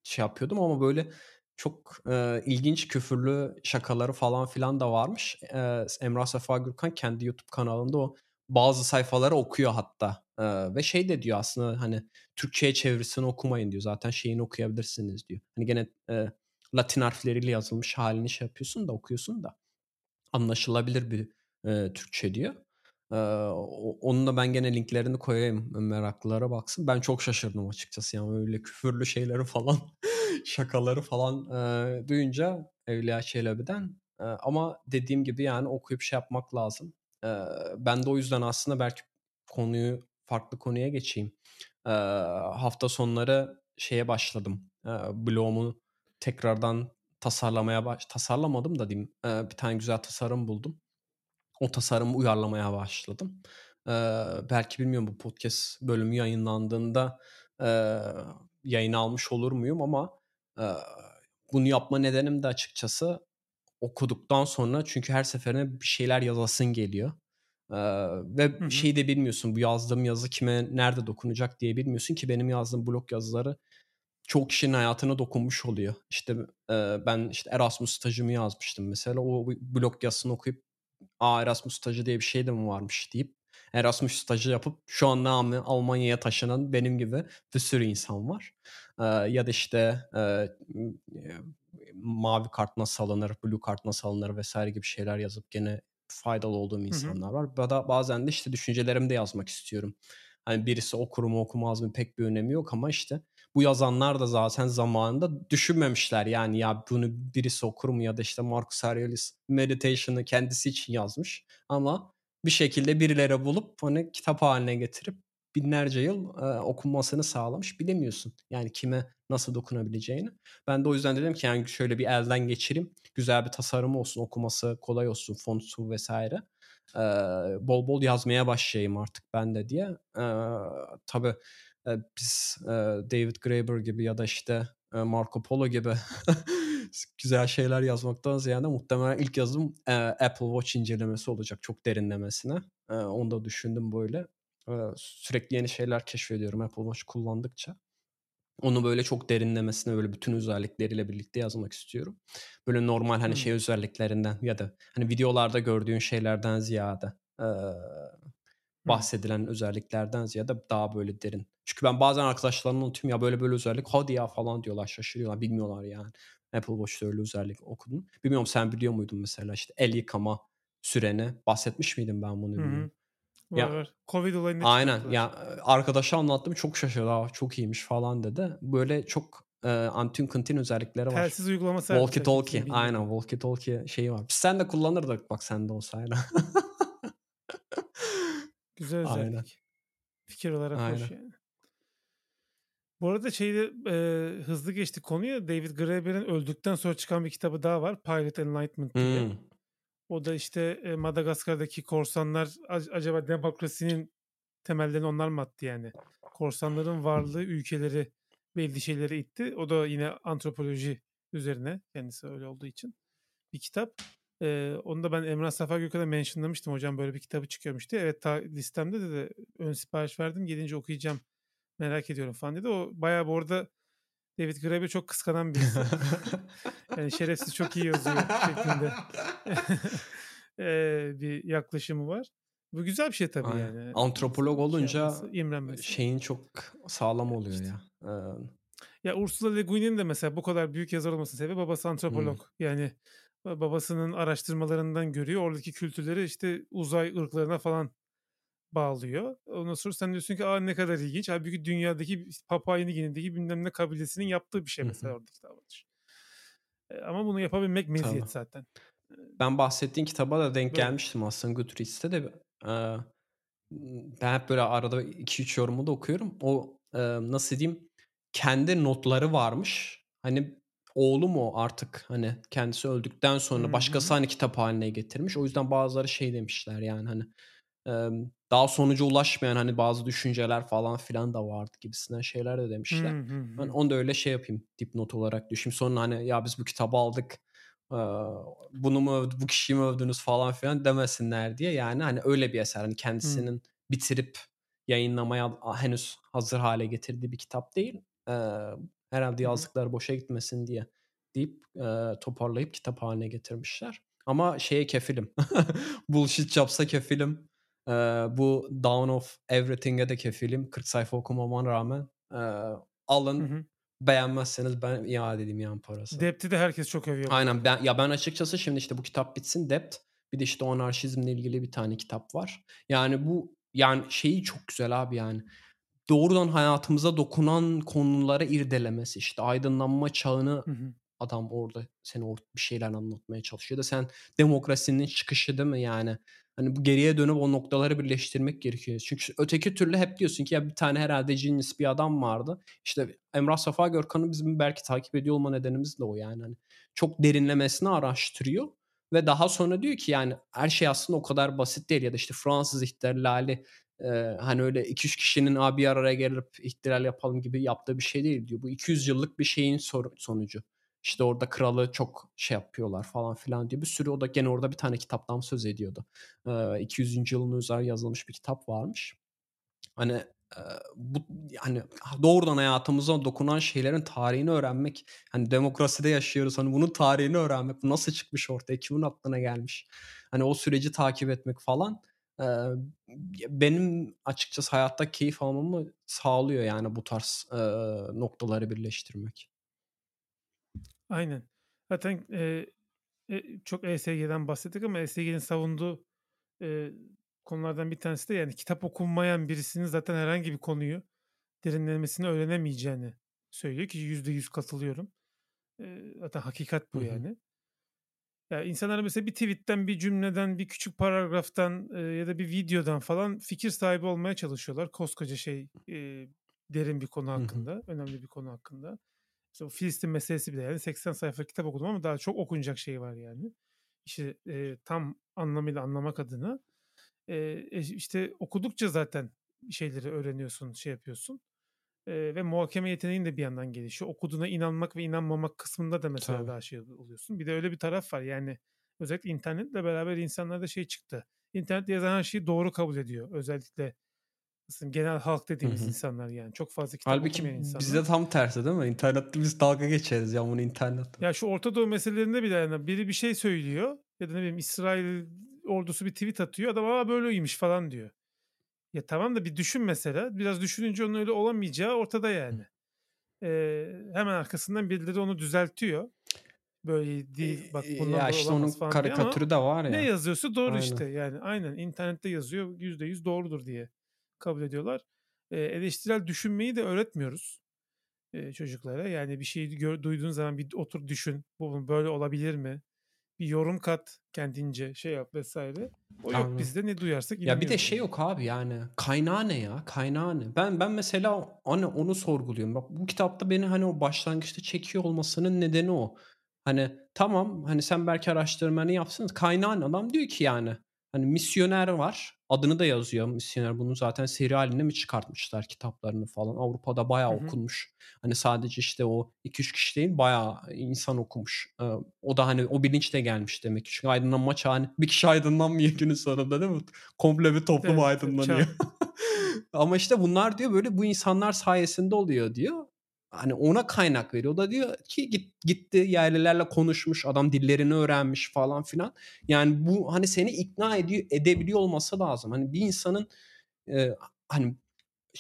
şey yapıyordum ama, böyle, çok, eee, ilginç küfürlü şakaları falan filan da varmış. Eee, Emrah Safa Gürkan kendi YouTube kanalında o bazı sayfaları okuyor hatta, eee, ve şey de diyor aslında, hani, Türkçeye çevirisini okumayın diyor. Zaten şeyini okuyabilirsiniz diyor. Hani, gene, eee, Latin harfleriyle yazılmış hâlini şey yapıyorsun da, okuyorsun da anlaşılabilir bir, eee, Türkçe diyor. Onun da ben gene linklerini koyayım, meraklılara baksın. Ben çok şaşırdım açıkçası, yani, öyle küfürlü şeyleri falan, şakaları falan, duyunca Evliya Çelebi'den. Ama dediğim gibi, yani, okuyup şey yapmak lazım. Ben de o yüzden aslında belki konuyu farklı konuya geçeyim. Hafta sonları şeye başladım, eee, blog'umu tekrardan tasarlamaya baş tasarlamadım da diyeyim, bir tane güzel tasarım buldum. O tasarımı uyarlamaya başladım. Eee, belki bilmiyorum bu podcast bölümü yayınlandığında, eee, yayına almış olur muyum ama, eee, bunu yapma nedenim de açıkçası okuduktan sonra çünkü her seferinde bir şeyler yazasın geliyor. Hı ve hı. şeyi de bilmiyorsun, bu yazdığım yazı kime, nerede dokunacak diye bilmiyorsun ki benim yazdığım blog yazıları çok kişinin hayatına dokunmuş oluyor. İşte, eee, ben, işte, Erasmus stajımı yazmıştım mesela. O blog yazısını okuyup, "A, Erasmus stajı diye bir şey de mi varmış?" deyip Erasmus stajı yapıp şu an ne Almanya'ya taşınan benim gibi bir sürü insan var. Eee, ya da, işte, eee, mavi kart nasıl alınır, blue kart nasıl alınır vs. gibi şeyler yazıp gene faydalı olduğum insanlar var. Ya da bazen de, işte, düşüncelerimi de yazmak istiyorum. Hani, birisi okur mu okumaz mı pek bir önemi yok ama, işte, bu yazanlar da zaten zamanında düşünmemişler. Yani, ya, bunu birisi okur mu ya da, işte, Marcus Aurelius Meditation'ı kendisi için yazmış ama bir şekilde birileri bulup, hani, kitap hâline getirip binlerce yıl, eee, okunmasını sağlamış. Bilemiyorsun, yani, kime nasıl dokunabileceğini. Ben de o yüzden dedim ki, yani, şöyle bir elden geçireyim, güzel bir tasarım olsun, okuması kolay olsun, fontu vs. Eee, bol bol yazmaya başlayayım artık ben de diye. Eee, tabii, biz, eee, David Graeber gibi ya da, işte, eee, Marco Polo gibi güzel şeyler yazmaktan ziyade muhtemelen ilk yazım, Apple Watch incelemesi olacak çok derinlemesine. Eee, onu da düşündüm böyle. Sürekli yeni şeyler keşfediyorum Apple Watch kullandıkça. Onu böyle çok derinlemesine, böyle bütün özellikleriyle birlikte yazmak istiyorum. Böyle normal, hani, şey Hımm. özelliklerinden ya da, hani, videolarda gördüğün şeylerden ziyade. Bahsedilen özelliklerden ziyade daha böyle derin. Çünkü ben bazen arkadaşlarıma anlatıyorum, "Ya, böyle böyle özellik." "Hadi ya!" falan diyorlar, şaşırıyorlar. Bilmiyorlar yani Apple Watch'ta öyle özellik okuduğunu. Bilmiyorum sen biliyor muydun mesela, işte, el yıkama süreni bahsetmiş miydim ben bunu Hı bilmiyorum. hı. Var, Ya var. Covid olayında Aynen. Ya, arkadaşa anlattım, çok şaşırdı. "A, çok iyiymiş." falan dedi. Böyle çok, eee, antin özellikleri var. Telsiz uygulaması Walkie talkie, aynen walkie talkie şeyi var. Biz seninle kullanırdık bak sende olsaydı. Güzel Aynen. özellik. Fikir olarak hoş Aynen. yani. Bu arada şeyde, eee, hızlı geçtik konuyu. David Graeber'in öldükten sonra çıkan bir kitabı daha var. Pilot Enlightenment diye. Hımm. O da, işte, eee, Madagaskar'daki korsanlar ac acaba demokrasinin temellerini onlar mı attı yani? Korsanların varlığı ülkeleri belli şeylere itti. O da yine antropoloji üzerine, kendisi öyle olduğu için bir kitap. Eee, onu da ben Emrah Safa Gökhan'a mentionlamıştım. "Hocam böyle bir kitabı çıkıyormuş." diye. "Evet, ta listemde." dedi. "Ön sipariş verdim. Gelince okuyacağım. Merak ediyorum." falan dedi. O bayağı bu arada David Graeber'i çok kıskanan birisi. Yani, "Şerefsiz çok iyi yazıyor." şeklinde eee, bir yaklaşımı var. Bu güzel bir şey tabii Aynen. yani. Antropolog şey olunca, yapması, imrenmesi. şeyin çok sağlam oluyor işte. ya. Eee Ya, Ursula Le Guin'in de mesela bu kadar büyük yazar olmasının sebebi babası antropolog. Yani, ba babasının araştırmalarından görüyor. Oradaki kültürleri, işte, uzay ırklarına falan bağlıyor. Ondan sonra sen diyorsun ki, "A, ne kadar ilginç." Hâlbuki dünyadaki Papua Yeni Gine'deki bilmem ne kabilesinin yaptığı bir şey mesela oradaki davranış. Eee, ama bunu yapabilmek meziyet zaten. Eee Ben bahsettiğin kitaba da denk Böyle. gelmiştim aslında Goodreads'te de. Ben hep böyle arada 2-3 yorumu da okuyorum. O, nasıl diyeyim, kendi notları varmış. Hani, oğlu mu artık, hani, kendisi öldükten Hı sonra başkası, hı. hani, kitap hâline getirmiş. O yüzden bazıları şey demişler yani, hani, daha sonuca ulaşmayan, hani, bazı düşünceler falan filan da vardı gibisinden şeyler de Hı demişler. hı Ben hı. onu da öyle şey yapayım, dipnot olarak düşeyim. Sonra, hani, "Ya, biz bu kitabı aldık, bunu mu övdü bu kişiyi mi övdünüz?" falan filan demesinler diye. Yani, hani, öyle bir eser. Hani, kendisinin bitirip yayınlamaya henüz hazır hâle getirdiği bir kitap değil. Hı hı. yazdıkları boşa gitmesin diye deyip, eee, toparlayıp kitap hâline getirmişler. Ama şeye kefilim, Bullshit Jobs'a kefilim. Eee, bu Dawn of Everything'e de kefilim. 40 sayfa okumama rağmen. Hı alın, hı. beğenmezseniz ben iade edeyim yani parasını. Depth'i de herkes çok övüyor Aynen. Ben ya, ben açıkçası şimdi, işte, bu kitap bitsin Depth, bir de, işte, o anarşizmle ilgili bir tane kitap var. Yani, bu, yani, şeyi çok güzel abi, yani, doğrudan hayatımıza dokunan konuları irdelemesi, işte, aydınlanma çağını Hı hı. adam orada seni or bir şeyler anlatmaya çalışıyor da sen demokrasinin çıkışı değil mi yani? Hani bu geriye dönüp o noktaları birleştirmek gerekiyor. Çünkü öteki türlü hep diyorsun ki ya bir tane herhalde genius bir adam vardı. İşte Emrah Safa Görkan'ı bizim belki takip ediyor olma nedenimiz de o yani. Hani çok derinlemesine araştırıyor ve daha sonra diyor ki yani her şey aslında o kadar basit değil ya da işte Fransız ihtilali e, hani öyle 2-3 kişinin abi bir araya gelip ihtilal yapalım gibi yaptığı bir şey değil diyor. Bu 200 yıllık bir şeyin sonucu. İşte orada kralı çok şey yapıyorlar falan filan diye bir sürü o da gene orada bir tane kitaptan söz ediyordu. E, 200. yılın üzerine yazılmış bir kitap varmış. Hani bu yani doğrudan hayatımıza dokunan şeylerin tarihini öğrenmek hani demokraside yaşıyoruz hani bunun tarihini öğrenmek bu nasıl çıkmış ortaya kimin aklına gelmiş hani o süreci takip etmek falan e, benim açıkçası hayatta keyif almamı sağlıyor yani bu tarz e, noktaları birleştirmek. Aynen. Zaten e, e, çok ESG'den bahsettik ama ESG'nin savunduğu e, konulardan bir tanesi de yani kitap okunmayan birisinin zaten herhangi bir konuyu derinlemesine öğrenemeyeceğini söylüyor ki yüzde yüz katılıyorum. E, zaten hakikat bu Hı-hı. yani. Ya insanlar mesela bir tweetten, bir cümleden, bir küçük paragraftan e, ya da bir videodan falan fikir sahibi olmaya çalışıyorlar. Koskoca şey e, derin bir konu hakkında, Hı-hı. önemli bir konu hakkında. İşte o Filistin meselesi bile yani 80 sayfa kitap okudum ama daha çok okunacak şey var yani. İşte e, tam anlamıyla anlamak adına e, işte okudukça zaten şeyleri öğreniyorsun, şey yapıyorsun. E, ve muhakeme yeteneğin de bir yandan gelişiyor. Okuduğuna inanmak ve inanmamak kısmında da mesela Tabii. daha şey oluyorsun. Bir de öyle bir taraf var yani özellikle internetle beraber insanlarda şey çıktı. İnternet yazan her şeyi doğru kabul ediyor. Özellikle genel halk dediğimiz Hı-hı. insanlar yani. Çok fazla kitap Halbuki okumayan insanlar. bizde tam tersi değil mi? İnternette biz dalga geçeriz ya bunu internet. Ya şu Orta Doğu meselelerinde bile yani biri bir şey söylüyor ya da ne bileyim İsrail ordusu bir tweet atıyor. Adam aa böyleymiş falan diyor. Ya tamam da bir düşün mesela. Biraz düşününce onun öyle olamayacağı ortada yani. Ee, hemen arkasından birileri onu düzeltiyor. Böyle değil bak bundan ya işte onun falan karikatürü de var ya. Ne yazıyorsa doğru aynen. işte yani aynen internette yazıyor yüzde yüz doğrudur diye kabul ediyorlar. E, eleştirel düşünmeyi de öğretmiyoruz e, çocuklara. Yani bir şeyi gör, duyduğun zaman bir otur düşün. Bu böyle olabilir mi? Bir yorum kat kendince şey yap vesaire. O yok bizde ne duyarsak Ya bir de şey yok abi yani kaynağı ne ya? Kaynağı ne? Ben ben mesela hani onu sorguluyorum. Bak bu kitapta beni hani o başlangıçta çekiyor olmasının nedeni o. Hani tamam hani sen belki araştırmanı yapsın. Kaynağı ne? Adam diyor ki yani Hani misyoner var. Adını da yazıyor misyoner. Bunu zaten seri halinde mi çıkartmışlar kitaplarını falan. Avrupa'da bayağı Hı hı. okunmuş. Hani sadece işte o 2-3 kişi değil bayağı insan okumuş. Ee, o da hani o bilinçle gelmiş demek ki. Çünkü aydınlanma çağı hani bir kişi aydınlanmıyor günün sonunda değil mi? Komple bir toplum evet, aydınlanıyor. Ama işte bunlar diyor böyle bu insanlar sayesinde oluyor diyor hani ona kaynak veriyor. O da diyor ki git, gitti yerlilerle konuşmuş, adam dillerini öğrenmiş falan filan. Yani bu hani seni ikna ediyor, edebiliyor olması lazım. Hani bir insanın e, hani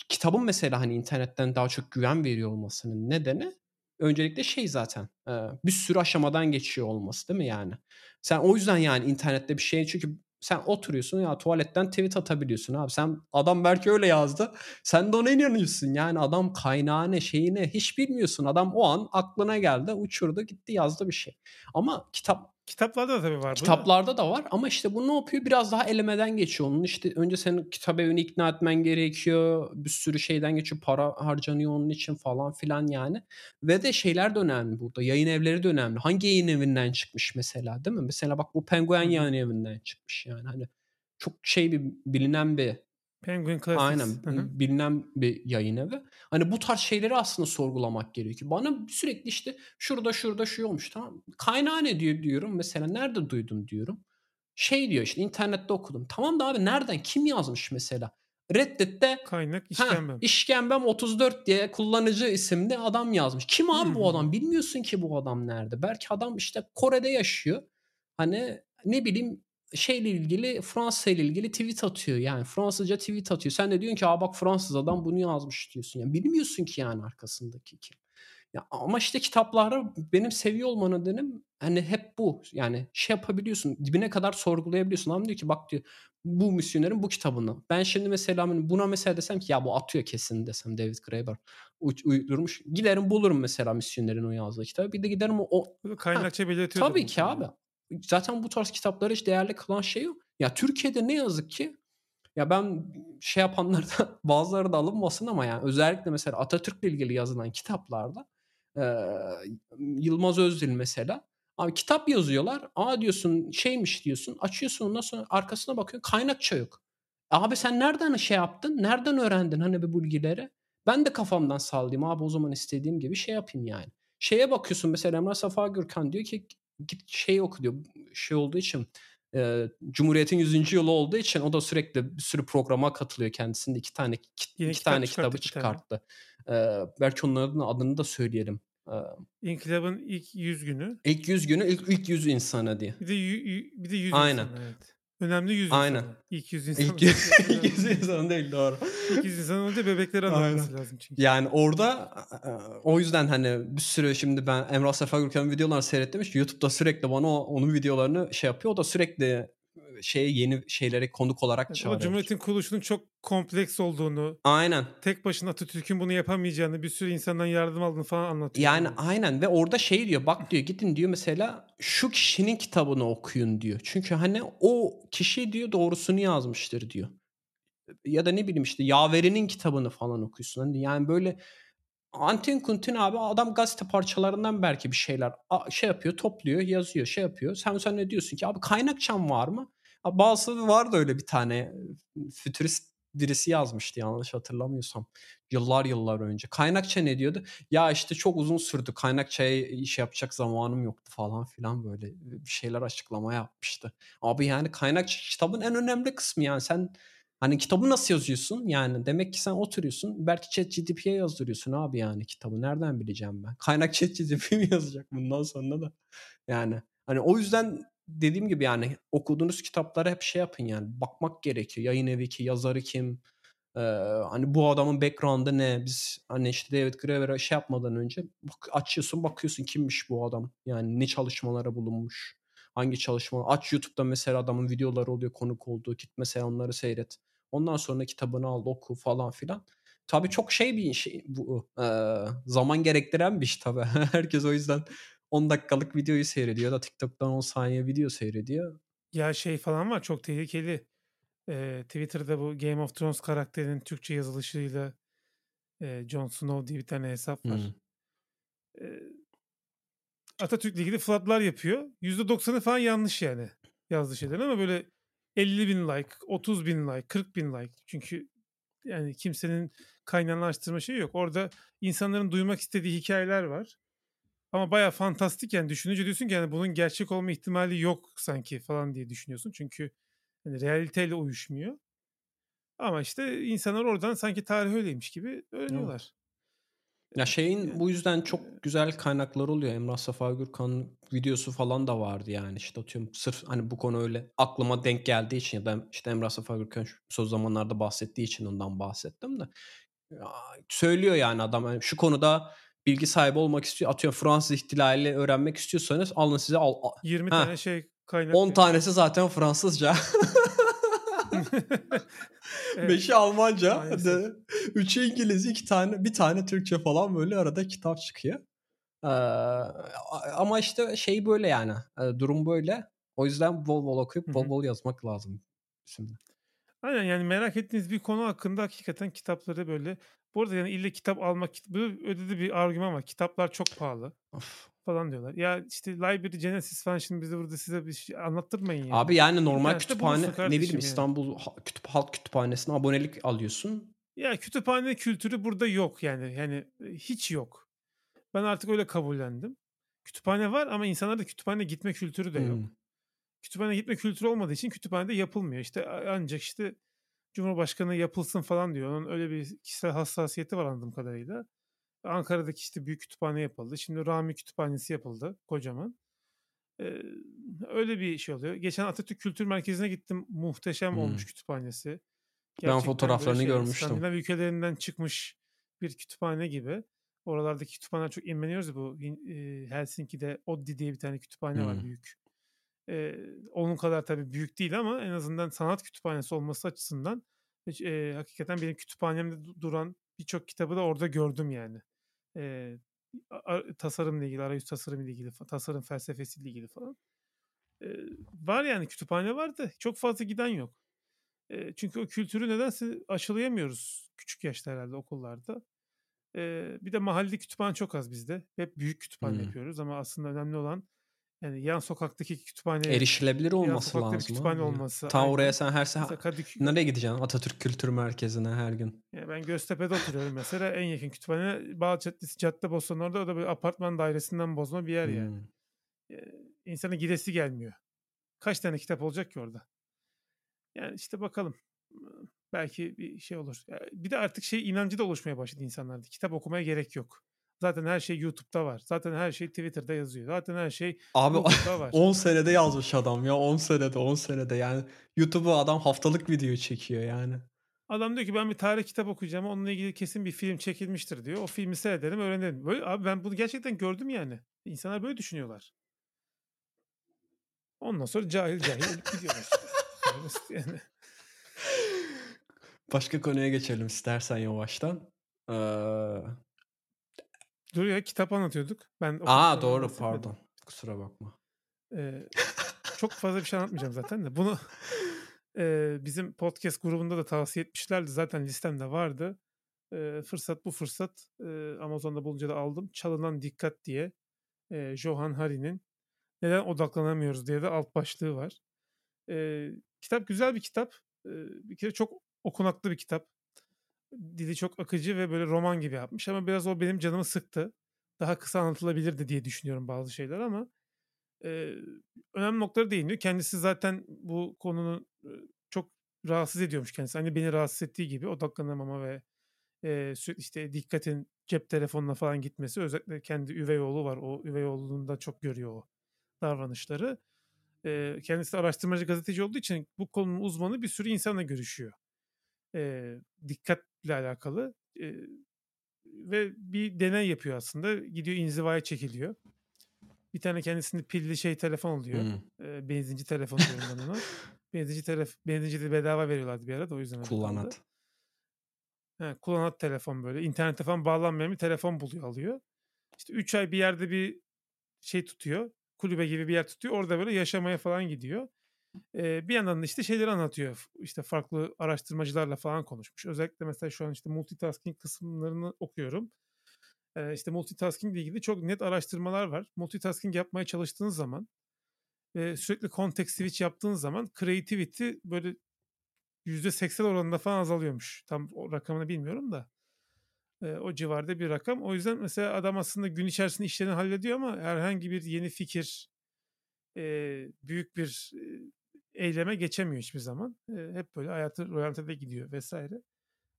kitabın mesela hani internetten daha çok güven veriyor olmasının nedeni öncelikle şey zaten e, bir sürü aşamadan geçiyor olması değil mi yani? Sen o yüzden yani internette bir şey çünkü sen oturuyorsun ya tuvaletten tweet atabiliyorsun abi. Sen adam belki öyle yazdı. Sen de ona inanıyorsun. Yani adam kaynağı ne şeyi ne hiç bilmiyorsun. Adam o an aklına geldi uçurdu gitti yazdı bir şey. Ama kitap Kitaplarda da tabii var. Kitaplarda da var ama işte bu ne yapıyor? Biraz daha elemeden geçiyor onun. İşte önce senin kitap evini ikna etmen gerekiyor. Bir sürü şeyden geçiyor. Para harcanıyor onun için falan filan yani. Ve de şeyler de önemli burada. Yayın evleri de önemli. Hangi yayın evinden çıkmış mesela değil mi? Mesela bak bu Penguin yayın evinden çıkmış yani. Hani çok şey bir bilinen bir Penguin Classics. Aynen. Hı-hı. Bilinen bir yayın evi. Hani bu tarz şeyleri aslında sorgulamak gerekiyor. Bana sürekli işte şurada şurada şu olmuş tamam. Kaynağı ne diyor diyorum. Mesela nerede duydun diyorum. Şey diyor işte internette okudum. Tamam da abi nereden? Kim yazmış mesela? Reddit'te kaynak işkembem. Ha, işkembem 34 diye kullanıcı isimli adam yazmış. Kim abi bu adam? Bilmiyorsun ki bu adam nerede. Belki adam işte Kore'de yaşıyor. Hani ne bileyim şeyle ilgili Fransa ile ilgili tweet atıyor. Yani Fransızca tweet atıyor. Sen de diyorsun ki Aa bak Fransız adam bunu yazmış diyorsun. Yani bilmiyorsun ki yani arkasındaki kim. Ya, ama işte kitapları benim seviyor olma nedenim, hani, hep bu. Yani şey yapabiliyorsun, dibine kadar sorgulayabiliyorsun. Adam diyor ki bak diyor, bu misyonerin bu kitabını. Ben şimdi mesela, hani, buna mesela desem ki ya bu atıyor kesin desem David Graeber uydurmuş. Giderim bulurum mesela misyonerin o yazdığı kitabı. Bir de giderim o Heh, kaynakça belirtiyordur tabii ki abi. Zaten bu tarz kitapları hiç değerli kılan şey o. Ya Türkiye'de ne yazık ki ya ben şey yapanlardan bazıları da alınmasın ama yani özellikle mesela Atatürk'le ilgili yazılan kitaplarda eee, Yılmaz Özdil mesela abi kitap yazıyorlar. A diyorsun şeymiş diyorsun. Açıyorsun ondan sonra arkasına bakıyorsun kaynakça yok. Abi sen nereden şey yaptın? Nereden öğrendin hani bu bilgileri? Ben de kafamdan sallayayım abi o zaman istediğim gibi şey yapayım yani. Şeye bakıyorsun mesela Emrah Safa Gürkan diyor ki git şey oku diyor. Şey olduğu için Eee, Cumhuriyet'in 100. yılı olduğu için o da sürekli bir sürü programa katılıyor. Kendisinde 2 tane Yeni 2 kitap tane kitabı 2 tane. çıkarttı. Eee, belki onların adını da söyleyelim. Eee İnkılabın ilk 100 günü. İlk 100 günü, ilk ilk 100 insanı diye. Bir de yü yü bir de 100 Aynen. insanı evet. Önemli 100 Aynen. insanı. İlk 100 insanı İlk ilk 100 insanı değil doğru. İlk 100 insanı önce bebekleri Aynen. anlatması lazım çünkü. Yani orada o yüzden hani bir sürü şimdi ben Emrah Sefa Gürkan'ın videolarını seyrettim. İşte YouTube'da sürekli bana o, onun videolarını şey yapıyor. O da sürekli şeye yeni şeylere konuk olarak Evet, o çağırıyor. Cumhuriyet'in kuruluşunun çok kompleks olduğunu, Aynen. tek başına Atatürk'ün bunu yapamayacağını, bir sürü insandan yardım aldığını falan anlatıyor. Yani yani. aynen ve orada şey diyor bak diyor gidin diyor mesela şu kişinin kitabını okuyun diyor. Çünkü hani o kişi diyor doğrusunu yazmıştır diyor. Ya da ne bileyim işte Yaveri'nin kitabını falan okuyorsun. Hani yani böyle Antin Kuntin abi adam gazete parçalarından belki bir şeyler şey yapıyor, topluyor, yazıyor, şey yapıyor. Sen sen ne diyorsun ki abi kaynakçam var mı? Ha, Bazısı vardı öyle bir tane fütürist birisi yazmıştı yanlış hatırlamıyorsam. Yıllar yıllar önce. Kaynakça ne diyordu? Ya işte çok uzun sürdü. Kaynakçaya iş yapacak zamanım yoktu falan filan böyle bir şeyler açıklama yapmıştı. Abi yani kaynakça kitabın en önemli kısmı yani sen Hani kitabı nasıl yazıyorsun? Yani demek ki sen oturuyorsun. Belki ChatGPT'ye yazdırıyorsun abi yani kitabı. Nereden bileceğim ben? Kaynak ChatGPT mi yazacak bundan sonra da? Yani hani o yüzden dediğim gibi yani okuduğunuz kitaplara hep şey yapın yani. Bakmak gerekiyor. Yayın evi ki, yazarı kim? Ee, hani bu adamın background'ı ne? Biz hani işte David Graeber'a şey yapmadan önce bak, açıyorsun bakıyorsun kimmiş bu adam? Yani ne çalışmalara bulunmuş? Hangi çalışma? Aç YouTube'da mesela adamın videoları oluyor konuk olduğu. Git mesela onları seyret. Ondan sonra kitabını al oku falan filan. Tabii çok şey bir şey bu. eee, zaman gerektiren bir iş tabii. Herkes o yüzden 10 dakikalık videoyu seyrediyor da TikTok'tan 10 saniye video seyrediyor. Ya şey falan var çok tehlikeli. Ee, Twitter'da bu Game of Thrones karakterinin Türkçe yazılışıyla e, Jon Snow diye bir tane hesap var. Hmm. Ee, Atatürk'le ilgili floodlar yapıyor. %90'ı falan yanlış yani yazdığı şeylerin ama böyle 50 bin like, 30 bin like, 40 bin like. Çünkü yani kimsenin kaynağını şeyi yok. Orada insanların duymak istediği hikayeler var. Ama baya fantastik yani düşününce diyorsun ki yani bunun gerçek olma ihtimali yok sanki falan diye düşünüyorsun. Çünkü hani realiteyle uyuşmuyor. Ama işte insanlar oradan sanki tarih öyleymiş gibi öğreniyorlar. Ya şeyin Yani, bu yüzden çok güzel kaynakları oluyor. Emrah Safa Gürkan'ın videosu falan da vardı yani işte atıyorum sırf hani bu konu öyle aklıma denk geldiği için ya da işte Emrah Safa Gürkan son zamanlarda bahsettiği için ondan bahsettim de. Ya, söylüyor yani adam hani şu konuda bilgi sahibi olmak istiyor. Atıyorum Fransız ihtilali öğrenmek istiyorsanız alın size al. a- 20 Ha, tane şey kaynak 10 diyor. tanesi zaten Fransızca. Evet, Beşi Almanca, de, üçü İngiliz, iki tane, bir tane Türkçe falan böyle arada kitap çıkıyor. Ee, ama işte şey böyle yani, e, durum böyle. O yüzden bol bol okuyup bol bol yazmak lazım şimdi. Aynen yani merak ettiğiniz bir konu hakkında hakikaten kitapları böyle. Bu arada yani illa kitap almak, bu öyle de bir argüman var. Kitaplar çok pahalı Of. falan diyorlar. Ya işte Library Genesis falan şimdi bize burada size bir şey anlattırmayın yani. Abi yani normal İnternette kütüphane ne bileyim yani. İstanbul Kütüp Halk Kütüphanesi'ne abonelik alıyorsun. Ya kütüphane kültürü burada yok yani. Yani e, hiç yok. Ben artık öyle kabullendim. Kütüphane var ama insanlarda kütüphane gitme kültürü de yok. Hmm. Kütüphane gitme kültürü olmadığı için kütüphanede yapılmıyor. İşte ancak işte Cumhurbaşkanı yapılsın falan diyor. Onun öyle bir kişisel hassasiyeti var anladığım kadarıyla. Ankara'daki işte büyük kütüphane yapıldı. Şimdi Rami Kütüphanesi yapıldı kocaman. Ee, öyle bir şey oluyor. Geçen Atatürk Kültür Merkezi'ne gittim. Muhteşem Hmm. olmuş kütüphanesi. Ben Gerçekten böyle fotoğraflarını şey, görmüştüm. Skandinav ülkelerinden çıkmış bir kütüphane gibi. Oralardaki kütüphaneler çok imreniyoruz ya bu e, Helsinki'de Oddi diye bir tane kütüphane var Hımm. büyük. Eee, onun kadar tabii büyük değil ama en azından sanat kütüphanesi olması açısından eee, hakikaten benim kütüphanemde du duran birçok kitabı da orada gördüm yani. A tasarımla ilgili, arayüz tasarımıyla ilgili, tasarım felsefesiyle ilgili falan. Eee, var yani kütüphane var da çok fazla giden yok. Eee, çünkü o kültürü nedense aşılayamıyoruz küçük yaşta herhâlde okullarda. Eee, bir de mahalle kütüphane çok az bizde. Hep büyük kütüphane Hımm. yapıyoruz ama aslında önemli olan yani yan sokaktaki kütüphaneye Erişilebilir yan olması bir lazım kütüphane abi ya. olması Ta oraya aynen. sen her se Mesela Kadıkö nereye gideceksin? Atatürk Kültür Merkezi'ne her gün. Ya ben Göztepe'de oturuyorum mesela. En yakın kütüphane Bağ Caddesi, Caddebostan orada. O da böyle apartman dairesinden bozma bir yer yani. İnsanın gidesi gelmiyor. Kaç tane kitap olacak ki orada? Yani işte bakalım. Belki bir şey olur. Bir de artık şey inancı da oluşmaya başladı insanlarda. Kitap okumaya gerek yok. Zaten her şey YouTube'da var. Zaten her şey Twitter'da yazıyor. Zaten her şey Abi Google'da var. 10 senede yazmış adam ya 10 senede 10 senede yani YouTube'a adam haftalık video çekiyor yani. Adam diyor ki ben bir tarih kitap okuyacağım. Onunla ilgili kesin bir film çekilmiştir diyor. O filmi seyrederim, öğrenirim. Böyle abi ben bunu gerçekten gördüm yani. İnsanlar böyle düşünüyorlar. Ondan sonra cahil cahil ölüp gidiyorlar basit yani. Başka konuya geçelim istersen yavaştan. Eee Dur ya kitap anlatıyorduk. Ben A, okuduklarımdan doğru pardon. Kusura bakma. Eee, çok fazla bir şey anlatmayacağım zaten de. Bunu eee, bizim podcast grubunda da tavsiye etmişlerdi. Zaten listemde vardı. Eee, fırsat bu fırsat. Eee, Amazon'da bulunca da aldım. Çalınan Dikkat diye. Eee, Johan Hari'nin Neden Odaklanamıyoruz diye de alt başlığı var. Eee, kitap güzel bir kitap. Eee, bir kere çok okunaklı bir kitap. Dili çok akıcı ve böyle roman gibi yapmış ama biraz o benim canımı sıktı. Daha kısa anlatılabilirdi diye düşünüyorum bazı şeyler ama eee, önemli noktalara değiniyor. Kendisi zaten bu konunun eee, çok rahatsız ediyormuş kendisi. Hani beni rahatsız ettiği gibi odaklanamama ve eee, sürekli işte dikkatin cep telefonuna falan gitmesi. Özellikle kendi üvey oğlu var. O üvey oğlunda çok görüyor o davranışları. Eee, kendisi araştırmacı gazeteci olduğu için bu konunun uzmanı bir sürü insanla görüşüyor. Eee, dikkatle alakalı. Eee, ve bir deney yapıyor aslında. Gidiyor inzivaya çekiliyor. Bir tane kendisinde pilli şey telefon oluyor. Hımm. Eee, benzinci telefonu diyorum ben ona. Benzinci telef benzincide bedava veriyorlardı bir ara da o yüzden. Kullanat. He, kullanat telefon böyle. İnternete falan bağlanmayan bir telefon buluyor, alıyor. İşte 3 ay bir yerde bir şey tutuyor. Kulübe gibi bir yer tutuyor. Orada böyle yaşamaya falan gidiyor. Bir yandan da işte şeyleri anlatıyor. İşte farklı araştırmacılarla falan konuşmuş. Özellikle mesela şu an işte multitasking kısımlarını okuyorum. Eee, işte multitaskingle ilgili çok net araştırmalar var. Multitasking yapmaya çalıştığınız zaman sürekli context switch yaptığın zaman creativity böyle %80 oranında falan azalıyormuş. Tam o rakamını bilmiyorum da. O civarda bir rakam. O yüzden mesela adam aslında gün içerisinde işlerini hallediyor ama herhangi bir yeni fikir, eee, büyük bir, eyleme geçemiyor hiçbir zaman. Eee, hep böyle hayatı rölantede gidiyor vs.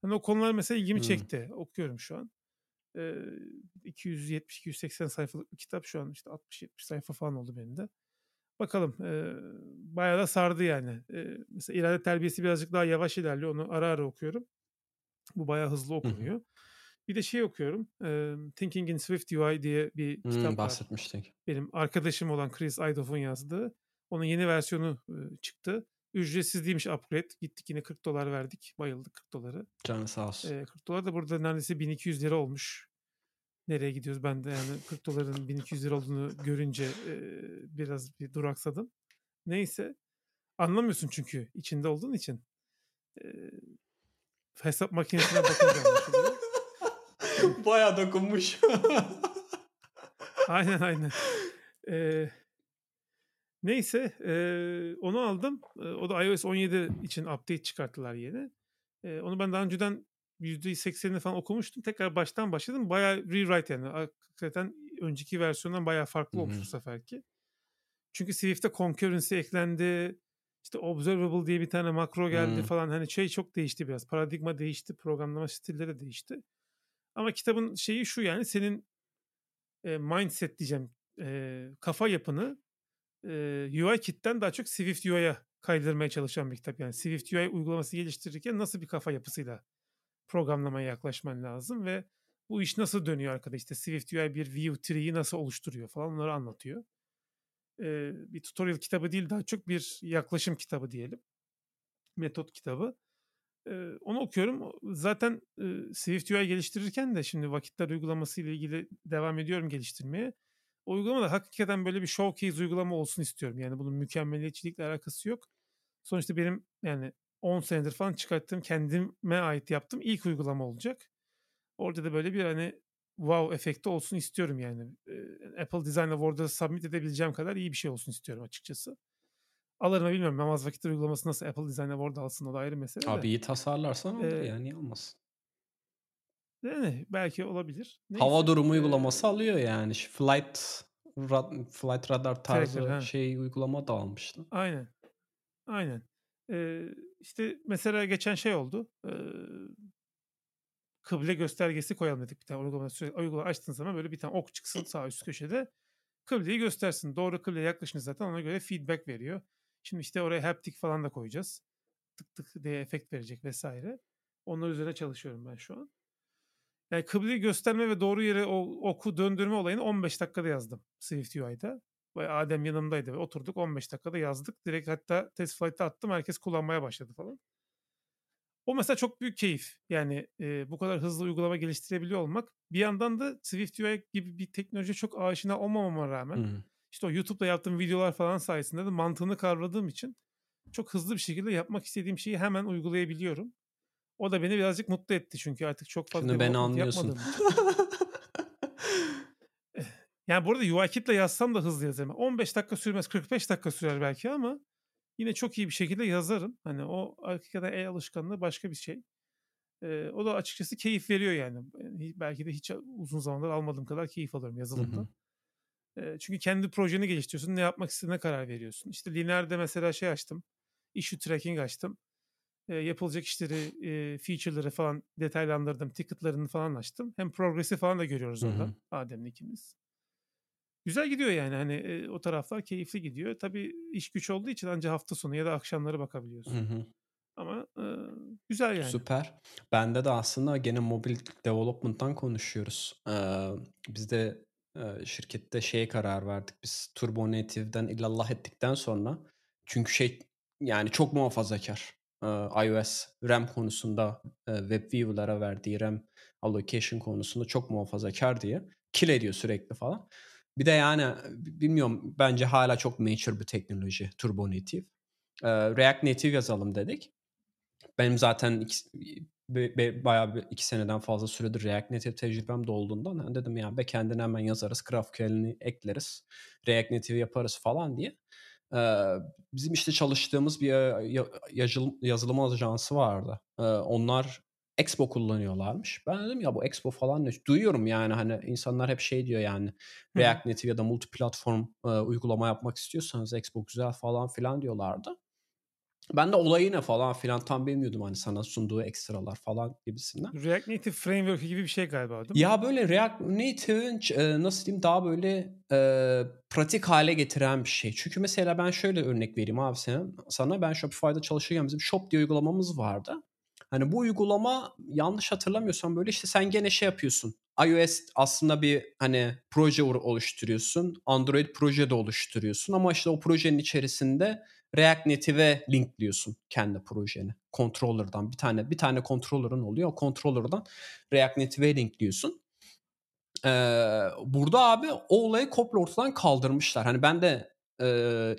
Hani o konular mesela ilgimi çekti. Okuyorum şu an. Eee, 270-280 sayfalık bir kitap şu an işte 60-70 sayfa falan oldu benim de. Bakalım, eee, bayağı da sardı yani. Eee, mesela irade terbiyesi birazcık daha yavaş ilerliyor. Onu ara ara okuyorum. Bu bayağı hızlı Hı hı. Bir de şey okuyorum. Emm, Thinking in Swift UI diye bir Hımm, kitap var. bahsetmiştik. Benim arkadaşım olan Chris Idoff'un yazdığı. Onun yeni versiyonu, ııı, çıktı. Ücretsiz değilmiş upgrade. Gittik yine $40 verdik. Bayıldık $40'lara. Canı sağ olsun. Eee, $40 da burada neredeyse $1200 olmuş. Nereye gidiyoruz? Ben de yani $40'ın $1200 olduğunu görünce, eee, biraz bir duraksadım. Neyse. Anlamıyorsun çünkü içinde olduğun için. Eee, hesap makinesine bakınca anlaşılıyor. Bayağı dokunmuş. Aynen, aynen. Eee, neyse, eee, onu aldım. Eee, o da iOS 17 için update çıkarttılar yeni. Eee, onu ben daha önceden %80'ini falan okumuştum. Tekrar baştan başladım. Bayağı rewrite yani. Hakikaten önceki versiyondan bayağı Hı farklı olmuş hı. bu seferki. Çünkü Swift'te concurrency eklendi. İşte observable diye bir tane makro geldi Hımm. falan. Hani şey çok değişti biraz. Paradigma değişti. Programlama stilleri değişti. Ama kitabın şeyi şu yani senin, eee, mindset diyeceğim, eee, kafa yapını, eee, UIKit'ten daha çok Swift UI'ya kaydırmaya çalışan bir kitap. Yani Swift UI uygulaması geliştirirken nasıl bir kafa yapısıyla programlamaya yaklaşman lazım ve bu iş nasıl dönüyor arkada işte Swift UI bir view tree'yi nasıl oluşturuyor falan onları anlatıyor. Ee, bir tutorial kitabı değil daha çok bir yaklaşım kitabı diyelim. Metot kitabı. Onu okuyorum. Zaten Swift UI geliştirirken de şimdi vakitler uygulaması ile ilgili devam ediyorum geliştirmeye. O uygulama da hakikaten böyle bir showcase uygulama olsun istiyorum. Yani bunun mükemmeliyetçilikle alakası yok. Sonuçta benim yani 10 senedir falan çıkarttığım kendime ait yaptığım ilk uygulama olacak. Orada da böyle bir hani wow efekti olsun istiyorum yani. Apple Design Award'da submit edebileceğim kadar iyi bir şey olsun istiyorum açıkçası. Alır mı bilmiyorum. Namaz vakitleri uygulaması nasıl Apple Design Award alsın o da ayrı mesele Abi de. iyi tasarlarsan Ee, yani niye olmasın. Yani belki olabilir. Hava Neyse. durumu Ee, uygulaması alıyor yani. Flight Ra- Flight Radar tarzı Tracker, şey uygulama da almıştı. Aynen. Aynen. Ee, işte mesela geçen şey oldu. Ee, kıble göstergesi koyalım dedik bir tane uygulama. Sürekli uygulama açtığın zaman böyle bir tane ok çıksın sağ üst köşede. Kıbleyi göstersin. Doğru kıbleye yaklaşınca zaten ona göre feedback veriyor. Şimdi işte oraya haptic falan da koyacağız. Tık tık diye efekt verecek vesaire. Onlar üzerine çalışıyorum ben şu an. Yani kıbleyi gösterme ve doğru yere o oku döndürme olayını 15 dakikada yazdım Swift UI'da. Ve Adem yanımdaydı ve oturduk 15 dakikada yazdık. Direkt hatta test flight'ta attım. Herkes kullanmaya başladı falan. O mesela çok büyük keyif. Yani e, bu kadar hızlı uygulama geliştirebiliyor olmak. Bir yandan da Swift UI gibi bir teknoloji çok aşina olmamama rağmen Hı. İşte o YouTube'da yaptığım videolar falan sayesinde de mantığını kavradığım için çok hızlı bir şekilde yapmak istediğim şeyi hemen uygulayabiliyorum. O da beni birazcık mutlu etti çünkü artık çok fazla Şimdi beni anlıyorsun. için. Yani burada UIKit'le yazsam da hızlı yazarım. 15 dakika sürmez, 45 dakika sürer belki ama yine çok iyi bir şekilde yazarım. Hani o hakikaten el alışkanlığı başka bir şey. Ee, o da açıkçası keyif veriyor yani. Belki de hiç uzun zamandır almadığım kadar keyif alıyorum Hı yazılımda. hı. Ee, çünkü kendi projeni geliştiriyorsun. Ne yapmak istediğine karar veriyorsun. İşte Linear'de mesela şey açtım. Issue tracking açtım. Ee, yapılacak işleri, e, feature'ları falan detaylandırdım. Ticket'larını falan açtım. Hem progresi falan da görüyoruz orada. Adem'le ikimiz. Güzel gidiyor yani hani e, o taraflar keyifli gidiyor. Tabii iş güç olduğu için ancak hafta sonu ya da akşamları bakabiliyorsun. Hı hı. Ama e, güzel yani. Süper. Bende de aslında gene mobil development'tan konuşuyoruz. Ee, biz de e, şirkette şeye karar verdik. Biz Turbo Native'den illallah ettikten sonra çünkü şey yani çok muhafazakar. İOS RAM konusunda WebView'lara verdiği RAM allocation konusunda çok muhafazakar diye kill ediyor sürekli falan. Bir de yani bilmiyorum bence hala çok mature bir teknoloji Turbo Native. React Native yazalım dedik. Benim zaten be- be- bayağı bir iki seneden fazla süredir React Native tecrübem de olduğundan ben dedim ya backend'ini hemen yazarız, GraphQL'ini ekleriz, React Native yaparız falan diye. Ee, bizim işte çalıştığımız bir ya- yazılım, yazılım ajansı vardı. Ee, onlar Expo kullanıyorlarmış. Ben dedim ya bu Expo falan ne? Duyuyorum yani hani insanlar hep şey diyor yani. React Native ya da multiplatform e, uygulama yapmak istiyorsanız Expo güzel falan filan diyorlardı. Ben de olayı ne falan filan tam bilmiyordum hani sana sunduğu ekstralar falan gibisinden. React Native Framework gibi bir şey galiba değil mi? Ya böyle React Native'in e, nasıl diyeyim daha böyle e, pratik hale getiren bir şey. Çünkü mesela ben şöyle örnek vereyim abi sana. Sana ben Shopify'da çalışırken bizim Shop diye uygulamamız vardı. Hani bu uygulama yanlış hatırlamıyorsam böyle işte sen gene şey yapıyorsun. iOS aslında bir hani proje ol- oluşturuyorsun. Android proje de oluşturuyorsun ama işte o projenin içerisinde React Native'e linkliyorsun kendi projeni. Controller'dan bir tane bir tane controller'ın oluyor. O controller'dan React Native'e linkliyorsun. Ee, burada abi o olayı komple ortadan kaldırmışlar. Hani ben de e,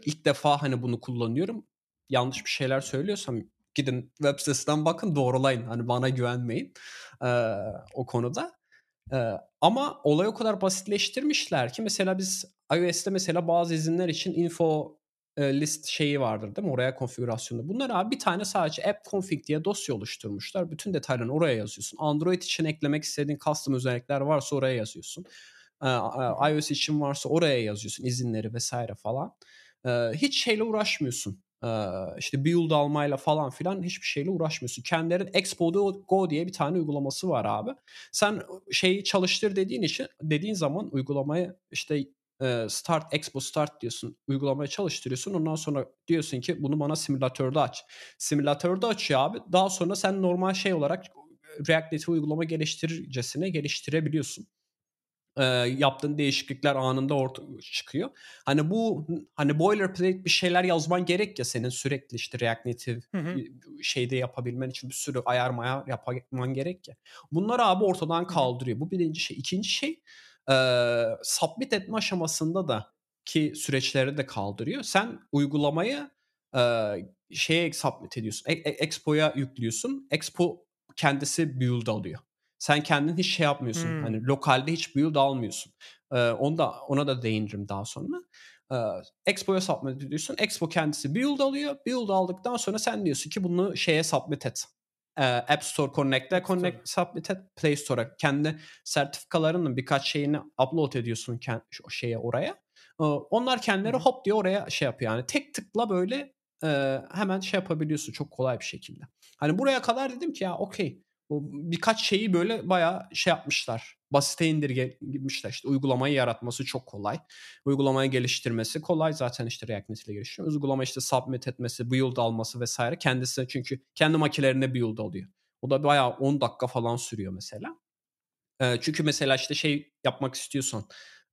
ilk defa hani bunu kullanıyorum. Yanlış bir şeyler söylüyorsam gidin web sitesinden bakın doğrulayın. Hani bana güvenmeyin ee, o konuda. Ee, ama olayı o kadar basitleştirmişler ki mesela biz iOS'te mesela bazı izinler için info e, list şeyi vardır değil mi? Oraya konfigürasyonu. Bunlar abi bir tane sadece app config diye dosya oluşturmuşlar. Bütün detaylarını oraya yazıyorsun. Android için eklemek istediğin custom özellikler varsa oraya yazıyorsun. E, iOS için varsa oraya yazıyorsun. izinleri vesaire falan. Ee, hiç şeyle uğraşmıyorsun. İşte build almayla falan filan hiçbir şeyle uğraşmıyorsun. Kendilerinin Expo Go diye bir tane uygulaması var abi. Sen şeyi çalıştır dediğin için dediğin zaman uygulamayı işte e, start expo start diyorsun uygulamaya çalıştırıyorsun ondan sonra diyorsun ki bunu bana simülatörde aç simülatörde açıyor abi daha sonra sen normal şey olarak React Native uygulama geliştiricesine geliştirebiliyorsun. Ee, yaptığın değişiklikler anında ortaya çıkıyor. Hani bu hani boilerplate bir şeyler yazman gerek ya senin sürekli işte React Native Hı hı. şeyde yapabilmen için bir sürü ayar mayar yapman gerek ya. Bunları abi ortadan kaldırıyor. Bu birinci şey. İkinci şey e, submit etme aşamasında da ki süreçleri de kaldırıyor. Sen uygulamayı e, şeye submit ediyorsun. E, e, Expo'ya yüklüyorsun. Expo kendisi build alıyor. Sen kendin hiç şey yapmıyorsun. Hmm. Hani lokalde hiç build almıyorsun. Ee, onu da ona da değinirim daha sonra. Ee, Expo'ya submit ediyorsun. Expo kendisi build alıyor. Build aldıktan sonra sen diyorsun ki bunu şeye submit et. Ee, App Store Connect'e connect submit et. Play Store'a kendi sertifikalarının birkaç şeyini upload ediyorsun kendi, şeye oraya. Onlar kendileri hop diye oraya şey yapıyor. Yani tek tıkla böyle e, hemen şey yapabiliyorsun çok kolay bir şekilde. Hani buraya kadar dedim ki ya okey birkaç şeyi böyle bayağı şey yapmışlar. Basite indirgemişler. İşte uygulamayı yaratması çok kolay. Uygulamayı geliştirmesi kolay. Zaten işte React Native ile geliştiriyor. Uygulama işte submit etmesi, build alması vesaire. Kendisi çünkü kendi makinelerine build alıyor. O da bayağı 10 dakika falan sürüyor mesela. Çünkü mesela işte şey yapmak istiyorsan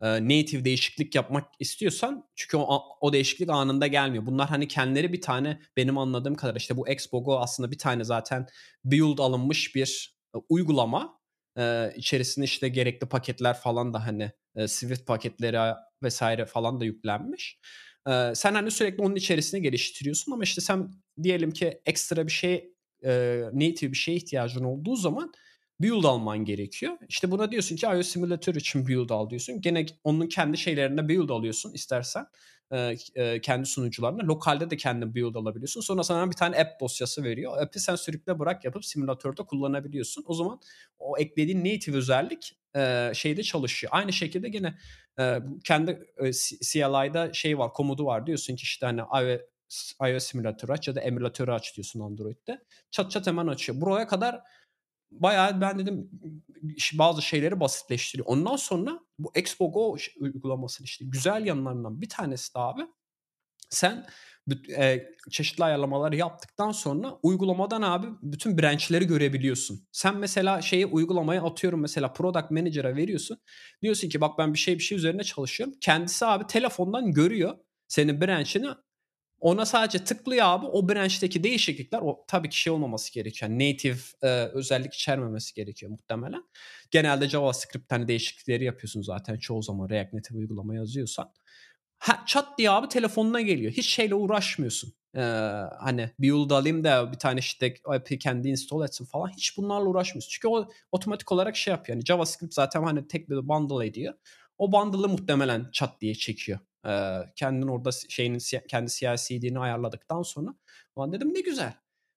native değişiklik yapmak istiyorsan çünkü o, o değişiklik anında gelmiyor. Bunlar hani kendileri bir tane benim anladığım kadar işte bu Expogo aslında bir tane zaten build alınmış bir uygulama. Ee, içerisinde işte gerekli paketler falan da hani Swift paketleri vesaire falan da yüklenmiş. Sen hani sürekli onun içerisine geliştiriyorsun ama işte sen diyelim ki ekstra bir şey native bir şeye ihtiyacın olduğu zaman build alman gerekiyor. İşte buna diyorsun ki iOS simülatör için build al diyorsun. Gene onun kendi şeylerinde build alıyorsun istersen. E, e, kendi sunucularına. Lokalde de kendi build alabiliyorsun. Sonra sana bir tane app dosyası veriyor. App'i sen sürükle bırak yapıp simülatörde kullanabiliyorsun. O zaman o eklediğin native özellik e, şeyde çalışıyor. Aynı şekilde gene e, kendi e, CLI'da şey var, komodu var. Diyorsun ki işte hani iOS, iOS simülatörü aç ya da emülatörü aç diyorsun Android'de. Çat çat hemen açıyor. Buraya kadar bayağı ben dedim bazı şeyleri basitleştiriyor. Ondan sonra bu Expo Go uygulamasının işte güzel yanlarından bir tanesi de abi sen e, çeşitli ayarlamaları yaptıktan sonra uygulamadan abi bütün branchleri görebiliyorsun. Sen mesela şeyi uygulamaya atıyorum mesela product manager'a veriyorsun. Diyorsun ki bak ben bir şey bir şey üzerine çalışıyorum. Kendisi abi telefondan görüyor senin branch'ini ona sadece tıklıyor abi o branch'teki değişiklikler o tabii ki şey olmaması gerekiyor. Native e, özellik içermemesi gerekiyor muhtemelen. Genelde JavaScript hani değişiklikleri yapıyorsun zaten çoğu zaman React Native uygulama yazıyorsan. Ha, çat diye abi telefonuna geliyor. Hiç şeyle uğraşmıyorsun. Ee, hani build alayım da bir tane işte app'i kendi install etsin falan. Hiç bunlarla uğraşmıyorsun. Çünkü o otomatik olarak şey yapıyor. Yani JavaScript zaten hani tek bir bundle ediyor. O bundle'ı muhtemelen çat diye çekiyor. Kendin orada şeyinin kendi CI/CD'ni ayarladıktan sonra ben dedim ne güzel.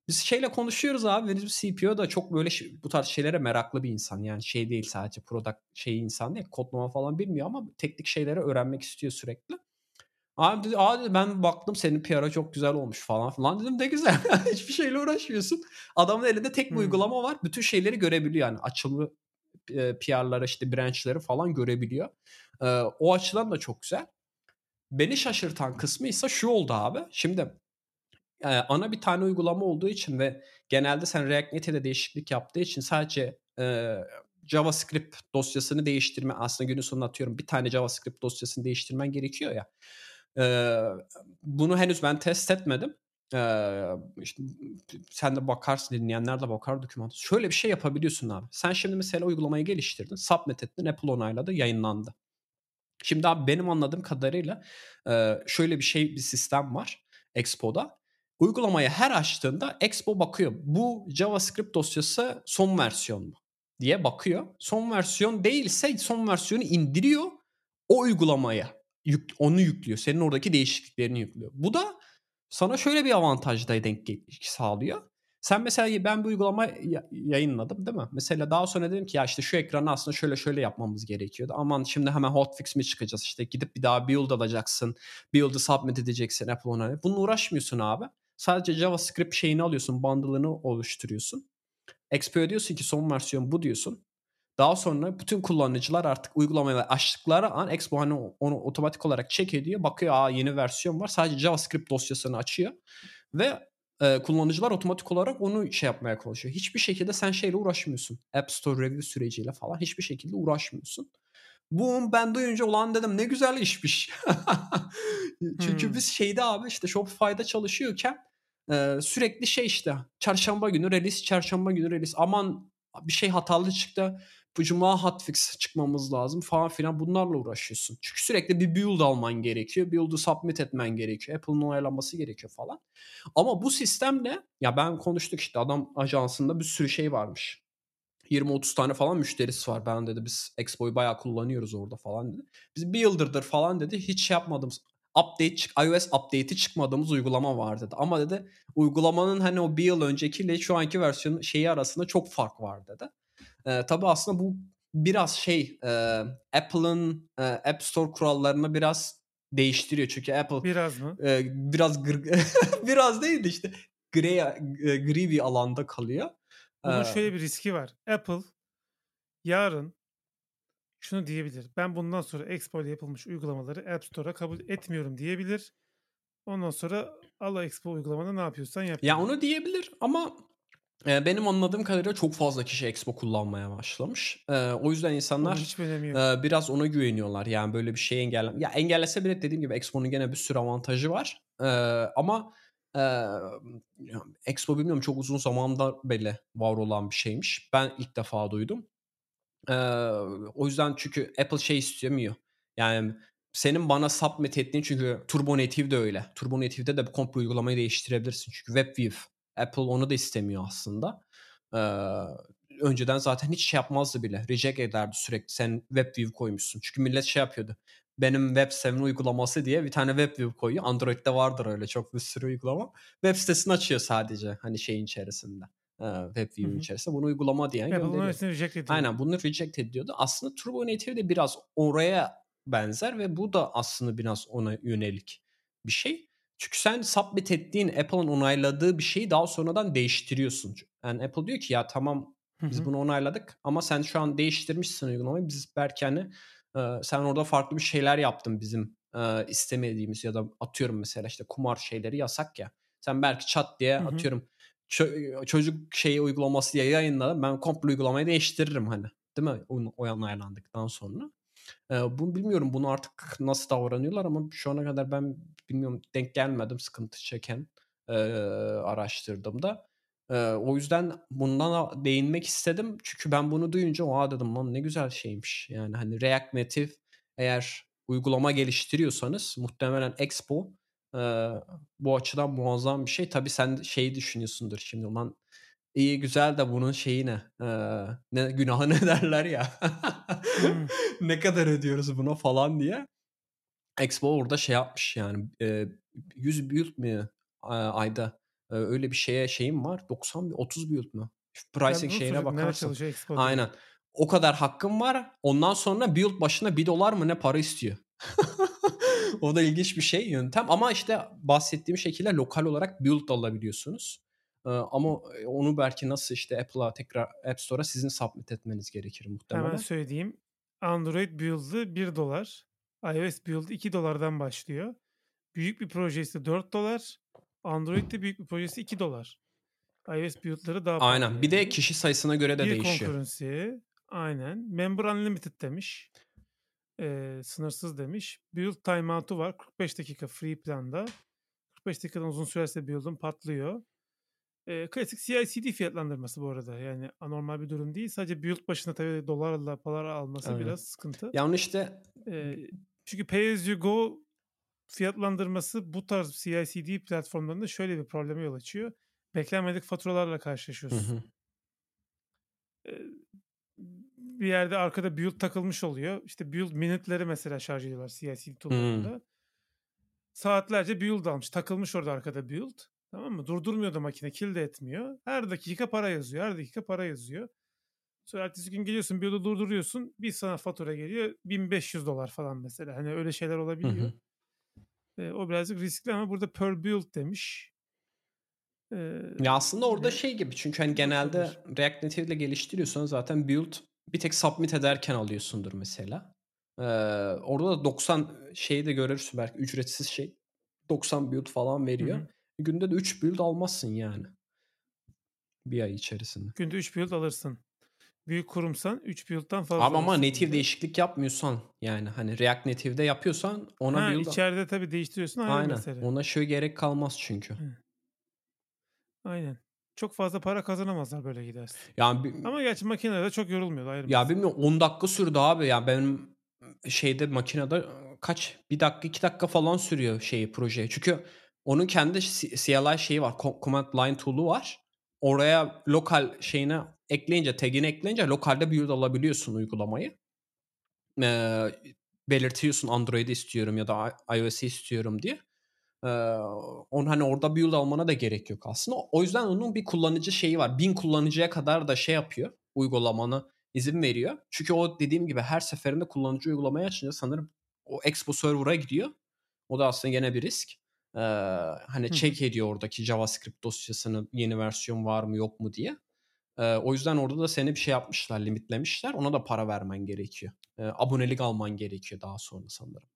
Biz şeyle konuşuyoruz abi. Bizim CPO da çok böyle bu tarz şeylere meraklı bir insan. Yani şey değil sadece product şey insan değil. Kodlama falan bilmiyor ama teknik şeyleri öğrenmek istiyor sürekli. Abi dedi, Aa dedi ben baktım senin PR'a çok güzel olmuş falan filan dedim de güzel. Hiçbir şeyle uğraşmıyorsun. Adamın elinde tek bir hmm. uygulama var. Bütün şeyleri görebiliyor yani. Açılımı PR'ları işte branch'ları falan görebiliyor. Ee, o açıdan da çok güzel. Beni şaşırtan kısmı ise şu oldu abi. Şimdi e, ana bir tane uygulama olduğu için ve genelde sen React Native'de değişiklik yaptığı için sadece e, JavaScript dosyasını değiştirme aslında günün sonunda atıyorum bir tane JavaScript dosyasını değiştirmen gerekiyor ya. E, bunu henüz ben test etmedim. Ee, işte sen de bakarsın dinleyenler de bakar doküman. Şöyle bir şey yapabiliyorsun abi. Sen şimdi mesela uygulamayı geliştirdin, submit ettin, Apple onayladı, yayınlandı. Şimdi abi benim anladığım kadarıyla şöyle bir şey bir sistem var Expo'da. Uygulamayı her açtığında Expo bakıyor. Bu JavaScript dosyası son versiyon mu? diye bakıyor. Son versiyon değilse son versiyonu indiriyor. O uygulamaya yük, onu yüklüyor. Senin oradaki değişikliklerini yüklüyor. Bu da sana şöyle bir avantaj da denk sağlıyor. Sen mesela ben bu uygulama yayınladım değil mi? Mesela daha sonra dedim ki ya işte şu ekranı aslında şöyle şöyle yapmamız gerekiyordu. Aman şimdi hemen hotfix mi çıkacağız işte gidip bir daha build alacaksın. Build'ı submit edeceksin Apple ona. Bununla uğraşmıyorsun abi. Sadece JavaScript şeyini alıyorsun, bundle'ını oluşturuyorsun. Expo diyorsun ki son versiyon bu diyorsun. Daha sonra bütün kullanıcılar artık uygulamayı açtıkları an Expo hani onu otomatik olarak check ediyor. Bakıyor aa yeni versiyon var. Sadece JavaScript dosyasını açıyor. Ve eee, kullanıcılar otomatik olarak onu şey yapmaya çalışıyor. Hiçbir şekilde sen şeyle uğraşmıyorsun. App Store review süreciyle falan hiçbir şekilde uğraşmıyorsun. Bu ben duyunca ulan dedim ne güzel işmiş. Çünkü Hımm. biz şeyde abi işte Shopify'da çalışıyorken eee, sürekli şey işte çarşamba günü release, çarşamba günü release. Aman bir şey hatalı çıktı. Bu cuma hotfix çıkmamız lazım falan filan bunlarla uğraşıyorsun. Çünkü sürekli bir build alman gerekiyor. Build'u submit etmen gerekiyor. Apple'ın onaylanması gerekiyor falan. Ama bu sistemle ya ben konuştuk işte adam ajansında bir sürü şey varmış. 20-30 tane falan müşterisi var. Ben dedi biz Expo'yu bayağı kullanıyoruz orada falan dedi. Biz bir yıldırdır falan dedi. Hiç şey yapmadığımız update çık iOS update'i çıkmadığımız uygulama var dedi. Ama dedi uygulamanın hani o bir yıl öncekiyle şu anki versiyonun şeyi arasında çok fark var dedi. Ee, tabii aslında bu biraz şey e, Apple'ın e, App Store kurallarını biraz değiştiriyor. Çünkü Apple Biraz mı? e, biraz biraz değil de işte gri, e, gri bir alanda kalıyor. Bunun Ee, şöyle bir riski var. Apple yarın şunu diyebilir. Ben bundan sonra Expo ile yapılmış uygulamaları App Store'a kabul etmiyorum diyebilir. Ondan sonra Allah Expo uygulamada ne yapıyorsan yap. Ya onu diyebilir ama e, benim anladığım kadarıyla çok fazla kişi Expo kullanmaya başlamış. O yüzden insanlar biraz ona güveniyorlar. Yani böyle bir şeyi engelle ya engellese bile dediğim gibi Expo'nun gene bir sürü avantajı var. Ama Expo bilmiyorum çok uzun zamanda bile var olan bir şeymiş. Ben ilk defa duydum. O yüzden çünkü Apple şey istemiyor. Yani senin bana submit ettiğin çünkü Turbo Native de öyle. Turbo Native'de de komple uygulamayı değiştirebilirsin. Çünkü WebView. Apple onu da istemiyor aslında. Eee, önceden zaten hiç şey yapmazdı bile. Reject ederdi sürekli. Sen WebView koymuşsun. Çünkü millet şey yapıyordu. Benim Web 7 uygulaması diye bir tane WebView koyuyor. Android'de vardır öyle çok bir sürü uygulama. Web sitesini açıyor sadece hani şeyin içerisinde. Hı. içerisinde. Bunu uygulama diyen Apple'ın gönderiyor. öylesine reject ediyor. Aynen bunu reject ediyordu. Aslında Turbo Native de biraz oraya benzer ve bu da aslında biraz ona yönelik bir şey. Çünkü sen submit ettiğin Apple'ın onayladığı bir şeyi daha sonradan değiştiriyorsun. Yani Apple diyor ki ya tamam biz hı. bunu onayladık ama sen şu an değiştirmişsin uygulamayı. Biz belki hani e, sen orada farklı bir şeyler yaptın bizim e, istemediğimiz ya da atıyorum mesela işte kumar şeyleri yasak ya. Sen belki çat diye Hı hı. atıyorum çö- çocuk şeyi uygulaması diye yayınladım. Ben komple uygulamayı değiştiririm hani. Değil mi? O, o onaylandıktan sonra. Ee, bunu bilmiyorum bunu artık nasıl davranıyorlar ama şu ana kadar ben bilmiyorum denk gelmedim sıkıntı çeken e, araştırdığımda. E, o yüzden bundan da değinmek istedim. Çünkü ben bunu duyunca oha dedim lan ne güzel şeymiş. Yani hani React Native eğer uygulama geliştiriyorsanız muhtemelen Expo e, bu açıdan muazzam bir şey. Tabii sen şeyi düşünüyorsundur şimdi lan iyi güzel de bunun şeyi ne? E, ne günahı ne derler ya. Ne kadar ödüyoruz buna falan diye. Expo orada şey yapmış yani e, 100 build mi ayda E, öyle bir şeye şeyim var 90 bi- 30 build? Ben Pricing şeyine bakarsın. Aynen. O kadar hakkım var. Ondan sonra build başına 1 dolar mı ne para istiyor. o da ilginç bir şey yöntem ama işte bahsettiğim şekilde lokal olarak build alabiliyorsunuz. Ee, ama onu belki nasıl işte Apple'a tekrar App Store'a sizin submit etmeniz gerekir Hemen muhtemelen. söyleyeyim. Android build'ı $1, iOS build'ı $2'dan başlıyor. Büyük bir projesi $4, Android'de büyük bir projesi $2. iOS build'ları daha pahalı Aynen. Bir de yani. kişi sayısına göre de Bir değişiyor. concurrency. Aynen. Member Unlimited demiş. Eee, sınırsız demiş. Build timeout'u var. 45 dakika free planda. 45 dakikadan uzun sürerse build'un patlıyor. Eee, klasik CI/CD fiyatlandırması bu arada. Yani anormal bir durum değil. Sadece build başına tabii dolarla para alması Aynen. biraz sıkıntı. Ya onu işte Eee, çünkü pay as you go fiyatlandırması bu tarz CI/CD platformlarında şöyle bir probleme yol açıyor. Beklenmedik faturalarla Hı karşılaşıyorsun. hı. Eee, bir yerde arkada build takılmış oluyor. İşte build minute'leri mesela şarj ediyorlar CI/CD tool'larında. Saatlerce build almış. Takılmış orada arkada build. Tamam mı? Durdurmuyor da makine. Kill de etmiyor. Her dakika para yazıyor. Her dakika para yazıyor. Sonra ertesi gün geliyorsun build'u durduruyorsun. Bir sana fatura geliyor. $1500 falan mesela. Hani öyle şeyler Hı olabiliyor. hı. Eee, o birazcık riskli ama burada per build demiş. Eee, Ya aslında orada yine şey gibi çünkü hani genelde React Native ile geliştiriyorsan zaten build bir tek submit ederken alıyorsundur mesela. Ee, orada da 90 şeyi de görürsün belki ücretsiz şey. 90 build falan Hı veriyor. hı. günde de 3 build almazsın yani. Bir ay içerisinde. Günde 3 build alırsın. Büyük kurumsan 3 build'dan fazla Ama ama native değişiklik yapmıyorsan yani hani React Native'de yapıyorsan ona Ha, build içeride tabii değiştiriyorsun ayrı Aynen. mesele. Ona şu gerek kalmaz çünkü. Aynen. Çok fazla para kazanamazlar böyle giderse. Yani Ama gerçi makinelerde çok yorulmuyor ayrı ya mesele. bilmiyorum 10 dakika sürdü abi ya benim şeyde makinede kaç bir dakika iki dakika falan sürüyor şeyi projeye. Çünkü onun kendi CLI şeyi var. co- Command line tool'u var. Oraya lokal şeyine ekleyince tagini ekleyince lokalde build alabiliyorsun uygulamayı. Ee, belirtiyorsun Android'i istiyorum ya da iOS'i istiyorum diye. Ee, onun hani orada build almana da gerek yok aslında. O yüzden onun bir kullanıcı şeyi var. Bin kullanıcıya kadar da şey yapıyor. Uygulamanı izin veriyor. Çünkü o dediğim gibi her seferinde kullanıcı uygulamayı açınca sanırım o Expo server'a gidiyor. O da aslında gene bir risk. Ee, hani Hı check ediyor oradaki JavaScript dosyasını yeni versiyon var mı yok mu diye. Ee, o yüzden orada da seni bir şey yapmışlar, limitlemişler. Ona da para vermen gerekiyor. Ee, abonelik alman gerekiyor daha sonra sanırım.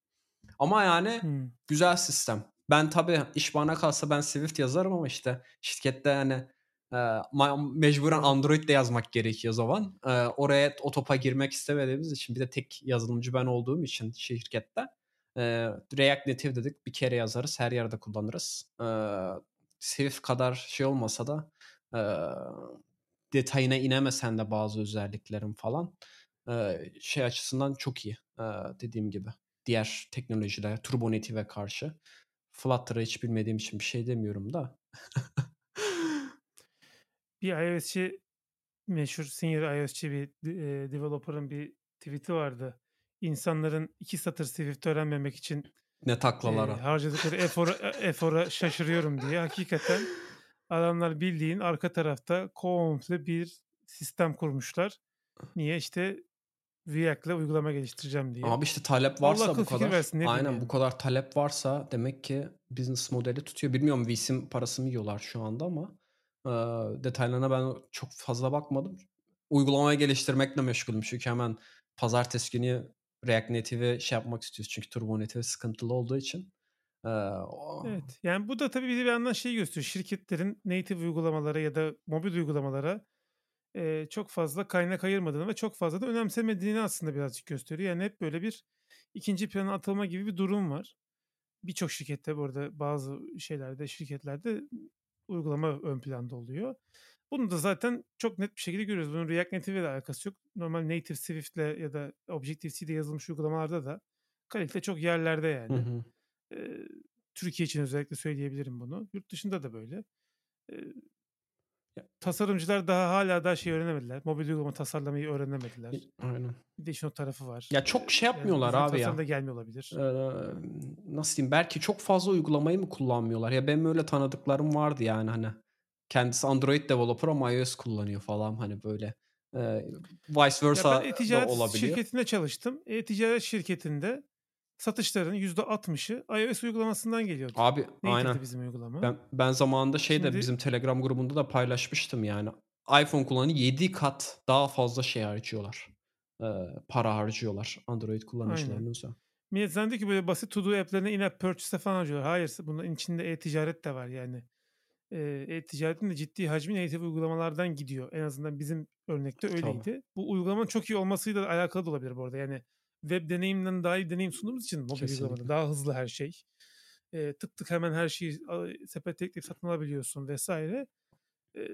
Ama yani Hmm. güzel sistem. Ben tabii iş bana kalsa ben Swift yazarım ama işte şirkette hani e, mecburen. Android de yazmak gerekiyor o zaman. E, oraya o topa girmek istemediğimiz için bir de tek yazılımcı ben olduğum için şirkette e, React Native dedik bir kere yazarız her yerde kullanırız. E, Swift kadar şey olmasa da e, detayına inemesen de bazı özelliklerin falan e, şey açısından çok iyi e, dediğim gibi diğer teknolojilere, Turbo Native'e karşı. Flutter'ı hiç bilmediğim için bir şey demiyorum da. Bir iOS'çi meşhur senior iOS'çi bir e, developer'ın bir tweet'i vardı. İnsanların iki satır Swift öğrenmemek için ne e, taklalara. harcadıkları efora, efora şaşırıyorum diye. Hakikaten adamlar bildiğin arka tarafta komple bir sistem kurmuşlar. Niye? İşte React'le uygulama geliştireceğim diye. Abi işte talep varsa bu kadar. versin, aynen yani. bu kadar talep varsa demek ki business modeli tutuyor. Bilmiyorum VSIM parasını yiyorlar şu anda ama e, detaylarına ben çok fazla bakmadım. Uygulamayı geliştirmekle meşgulüm çünkü hemen pazartesi günü React Native'i şey yapmak istiyoruz. Çünkü Turbo Native sıkıntılı olduğu için. E, o- Evet. Yani bu da tabii bir yandan şeyi gösteriyor. Şirketlerin native uygulamalara ya da mobil uygulamalara e, çok fazla kaynak ayırmadığını ve çok fazla da önemsemediğini aslında birazcık gösteriyor. Yani hep böyle bir ikinci plana atılma gibi bir durum var. Birçok şirkette bu arada bazı şeylerde şirketlerde uygulama ön planda oluyor. Bunu da zaten çok net bir şekilde görüyoruz. Bunun React Native ile alakası yok. Normal Native Swift'le ya da Objective-C'de yazılmış uygulamalarda da kalite çok yerlerde yani. Hı hı. Eee, Türkiye için özellikle söyleyebilirim bunu. Yurt dışında da böyle. Ya- tasarımcılar daha hala daha şey öğrenemediler. Mobil uygulama tasarlamayı öğrenemediler. Aynen. Bir de işin o tarafı var. Ya çok şey Yani yapmıyorlar design abi ya. da gelmiyor olabilir. Ee, nasıl diyeyim belki çok fazla uygulamayı mı kullanmıyorlar ya benim öyle tanıdıklarım vardı yani hani kendisi Android developer ama iOS kullanıyor falan hani böyle Ee, vice Ya versa da e-ticaret olabiliyor. şirketinde çalıştım. E-ticaret şirketinde satışların %60'ı iOS uygulamasından geliyordu. Abi Native'di aynen. bizim uygulama. Ben ben zamanında şeyde Şimdi- bizim Telegram grubunda da paylaşmıştım yani. iPhone kullanıcı 7 kat daha fazla şey harcıyorlar. Ee, para harcıyorlar Android kullanıcılarının üzerine. Millet zannediyor ki böyle basit to-do app'lerine in-app purchase'e falan harcıyorlar. Hayır bunun içinde e-ticaret de var yani. E-ticaretin de ciddi hacmi native uygulamalardan gidiyor. En azından bizim örnekte Tabii. öyleydi. Bu uygulamanın çok iyi olmasıyla da alakalı da olabilir bu arada. Yani web deneyiminden daha iyi deneyim sunduğumuz için mobil Kesinlikle. uygulamada daha hızlı her şey. Ee, tık tık hemen her şeyi sepete ekleyip satın alabiliyorsun vesaire. Ee,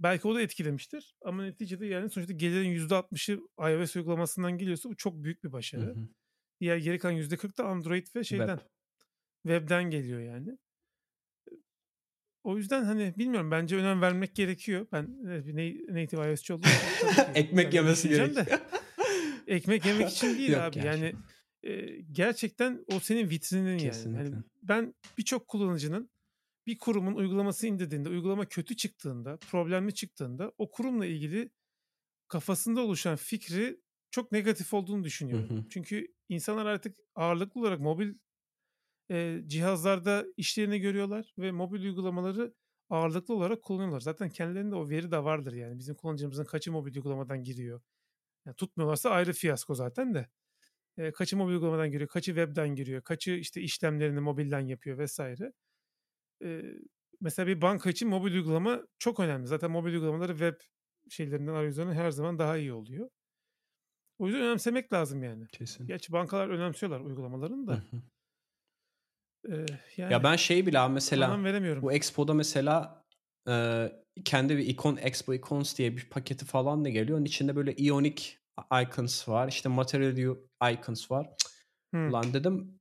belki o da etkilemiştir. Ama neticede yani sonuçta gelirin %60'ı iOS uygulamasından geliyorsa bu çok büyük bir Hı başarı. hı. Diğer geri kalan %40 da Android ve şeyden Web. webden geliyor yani. O yüzden hani bilmiyorum bence önem vermek gerekiyor. Ben e, na- native iOS'çi olduğum Ekmek yemesi gerekiyor. Ekmek yemek için değil Yok abi. gerçi. Yani e, gerçekten o senin vitrinin yani. Kesinlikle. yani. Ben birçok kullanıcının bir kurumun uygulaması indirdiğinde, uygulama kötü çıktığında, problemli çıktığında o kurumla ilgili kafasında oluşan fikri çok negatif olduğunu düşünüyorum. Hı hı. Çünkü insanlar artık ağırlıklı olarak mobil e, cihazlarda işlerini görüyorlar ve mobil uygulamaları ağırlıklı olarak kullanıyorlar. Zaten kendilerinde o veri de vardır yani. Bizim kullanıcımızın kaçı mobil uygulamadan giriyor. Yani tutmuyorlarsa ayrı fiyasko zaten de. E, kaçı mobil uygulamadan giriyor, kaçı webden giriyor, kaçı işte işlemlerini mobilden yapıyor vesaire. Eee, mesela bir banka için mobil uygulama çok önemli. Zaten mobil uygulamaları web şeylerinden, arayüzlerinden her zaman daha iyi oluyor. O yüzden önemsemek lazım yani. Kesin. Gerçi bankalar önemsiyorlar uygulamalarını Hı da. Hı. Eee, Ya, yani ben şeyi bile abi mesela veremiyorum. bu Expo'da mesela, eee, kendi bir ikon Expo Icons diye bir paketi falan da geliyor. Onun içinde böyle Ionic icons var, işte Material icons var. Hıı. Ulan dedim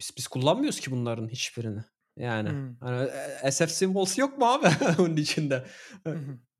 biz biz kullanmıyoruz ki bunların hiçbirini. Yani, Hıı. hani, eee, SF Symbols yok mu abi onun içinde?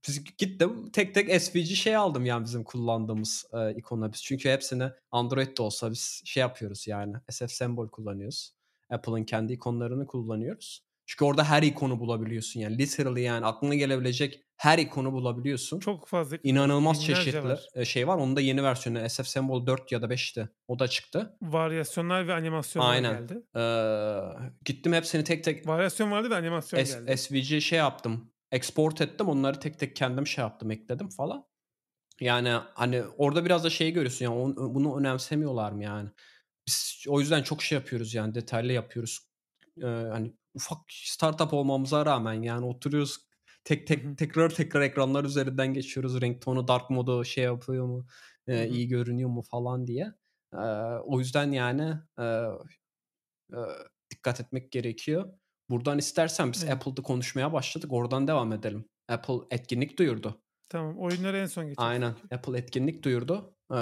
Biz gittim tek tek SVG şey aldım yani bizim kullandığımız, eee, ikonları biz. Çünkü hepsini Android de olsa biz şey yapıyoruz yani SF Symbol kullanıyoruz. Apple'ın kendi ikonlarını kullanıyoruz. Çünkü orada her ikonu bulabiliyorsun yani literally yani aklına gelebilecek her ikonu bulabiliyorsun. Çok fazla İnanılmaz çeşitli, var. eee, şey var. Onun da yeni versiyonu SF Symbol 4 ya da 5'ti. O da çıktı. Varyasyonlar ve animasyonlar Aynen. geldi. Eee, gittim hepsini tek tek Varyasyon vardı ve animasyon S geldi. SVG şey yaptım, export ettim. Onları tek tek kendim şey yaptım, ekledim falan. Yani, hani, orada biraz da şeyi görüyorsun yani bunu önemsemiyorlar mı yani? Biz o yüzden çok şey yapıyoruz yani detaylı yapıyoruz. Eee, hani, ufak startup olmamıza rağmen yani oturuyoruz tek tek tekrar tekrar ekranlar üzerinden geçiyoruz. Renk tonu, dark modu şey yapıyor mu, hı. iyi görünüyor mu falan diye. Eee, o yüzden yani, eee, eee, dikkat etmek gerekiyor. Buradan istersen biz Evet. Apple'da konuşmaya başladık. Oradan devam edelim. Apple etkinlik duyurdu. Tamam, oyunlara en son geçeriz Aynen. Apple etkinlik duyurdu. Eee,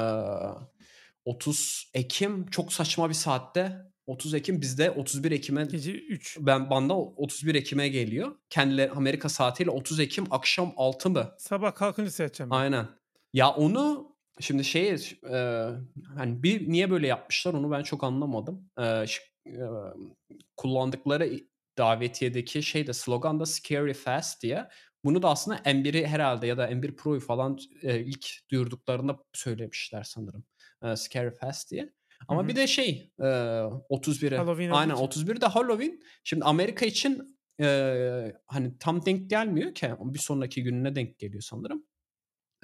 30 Ekim çok saçma bir saatte. 30 Ekim bizde 31 Ekim'e Gece 3. ben bana 31 Ekim'e geliyor. Kendileri Amerika saatiyle 30 Ekim akşam 6 mı? Sabah kalkınca seyredeceğim ben. Aynen. Ya onu şimdi şeye ş eee, hani bir niye böyle yapmışlar onu ben çok anlamadım. Eee, ş emm, kullandıkları davetiyedeki şey de slogan da "Scary Fast" diye. Bunu da aslında M1'i herhâlde ya da M1 Pro'yu falan, eee, ilk duyurduklarında söylemişler sanırım. Eee, "Scary Fast" diye. Ama bir hı. de şey, eee, 31'i Halloween aynen için. 31'i de Halloween. Şimdi Amerika için, eee, hani tam denk gelmiyor ki bir sonraki gününe denk geliyor sanırım.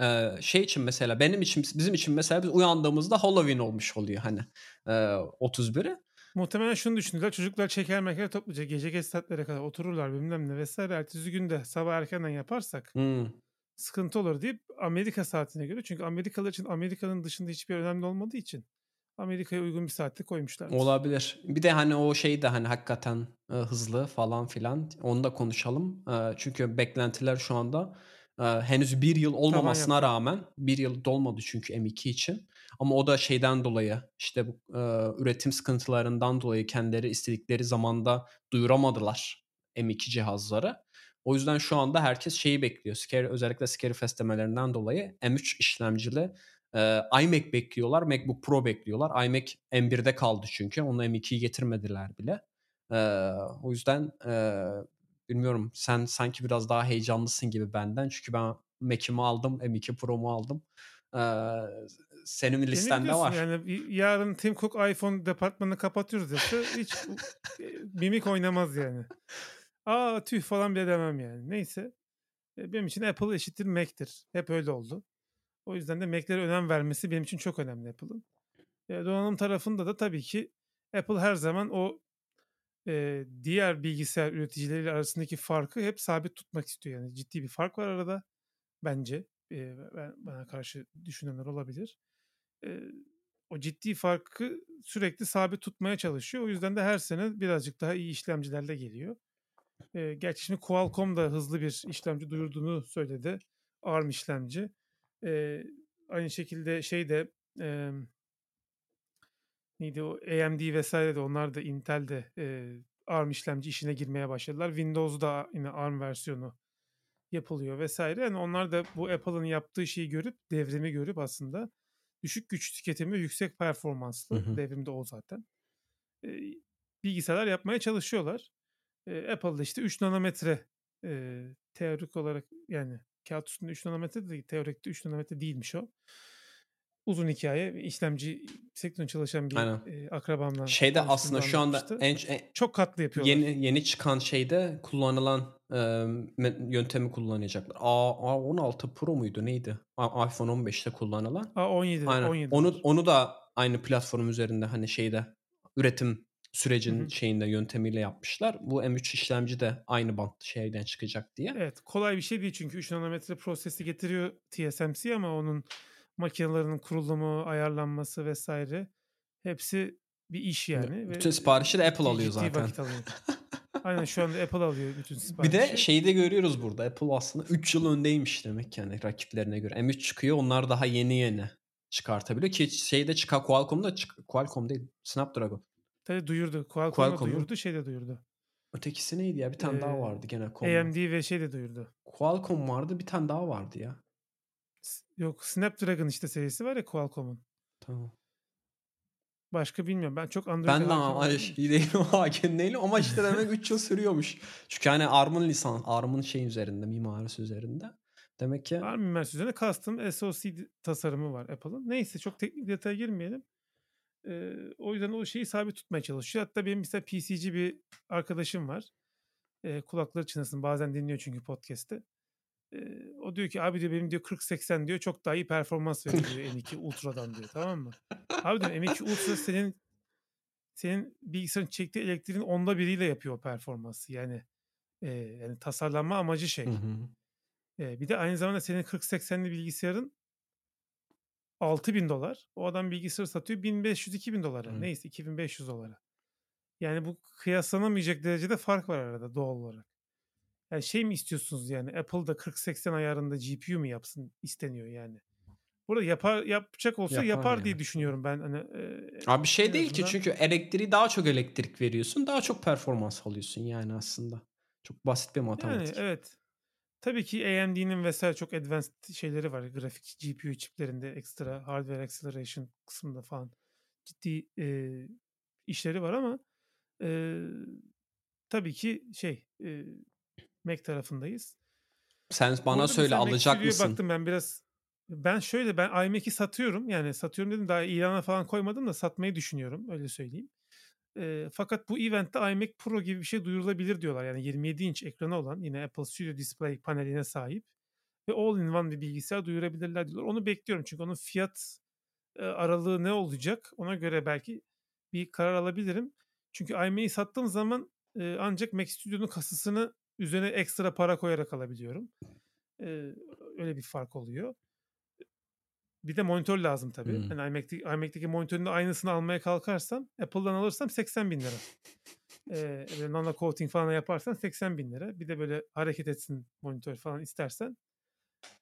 Eee, şey için mesela benim için bizim için mesela biz uyandığımızda Halloween olmuş oluyor hani, eee, 31'i. Muhtemelen şunu düşündüler. Çocuklar çeker meker toplayacak. Gece geç saatlere kadar otururlar bilmem ne vs. Ertesi gün de sabah erkenden yaparsak Hımm. Sıkıntı olur deyip Amerika saatine göre çünkü Amerikalılar için Amerika'nın dışında hiçbir önemli olmadığı için Amerika'ya uygun bir saatte koymuşlardır. Olabilir. Bir de hani o şey de hani hakikaten, eee, hızlı falan filan onu da konuşalım. Eee, çünkü beklentiler şu anda, eee, henüz 1 yıl olmamasına yaptı. rağmen 1 yıl dolmadı çünkü M2 için ama o da şeyden dolayı işte bu, eee, üretim sıkıntılarından dolayı kendileri istedikleri zamanda duyuramadılar M2 cihazları. O yüzden şu anda herkes şeyi bekliyor. Scary özellikle Scary Fest demelerinden dolayı M3 işlemcili, eee, iMac bekliyorlar, MacBook Pro bekliyorlar. iMac M1'de kaldı çünkü. Onu M2'yi getirmediler bile. Eee, o yüzden, eee, bilmiyorum sen sanki biraz daha heyecanlısın gibi benden. Çünkü ben Mac'imi aldım, M2 Pro'mu aldım. Eee, senin listende var. yani yarın Tim Cook iPhone departmanını kapatıyoruz dese hiç eee, mimik oynamaz yani. A, tüh falan bile demem yani. Neyse. Eee, benim için Apple eşittir Mac'tir. Hep öyle oldu. O yüzden de Mac'lere önem vermesi benim için çok önemli Apple'ın. Eee, donanım tarafında da tabii ki Apple her zaman o, eee, diğer bilgisayar üreticileriyle arasındaki farkı hep sabit tutmak istiyor. Yani ciddi bir fark var arada bence. Eee, ben bana karşı düşünenler olabilir. Eee, o ciddi farkı sürekli sabit tutmaya çalışıyor. O yüzden de her sene birazcık daha iyi işlemcilerle geliyor. Eee, gerçi şimdi Qualcomm da hızlı bir işlemci duyurduğunu söyledi. ARM işlemci. Eee, aynı şekilde şey de, emm neydi o AMD vs. de onlar da Intel de, eee, ARM işlemci işine girmeye başladılar. Windows'da yine ARM versiyonu yapılıyor vs. Yani onlar da bu Apple'ın yaptığı şeyi görüp, devrimi görüp aslında düşük güç tüketimi, yüksek performanslı, hı. devrim de o zaten, eee, bilgisayarlar yapmaya çalışıyorlar. Eee, Apple da işte 3 nanometre, eee, teorik olarak yani kâğıt üstünde 3 nanometre de teorikte 3 nanometre değilmiş o. Uzun hikâye. İşlemci sektöründe çalışan bir, Aynen. eee, akrabamla Şeyde aslında şu anda en ç e Çok katlı yapıyorlar. yeni yeni çıkan şeyde kullanılan, me yöntemi kullanacaklar. A A16 Pro muydu neydi? A iPhone 15'te kullanılan. A17'de Aynen. 17 Onu onu da aynı platform üzerinde hani şeyde üretim sürecin hı. şeyinde yöntemiyle yapmışlar. Bu M3 işlemci de aynı bant şeyden çıkacak diye. Evet kolay bir şey değil çünkü 3 nanometre prosesi getiriyor TSMC ama onun makinelerinin kurulumu, ayarlanması vesaire hepsi bir iş yani. Bütün ve siparişi de Apple ciddi alıyor zaten. Aynen şu anda Apple alıyor bütün Bir siparişi. de şeyi de görüyoruz burada. Apple aslında 3 yıl öndeymiş demek yani rakiplerine göre. M3 çıkıyor onlar daha yeni yeni çıkartabiliyor ki şeyde çıkar Qualcomm'da Qualcomm değil Snapdragon. Tabii duyurdu. Qualcomm da Qualcomm'un- duyurdu, şey de duyurdu. Ötekisi neydi ya? Bir tane daha Ee, vardı gene Qualcomm. AMD ve şey de duyurdu. Qualcomm vardı bir tane daha vardı ya. Yok Snapdragon işte serisi var ya Qualcomm'un. Tamam. Başka bilmiyorum. Ben çok Android'e Ben de ama olmadığım şey değilim hakim değilim ama işte demek 3 yıl sürüyormuş. Çünkü hani ARM'ın lisan, ARM'ın şey üzerinde, mimarisi üzerinde. Demek ki ARM mimarisi üzerine custom SoC tasarımı var Apple'ın. Neyse çok teknik detaya girmeyelim. Ee, o yüzden o şeyi sabit tutmaya çalışıyor. Hatta benim mesela PC'ci bir arkadaşım var. Ee, kulakları çınlasın. Bazen dinliyor çünkü podcast'te. Ee, o diyor ki abi diyor benim diyor 40-80 diyor çok daha iyi performans veriyor diyor M2 Ultra'dan diyor tamam mı? Abi diyorum M2 Ultra senin senin bilgisayarın çektiği elektriğin onda biriyle yapıyor o performansı. Yani e, yani tasarlanma amacı şey. Hı hı. Ee, bir de aynı zamanda senin 40-80'li bilgisayarın 6000 dolar. O adam bilgisayarı satıyor 1500-2000 dolara. Evet. Neyse 2500 dolara. Yani bu kıyaslanamayacak derecede fark var arada doğal olarak. Yani şey mi istiyorsunuz yani Apple'da 40-80 ayarında GPU mu yapsın isteniyor yani. Burada yapar yapacak olsa Yapar yapar, ya. diye düşünüyorum ben. Hani, e, Abi bir şey değil ki çünkü elektriği daha çok elektrik veriyorsun. Daha çok performans alıyorsun yani aslında. Çok basit bir Yani matematik. evet. Tabii ki AMD'nin vesaire çok advanced şeyleri var. Grafik GPU çiplerinde ekstra hardware acceleration kısmında falan ciddi e, işleri var ama e, tabii ki şey e, Mac tarafındayız. Sen bana Burada söyle alacak mısın? baktım ben biraz. Ben şöyle ben iMac'i satıyorum. Yani satıyorum dedim daha ilana falan koymadım da satmayı düşünüyorum. Öyle söyleyeyim. Eee, fakat bu eventte iMac Pro gibi bir şey duyurulabilir diyorlar. Yani 27 inç ekranı olan yine Apple Studio Display paneline sahip ve all-in-one bir bilgisayar duyurabilirler diyorlar. Onu bekliyorum çünkü onun fiyat e, aralığı ne olacak ona göre belki bir karar alabilirim. Çünkü iMac'i sattığım zaman e, ancak Mac Studio'nun kasasını üzerine ekstra para koyarak alabiliyorum. E, öyle bir fark oluyor. Bir de monitör lazım tabii. Hmm. Hani iMac'teki, iMac'teki monitörün de aynısını almaya kalkarsam Apple'dan alırsam 80 bin lira. Ee, böyle nano coating falan yaparsan 80 bin lira. Bir de böyle hareket etsin monitör falan istersen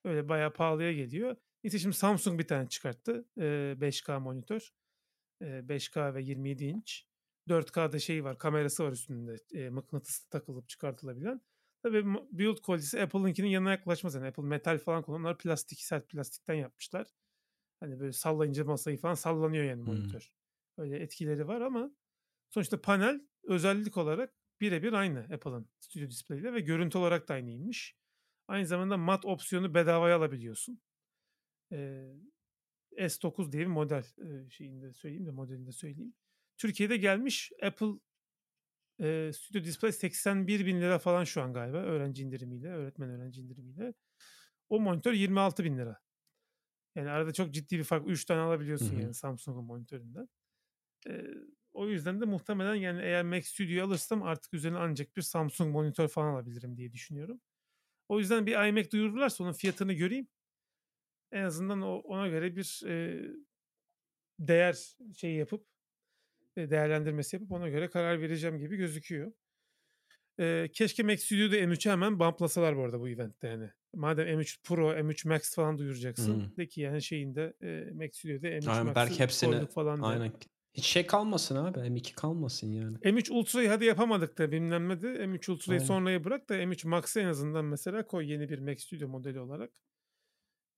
öyle bayağı pahalıya geliyor. Neyse şimdi Samsung bir tane çıkarttı. Ee, 5K monitör. Ee, 5K ve 27 inç. 4K'da şey var kamerası var üstünde. E, mıknatıslı takılıp çıkartılabilen. Tabii build kalitesi Apple'ınkinin yanına yaklaşmaz. Yani Apple metal falan kullanıyor. Onlar plastik, sert plastikten yapmışlar. Hani böyle sallayınca masayı falan sallanıyor yani Hmm. monitör. Öyle etkileri var ama sonuçta panel özellik olarak birebir aynı Apple'ın Studio Display ile ve görüntü olarak da aynıymış. Aynı zamanda mat opsiyonu bedavaya alabiliyorsun. Ee, S9 diye bir model e, şeyinde söyleyeyim de modelinde söyleyeyim. Türkiye'de gelmiş Apple e, Studio Display 81 bin lira falan şu an galiba öğrenci indirimiyle, öğretmen öğrenci indirimiyle. O monitör 26 bin lira. Yani arada çok ciddi bir fark. 3 tane alabiliyorsun Hı hı. yani Samsung'un monitöründen. Ee, o yüzden de muhtemelen yani eğer Mac Studio'yu alırsam artık üzerine ancak bir Samsung monitör falan alabilirim diye düşünüyorum. O yüzden bir iMac duyururlarsa onun fiyatını göreyim. En azından o, ona göre bir e, değer şeyi yapıp e, değerlendirmesi yapıp ona göre karar vereceğim gibi gözüküyor. E, keşke Mac Studio'da M3'ü hemen bumplasalar bu arada bu eventte yani. Madem M3 Pro, M3 Max falan duyuracaksın. Hı. De ki yani şeyinde e, Mac Studio'da M3 Aynen, Max'ı belki hepsini falan de. aynen. Hiç şey kalmasın abi. M2 kalmasın yani. M3 Ultra'yı hadi yapamadık da bilmem ne de M3 Ultra'yı Aynen. sonraya bırak da M3 Max'ı en azından mesela koy yeni bir Mac Studio modeli olarak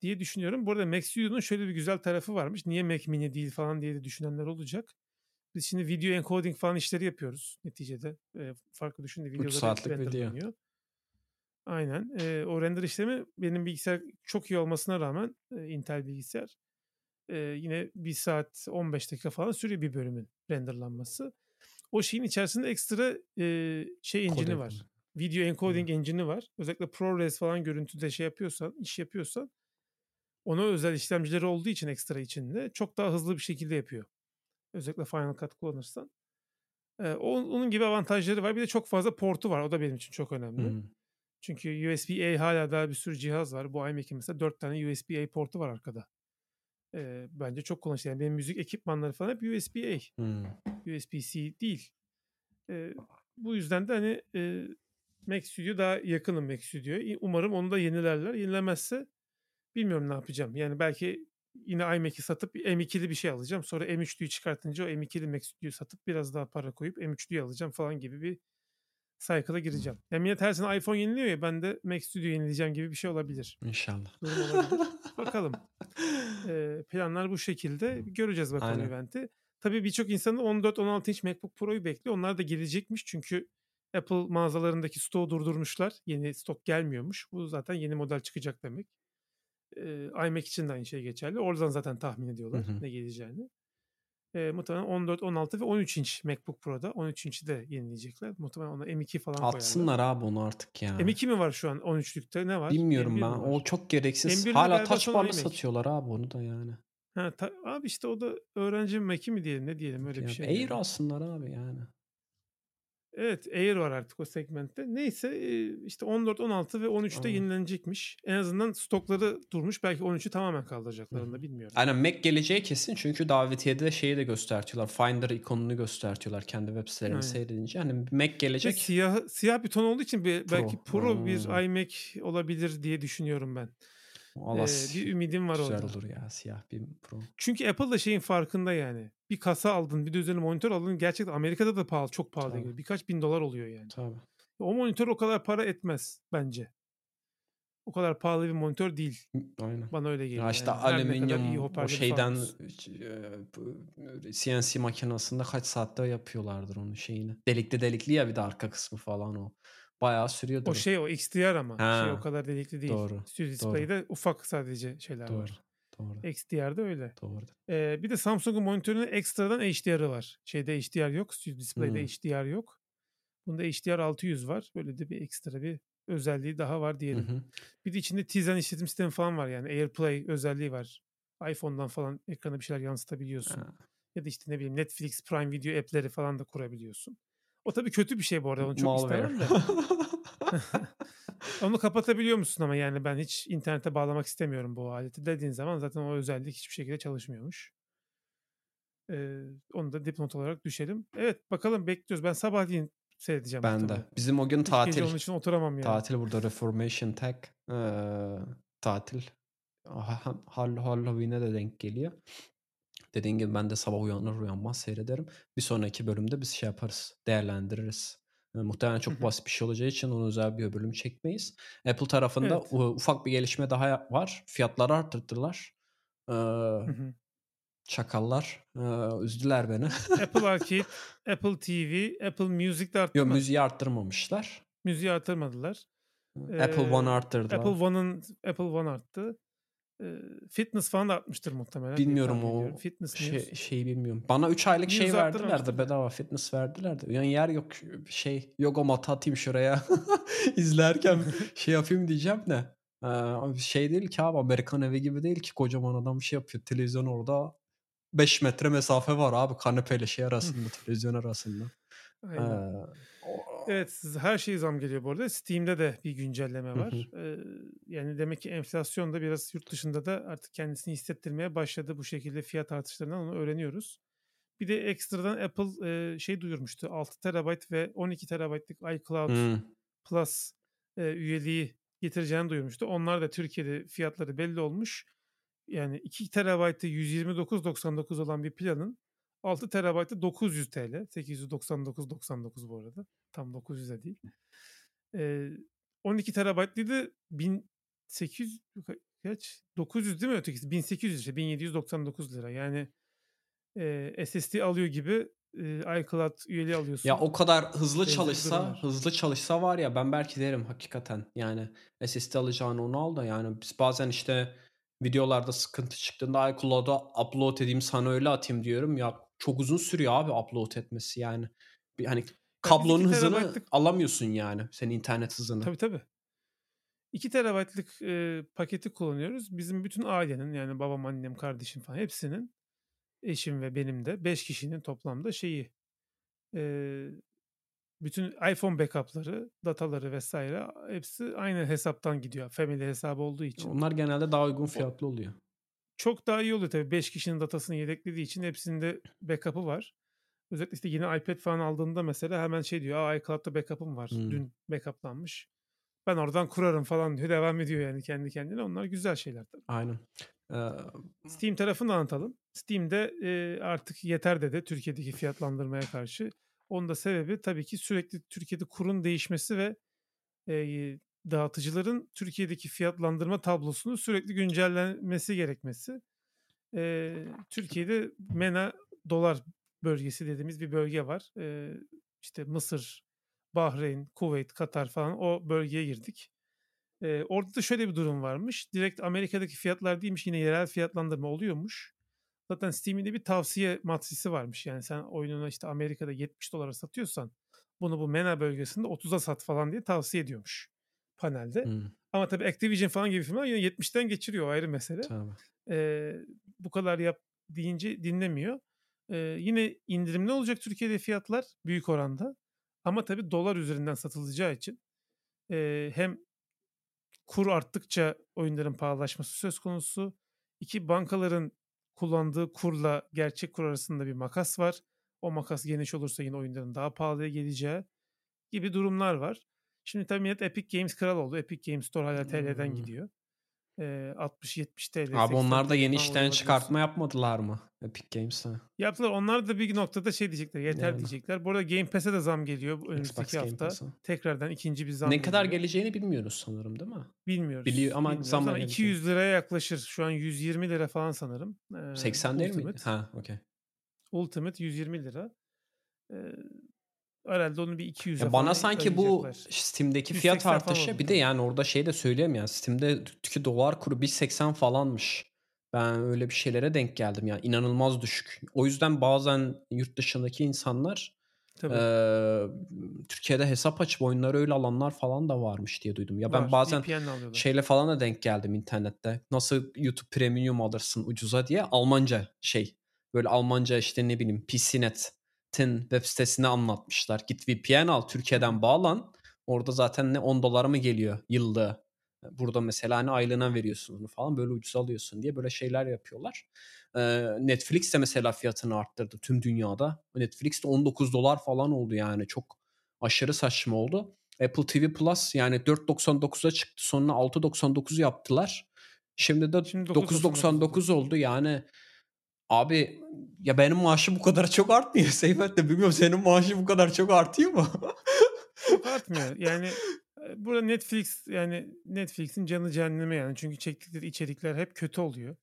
diye düşünüyorum. Bu arada Mac Studio'nun şöyle bir güzel tarafı varmış. Niye Mac Mini değil falan diye de düşünenler olacak. Biz şimdi video encoding falan işleri yapıyoruz neticede. E, farklı düşündüğü videoları saatlik video. renderlanıyor. Aynen. E, o render işlemi benim bilgisayar çok iyi olmasına rağmen e, Intel bilgisayar e, yine 1 saat 15 dakika falan sürüyor bir bölümün renderlanması. O şeyin içerisinde ekstra e, şey engine'i var. Video encoding engine'i var. Özellikle ProRes falan görüntüde şey yapıyorsan, iş yapıyorsan ona özel işlemcileri olduğu için ekstra içinde çok daha hızlı bir şekilde yapıyor. Özellikle Final Cut kullanırsan. On onun gibi avantajları var. Bir de çok fazla portu var. O da benim için çok önemli. Hımm. Çünkü USB-A hâlâ daha bir sürü cihaz var. Bu iMac'in mesela 4 tane USB-A portu var arkada. Eee, bence çok kullanışlı. Yani benim müzik ekipmanları falan hep USB-A. Hımm. USB-C değil. Eee, bu yüzden de, hani, eee, Mac Studio daha yakınım Mac Studio'ya. Umarım onu da yenilerler. Yenilemezse bilmiyorum ne yapacağım. Yani belki yine iMac'i satıp M2'li bir şey alacağım. Sonra M3'lüyü çıkartınca o M2'li Mac Studio'yu satıp biraz daha para koyup M3'lüyü alacağım falan gibi bir cycle'a gireceğim. Ya millet her sene iPhone yeniliyor ya ben de Mac Studio yenileyeceğim gibi bir şey olabilir. İnşallah. Durum olabilir. Bakalım. Eee, planlar bu şekilde. Göreceğiz bakalım Aynen. event'i. Tabii birçok insan da 14-16 inç MacBook Pro'yu bekliyor. Onlar da gelecekmiş çünkü Apple mağazalarındaki stoğu durdurmuşlar. Yeni stok gelmiyormuş. Bu zaten yeni model çıkacak demek. Eee, iMac için de aynı şey geçerli. Oradan zaten tahmin Hı ediyorlar hı. ne geleceğini. Eee, muhtemelen 14, 16 ve 13 inç MacBook Pro'da. 13 inç'i de yenileyecekler. Muhtemelen ona M2 falan koyarlar. Atsınlar abi onu artık ya. M2 mi var şu an 13'lükte? Ne var? Bilmiyorum M1 ben. O çok gereksiz. M1'de Hâlá galiba touch sonra bar'lı iMac. satıyorlar abi onu da yani. Ha, ta abi işte o da öğrenci Mac'i mi diyelim ne diyelim öyle bir Ya şey Air yani. alsınlar abi yani. Evet Air var artık o segmentte. Neyse eee, işte 14, 16 ve 13'te Aynen. yenilenecekmiş. En azından stokları durmuş. Belki 13'ü tamamen Hı kaldıracaklar onu hı. da bilmiyorum. Aynen Mac geleceği kesin çünkü davetiyede şeyi de göstertiyorlar. Finder ikonunu göstertiyorlar kendi web sitelerini seyredince. Hani Mac Ve gelecek. siyah siyah bir ton olduğu için bir, belki Pro. Pro bir Hımm. iMac olabilir diye düşünüyorum ben. Valla Eee, s bir ümidim var güzel orada. olur ya siyah bir Pro. Çünkü Apple da şeyin farkında yani. Bir kasa aldın, bir de üzerine monitör aldın. Gerçekten Amerika'da da pahalı, çok pahalıya Tabii. geliyor. Birkaç bin dolar oluyor yani. Tabii. O monitör o kadar para etmez bence. O kadar pahalı bir monitör değil. Aynen. Bana öyle Ya geliyor. işte Yani alüminyum o şeyden bu CNC makinesinde kaç saatte yapıyorlardır onun şeyini. Delikli delikli ya bir de arka kısmı falan o. Bayağı sürüyordur O şey o XDR ama. Şey o Ha. kadar delikli değil. Doğru. Studio. Display'de ufak sadece şeyler Doğru. var. Doğru. XDR'de öyle. Doğru. Eee, bir de Samsung'un monitörünün ekstradan HDR'ı var. Şeyde HDR yok. Studio Display'de Hımm. HDR yok. Bunda HDR 600 var. Böyle de bir ekstra bir özelliği daha var Hı diyelim. hı. Bir de içinde Tizen işletim sistemi falan var yani. AirPlay özelliği var. iPhone'dan falan ekrana bir şeyler yansıtabiliyorsun. Ha. Ya da işte ne bileyim Netflix, Prime Video app'leri falan da kurabiliyorsun. O tabii kötü bir şey bu arada. Onu çok Malware. istemem de. Onu kapatabiliyor musun ama yani ben hiç internete bağlamak istemiyorum bu aleti dediğin zaman zaten o özellik hiçbir şekilde çalışmıyormuş. Eee, onu da dipnot olarak düşelim. Evet bakalım bekliyoruz. Ben sabahleyin seyredeceğim Ben de. muhtemelen. Bizim o gün Hiç tatil. onun için oturamam yani. Tatil burada Reformation Tech eee, tatil. Ha- Hall Halloween'e de denk geliyor. Dediğin gibi ben de sabah uyanır uyanmaz seyrederim. Bir sonraki bölümde biz şey yaparız. Değerlendiririz. E, muhtemelen çok basit bir şey olacağı için onu özel bir bölüm çekmeyiz. Apple tarafında Evet. ufak bir gelişme daha var. Fiyatları arttırdılar. Hı. çakallar. Eee, üzdüler beni. Apple Arcade, Apple TV, Apple Music de arttı Yok müziği arttırmamışlar. Müziği artırmadılar. Apple One Eee, arttırdılar. Apple One'ın Apple One arttı. Fitness falan da artmıştır muhtemelen Bilmiyorum o ediyorum. Fitness şey, şeyi bilmiyorum. Bana 3 aylık şey verdiler de bedava fitness verdiler de. Yani yer yok şey yoga matı atayım şuraya izlerken şey yapayım diyeceğim de. Ee, şey değil ki abi Amerikan evi gibi değil ki kocaman adam şey yapıyor. Televizyon orada 5 metre mesafe var abi kanepeyle şey arasında televizyon arasında. Ee, Aynen. o- Evet her şey zam geliyor bu arada. Steam'de de bir güncelleme var. hı. Eee, yani demek ki enflasyon da biraz yurt dışında da artık kendisini hissettirmeye başladı. Bu şekilde fiyat artışlarından onu öğreniyoruz. Bir de ekstradan Apple eee, şey duyurmuştu. 6 TB ve 12 TB'lık iCloud. Plus eee, üyeliği getireceğini duyurmuştu. Onlar da Türkiye'de fiyatları belli olmuş. Yani 2 TB'ı 129.99 olan bir planın 6 TB'ı 900 TL. 899.99 bu arada. Tam 900'e değil. Eee 12 TB'lıydı 1800 ka- kaç? 900 değil mi ötekisi? 1800 işte 1799 lira. Yani eee SSD alıyor gibi eee, iCloud üyeliği alıyorsun. Ya o kadar hızlı Benzer çalışsa, durumlar. hızlı çalışsa var ya ben belki derim hakikaten. Yani SSD alacağını onu al da yani biz bazen işte videolarda sıkıntı çıktığında iCloud'a upload edeyim sana öyle atayım diyorum. Ya çok uzun sürüyor abi upload etmesi yani. Bir, hani kablonun 2 hızını alamıyorsun yani. Senin internet hızını. tabii tabii. 2 TB'lık eee, paketi kullanıyoruz. Bizim bütün ailenin yani babam, annem, kardeşim falan hepsinin eşim ve benim de 5 kişinin toplamda şeyi Eee, bütün iPhone backup'ları, dataları vesaire hepsi aynı hesaptan gidiyor. Family hesabı olduğu için. Onlar genelde daha uygun fiyatlı oluyor. çok daha iyi oluyor tabii. 5 kişinin datasını yedeklediği için hepsinde backup'ı var. Özellikle işte yeni iPad falan aldığında mesela hemen şey diyor. Aa iCloud'da backup'ım var. Hımm. Dün backup'lanmış. Ben oradan kurarım falan diyor. Devam ediyor yani kendi kendine. Onlar güzel şeyler tabii. Aynen. Eee Steam tarafını anlatalım. Steam'de, eee, artık yeter dedi Türkiye'deki fiyatlandırmaya karşı. Onun da sebebi tabii ki sürekli Türkiye'de kurun değişmesi ve, eee, dağıtıcıların Türkiye'deki fiyatlandırma tablosunu sürekli güncellenmesi gerekmesi. Eee, Türkiye'de MENA dolar bölgesi dediğimiz bir bölge var. Eee, işte Mısır, Bahreyn, Kuveyt, Katar falan o bölgeye girdik. Eee, orada da şöyle bir durum varmış. Direkt Amerika'daki fiyatlar değilmiş. Yine yerel fiyatlandırma oluyormuş. Zaten Steam'in de bir tavsiye matrisi varmış. Yani sen oyununu işte Amerika'da $70'a satıyorsan bunu bu MENA bölgesinde $30'a sat falan diye tavsiye ediyormuş panelde. Hımm. Ama tabii Activision falan gibi firmalar yine 70'ten geçiriyor ayrı mesele. Tabii. Eee, bu kadar yap deyince dinlemiyor. Eee, yine indirimli olacak Türkiye'de fiyatlar büyük oranda. Ama tabii dolar üzerinden satılacağı için, eee, hem kur arttıkça oyunların pahalılaşması söz konusu. 2 bankaların kullandığı kurla gerçek kur arasında bir makas var. O makas geniş olursa yine oyunların daha pahalıya geleceği gibi durumlar var. Şimdi tabii millet Epic Games kral oldu. Epic Games Store hâlâ TL'den Hımm. gidiyor. Eee, 60-70 TL, Abi 80 onlar da yeni işten çıkartma yapmadılar mı Epic Games'e? Yaptılar. Onlar da bir noktada şey diyecekler, yeter Yani. diyecekler. Bu arada Game Pass'e de zam geliyor Xbox önümüzdeki Game hafta. Tekrardan 2'nci bir zam Ne kadar geliyor. geleceğini bilmiyoruz sanırım değil mi? Bilmiyoruz. Biliyor ama Bilmiyoruz zamla ama gelecek. $200'ya yaklaşır. Şu an $120 falan sanırım. Eee, 80 değil? Ultimate. Ha, okay. Ultimate $120. Eee, herhâlde onu bir 200'e Ya bana sanki bu. Steam'deki fiyat 180 falan artışı bir de yani orada şey de söyleyeyim ya Steam'deki dolar kuru 1.80 falanmış. Ben öyle bir şeylere denk geldim ya. İnanılmaz düşük. O yüzden bazen yurt dışındaki insanlar Tabii. eee, Türkiye'de hesap açıp oyunları öyle alanlar falan da varmış diye duydum. Ya ben Var. bazen şeyle falan da denk geldim internette. Nasıl YouTube Premium alırsın ucuza diye Almanca şey. Böyle Almanca işte ne bileyim PCNet'in web sitesini anlatmışlar. Git VPN al. Türkiye'den bağlan. Orada zaten ne 10 dolara mı geliyor yıllığı? Burada mesela hani aylığına veriyorsun onu falan böyle ucuz alıyorsun diye böyle şeyler yapıyorlar. Eee, Netflix de mesela fiyatını arttırdı tüm dünyada. Netflix de 19 dolar falan oldu yani çok aşırı saçma oldu. Apple TV Plus yani 4.99'a çıktı sonra 6.99 yaptılar. Şimdi de Şimdi 9.99 oldu. 9.99 oldu yani. Abi ya benim maaşım bu kadar çok artmıyor Seyfet de bilmiyorum senin maaşın bu kadar çok artıyor mu? Artmıyor. Yani eee, burada Netflix yani Netflix'in canı cehenneme yani. Çünkü çektikleri içerikler hep kötü oluyor.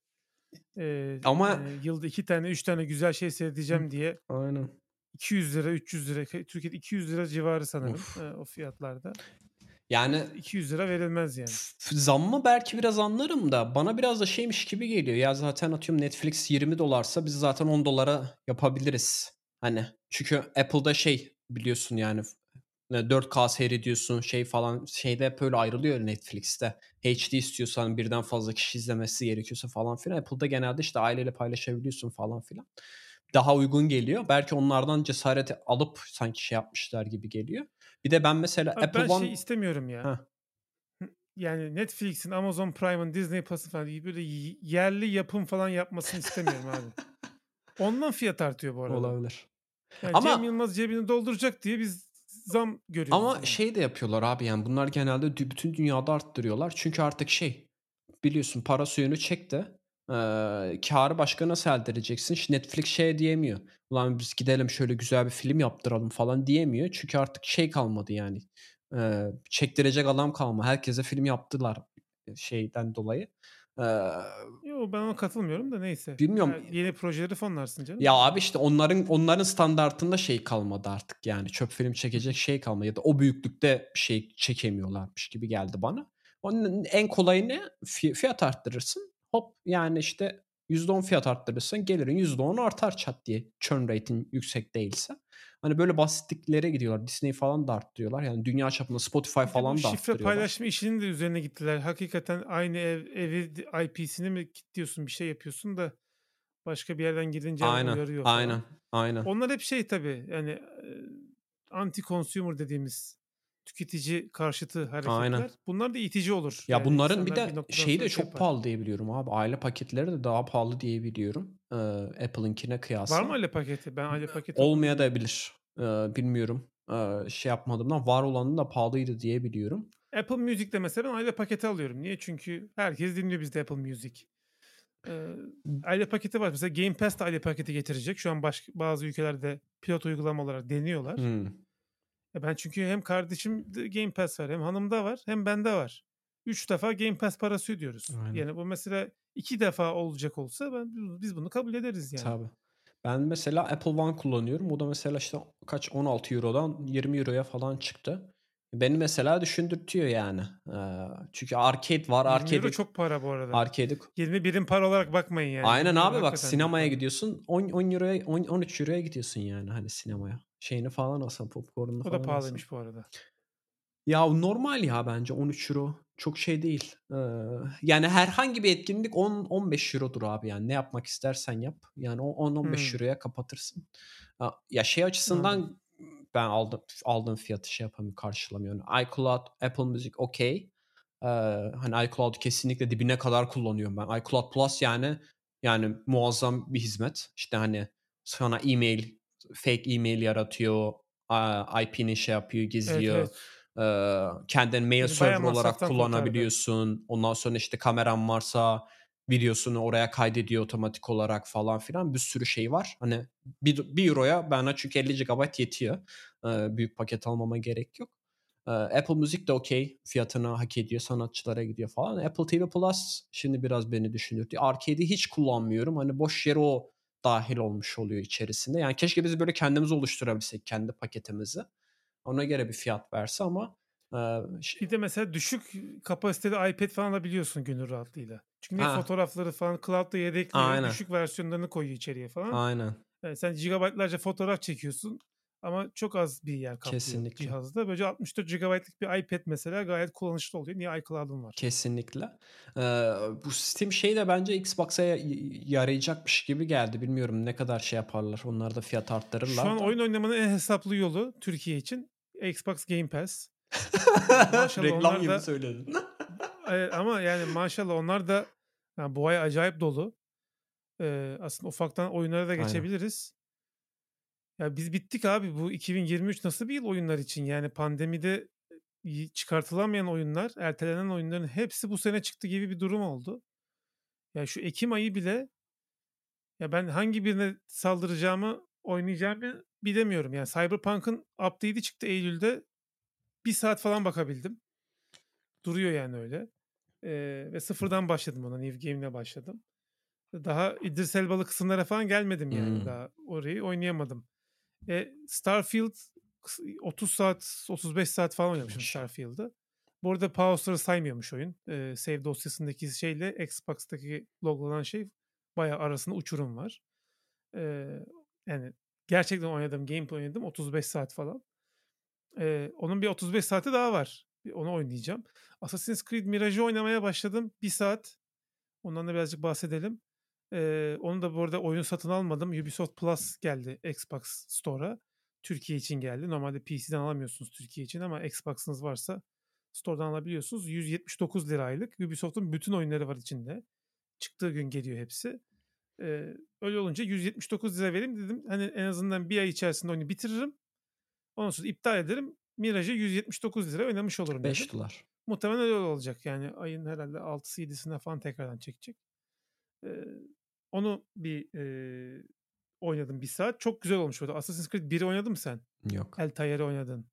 Eee, Ama yani yılda 2 tane 3 tane güzel şey seyredeceğim diye aynen. $200 $300 k Türkiye'de $200 civarı sanırım, Of. eee, o fiyatlarda. Yani Eee, $200 verilmez yani. f zammı belki biraz anlarım da bana biraz da şeymiş gibi geliyor. Ya zaten atıyorum Netflix 20 dolarsa biz zaten 10 dolara yapabiliriz. Hani çünkü Apple'da şey biliyorsun yani f ne 4K seyrediyorsun şey falan şeyde hep öyle ayrılıyor Netflix'te. HD istiyorsan birden fazla kişi izlemesi gerekiyorsa falan filan. Apple'da genelde işte aileyle paylaşabiliyorsun falan filan. Daha uygun geliyor. Belki onlardan cesaret alıp sanki şey yapmışlar gibi geliyor. Bir de ben mesela Abi Apple ben şey One istemiyorum ya. Heh. Yani Netflix'in, Amazon Prime'ın, Disney Plus'ın falan böyle yerli yapım falan yapmasını istemiyorum abi. Ondan fiyat artıyor bu arada. Olabilir. Yani Ama Cem Yılmaz cebini dolduracak diye biz zam görüyoruz Ama yani. şey de yapıyorlar abi yani bunlar genelde bütün dünyada arttırıyorlar. Çünkü artık şey biliyorsun para suyunu çekti. Kârı başka nasıl elde edeceksin? Şimdi Netflix şey diyemiyor. Ulan biz gidelim şöyle güzel bir film yaptıralım falan diyemiyor. Çünkü artık şey kalmadı yani. Eee, çektirecek adam kalmadı. Herkese film yaptılar şeyden dolayı. Eee Yo ben ona katılmıyorum da neyse. Bilmiyorum. Ya yeni projeleri fonlarsın canım. Ya abi işte onların onların standartında şey kalmadı artık yani çöp film çekecek şey kalmadı ya da o büyüklükte şey çekemiyorlarmış gibi geldi bana. Onun en kolayı ne? Fi fiyat arttırırsın. Hop yani işte %10 fiyat arttırırsın gelirin %10 artar çat diye churn rate'in yüksek değilse. Hani böyle basitliklere gidiyorlar. Disney falan da arttırıyorlar. Yani dünya çapında Spotify falan da şifre arttırıyorlar. paylaşma işinin de üzerine gittiler. Hakikaten aynı ev evi IP'sini mi kilitliyorsun bir şey yapıyorsun da Başka bir yerden girince hemen Aynen, uyarıyor falan. aynen, aynen. Onlar hep şey tabii yani eee, anti-consumer dediğimiz tüketici karşıtı hareketler. Aynen. Bunlar da itici olur. Ya Yani bunların bir bir de noktadan şeyi de şey çok yapar. pahalı diye biliyorum abi. Aile paketleri de daha pahalı diye biliyorum. Ee, Apple'ınkine Var mı kıyasla. aile paketi? Ben aile paketi Olmaya da bilir. Ee, bilmiyorum. Ee, şey yapmadığımdan var olanı da pahalıydı diye biliyorum. Apple Music'te mesela ben aile paketi alıyorum. Niye? Çünkü herkes dinliyor bizde Apple Music. Ee, aile paketi var. Mesela Game Pass de aile paketi getirecek. Şu an başka, bazı ülkelerde pilot uygulama olarak deniyorlar. Hmm. E ben çünkü hem kardeşim de Game Pass var hem hanımda var hem bende var. Üç defa Game Pass parası ödüyoruz. Aynen. Yani bu mesela iki defa olacak olsa ben biz bunu kabul ederiz yani. Tabii. Ben mesela Apple One kullanıyorum. O da mesela işte kaç 16 Euro'dan 20 Euro'ya falan çıktı. Beni mesela düşündürtüyor yani. Ee, çünkü arcade var. 20 Arcade'e euro çok para bu arada. arcade'e 20 birim para olarak bakmayın yani. Aynen 20 euro abi bak hakikaten büyük sinemaya gidiyorsun 10, 10 euroya 10, 13 euroya gidiyorsun yani hani sinemaya. Şeyini falan alsan popcornunu O da falan alsan. pahalıymış bu arada. Ya normal ya bence 13 euro. Çok şey değil. Ee, yani herhangi bir etkinlik 10-15 eurodur abi yani. Ne yapmak istersen yap. Yani o 10-15 Hmm. euroya kapatırsın. Ya, şey açısından Anladım. ben aldım aldığım fiyatı şey yapamıyorum karşılamıyorum. iCloud, Apple Music okey. Ee, hani iCloud kesinlikle dibine kadar kullanıyorum ben. iCloud Plus yani yani muazzam bir hizmet. İşte hani sana e-mail, fake e-mail yaratıyor. IP'ni şey yapıyor, Evet gizliyor. evet. Ee, kendin mail bayağı server olarak masraftan kurtardı. kullanabiliyorsun. Ondan sonra işte kameran varsa videosunu oraya kaydediyor otomatik olarak falan filan bir sürü şey var. Hani bir, bir euroya bana çünkü 50 GB yetiyor. Ee, büyük paket almama gerek yok. Ee, Apple Müzik de okey. Fiyatını hak ediyor. Sanatçılara gidiyor falan. Apple TV Plus şimdi biraz beni düşündürtüyor. Arcade'i hiç kullanmıyorum. Hani boş yere o dahil olmuş oluyor içerisinde. Yani keşke biz böyle kendimiz oluşturabilsek kendi paketimizi. Ona göre bir fiyat verse ama şey- Bir de mesela düşük kapasiteli iPad falan alabiliyorsun gönül rahatlığıyla. Çünkü Ha. fotoğrafları falan cloud'da yedekliyor. Aynen. Düşük versiyonlarını koyuyor içeriye falan. aynen. Yani sen gigabaytlarca fotoğraf çekiyorsun ama çok az bir yer kaplıyor Kesinlikle. cihazda. Böylece 64 GB'lık bir iPad mesela gayet kullanışlı oluyor. Niye iCloud'un var? Kesinlikle. Ee, bu Steam şey de bence Xbox'a ya- yarayacakmış gibi geldi. Bilmiyorum ne kadar şey yaparlar. Onlar da fiyat arttırırlar. Şu an da. oyun oynamanın en hesaplı yolu Türkiye için Xbox Game Pass. Reklam gibi da- söyledin. Ama yani maşallah onlar da yani bu ay acayip dolu. Ee, aslında ufaktan oyunlara da geçebiliriz. Ya biz bittik abi. Bu 2023 nasıl bir yıl oyunlar için? Yani pandemide y- çıkartılamayan oyunlar, ertelenen oyunların hepsi bu sene çıktı gibi bir durum oldu. Ya şu Ekim ayı bile ya ben hangi birine saldıracağımı oynayacağımı bilemiyorum. Yani Cyberpunk'ın update'i çıktı Eylül'de. Bir saat falan bakabildim. Duruyor yani öyle. Ee, ve sıfırdan başladım ona. New Game'le başladım. Daha İdris Elbalı kısımlara falan gelmedim yani. Hmm. Daha orayı oynayamadım. E, Starfield kıs- 30 saat, 35 saat falan oynamışım. Starfield'ı. Bu arada pause'ları saymıyormuş oyun. Ee, save dosyasındaki şeyle Xbox'taki logolanan şey bayağı arasında uçurum var. Ee, yani gerçekten oynadım, gameplay oynadım 35 saat falan. Ee, onun bir 35 saati daha var. Onu oynayacağım. Assassin's Creed Mirage'ı oynamaya başladım. Bir saat. Ondan da birazcık bahsedelim. Ee, onu da bu arada oyun satın almadım. Ubisoft Plus geldi Xbox Store'a. Türkiye için geldi. Normalde PC'den alamıyorsunuz Türkiye için ama Xbox'ınız varsa Store'dan alabiliyorsunuz. 179 lira aylık. Ubisoft'un bütün oyunları var içinde. Çıktığı gün geliyor hepsi. Ee, öyle olunca 179 lira vereyim dedim. Hani en azından bir ay içerisinde oyunu bitiririm. Ondan sonra iptal ederim. Mirage'ı 179 lira oynamış olurum dedim. 5 dolar. Muhtemelen öyle olacak. Yani ayın herhalde 6'sı 7'sinde falan tekrardan çekecek. Onu bir e, oynadım bir saat. Çok güzel olmuş orada. Assassin's Creed 1'i oynadın mı sen? Yok. Altair'i oynadın.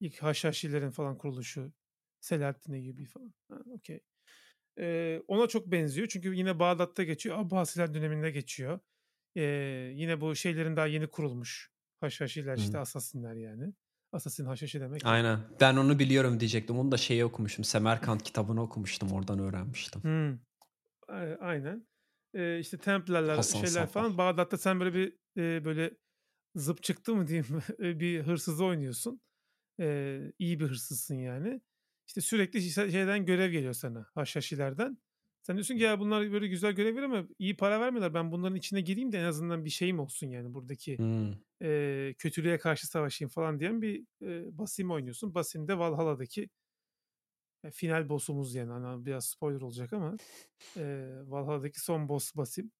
İlk Haşhaşilerin falan kuruluşu. Selahattin Eyyubi falan. Ha, okey. Ee, ona çok benziyor. Çünkü yine Bağdat'ta geçiyor. Abbasiler döneminde geçiyor. Ee, yine bu şeylerin daha yeni kurulmuş. Haşhaşiler işte Hı. asasinler yani. Asasin haşhaşi demek. Aynen. Ben onu biliyorum diyecektim. Onu da şeyi okumuşum. Semerkant kitabını okumuştum. Oradan öğrenmiştim. A- Aynen. Ee, işte Templarlar Hasan şeyler Sabbah. falan. Bağdat'ta sen böyle bir e, böyle zıp çıktı mı diyeyim bir hırsızı oynuyorsun. Ee, iyi bir hırsızsın yani. İşte sürekli şey- şeyden görev geliyor sana. Haşhaşilerden. Sen diyorsun ki ya bunlar böyle güzel görevler ama iyi para vermiyorlar. Ben bunların içine gireyim de en azından bir şeyim olsun yani buradaki Hımm. eee, kötülüğe karşı savaşayım falan diyen bir eee, Basim oynuyorsun. Basim de Valhalla'daki e, final boss'umuz yani. Hani biraz spoiler olacak ama eee Valhalla'daki son boss Basim.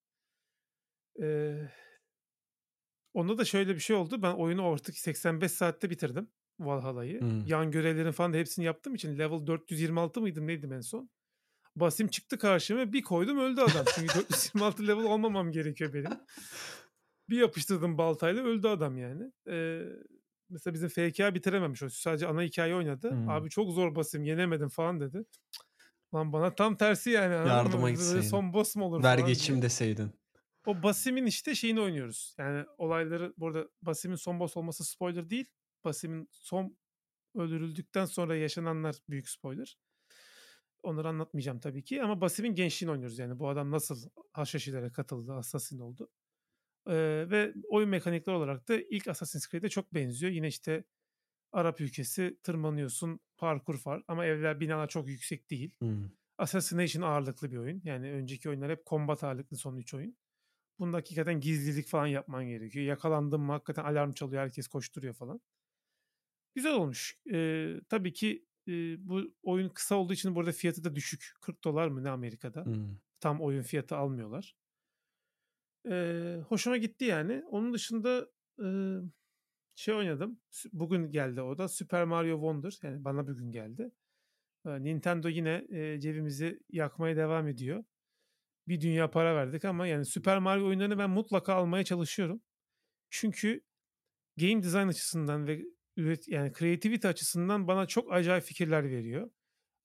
Eee onda da şöyle bir şey oldu. Ben oyunu artık 85 saatte bitirdim Valhalla'yı. Hımm. Yan görevlerin falan da hepsini yaptığım için level 426 mıydım neydim en son? Basim çıktı karşıma bir koydum öldü adam. Çünkü 426 level olmamam gerekiyor benim. Bir yapıştırdım baltayla öldü adam yani. Eee, mesela bizim FK bitirememiş o. Sadece ana hikaye oynadı. Hımm. Abi çok zor Basim yenemedim falan dedi. Lan bana tam tersi yani. Yardıma gitseydin. son boss mu olur Ver geçeyim deseydin. O Basim'in işte şeyini oynuyoruz. Yani olayları bu arada Basim'in son boss olması spoiler değil. Basim'in son öldürüldükten sonra yaşananlar büyük spoiler. Onları anlatmayacağım tabii ki ama Basim'in gençliğini oynuyoruz yani. Bu adam nasıl Haşhaşilere katıldı, Assassin oldu. Ee, ve oyun mekanikler olarak da ilk Assassin's Creed'e çok benziyor. Yine işte Arap ülkesi tırmanıyorsun, parkur var ama evler, binalar çok yüksek değil. Hımm. Assassination ağırlıklı bir oyun. Yani önceki oyunlar hep combat ağırlıklı son 3 oyun. Bunda hakikaten gizlilik falan yapman gerekiyor. Yakalandın mı hakikaten alarm çalıyor, herkes koşturuyor falan. Güzel olmuş. Ee, tabii ki e, bu oyun kısa olduğu için burada fiyatı da düşük. 40 dolar mı ne Amerika'da? Hımm. Tam oyun fiyatı almıyorlar. Ee, hoşuma gitti yani. Onun dışında e, şey oynadım. Bugün geldi o da. Super Mario Wonder. Yani bana bugün geldi. Ee, Nintendo yine e, cebimizi yakmaya devam ediyor. Bir dünya para verdik ama yani Super Mario oyunlarını ben mutlaka almaya çalışıyorum. Çünkü game design açısından ve üret yani creativity açısından bana çok acayip fikirler veriyor.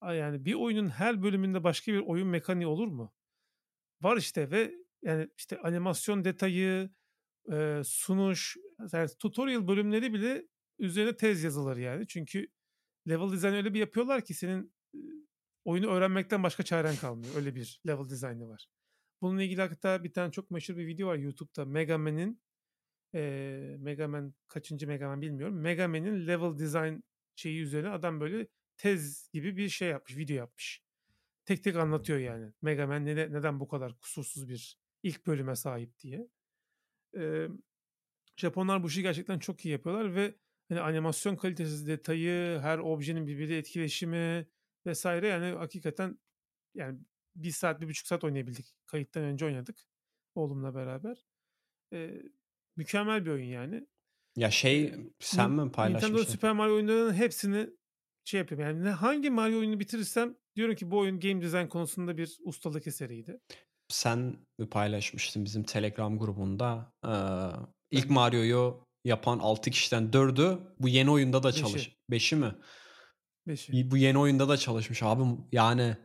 Yani bir oyunun her bölümünde başka bir oyun mekaniği olur mu? Var işte ve yani işte animasyon detayı, e, sunuş, yani tutorial bölümleri bile üzerine tez yazılır yani. Çünkü level design öyle bir yapıyorlar ki senin oyunu öğrenmekten başka çaren kalmıyor. Öyle bir level dizaynı var. Bununla ilgili hatta bir tane çok meşhur bir video var YouTube'da. Mega Man'in e, Mega Man kaçıncı Mega Man bilmiyorum. Mega Man'in level design şeyi üzerine adam böyle tez gibi bir şey yapmış, video yapmış. Tek tek anlatıyor yani. Mega Man nede- neden bu kadar kusursuz bir ilk bölüme sahip diye. Ee, Japonlar bu işi gerçekten çok iyi yapıyorlar ve hani animasyon kalitesi, detayı, her objenin birbiriyle etkileşimi vesaire yani hakikaten yani bir saat, bir buçuk saat oynayabildik. Kayıttan önce oynadık oğlumla beraber. Ee, mükemmel bir oyun yani. Ya şey sen mi Nintendo paylaşmıştın? Super Mario oyunlarının hepsini şey yapıyorum. Yani hangi Mario oyunu bitirirsem diyorum ki bu oyun game design konusunda bir ustalık eseriydi. Sen mi paylaşmıştın bizim Telegram grubunda? Eee, ilk Mario'yu yapan 6 kişiden 4'ü bu yeni oyunda da beşi, çalış. 5'i mi? beşi. Bu yeni oyunda da çalışmış abi. Yani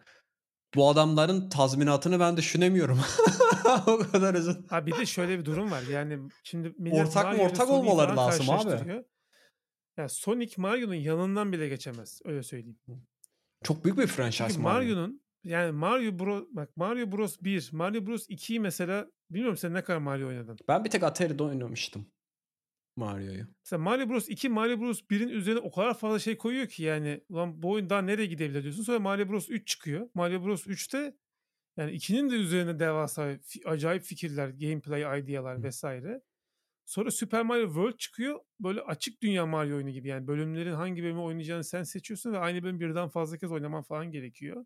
bu adamların tazminatını ben düşünemiyorum. o kadar uzun. Ha bir de şöyle bir durum var. Yani şimdi Ortak mı ortak olmaları lazım abi. Ya Sonic Mario'nun yanından bile geçemez. Öyle söyleyeyim. Çok büyük bir franchise Çünkü Mario. Mario'nun yani Mario Bros bak Mario Bros 1, Mario Bros 2'yi mesela bilmiyorum sen ne kadar Mario oynadın. Ben bir tek Atari'de oynamıştım Mario'yu. Mesela Mario Bros 2, Mario Bros 1'in üzerine o kadar fazla şey koyuyor ki yani ulan bu oyun daha nereye gidebilir diyorsun. Sonra Mario Bros 3 çıkıyor. Mario Bros 3'te yani 2'nin de üzerine devasa acayip fikirler, gameplay idealar vesaire. Sonra Super Mario World çıkıyor. Böyle açık dünya Mario oyunu gibi yani bölümlerin hangi bölümü oynayacağını sen seçiyorsun ve aynı bölüm birden fazla kez oynaman falan gerekiyor.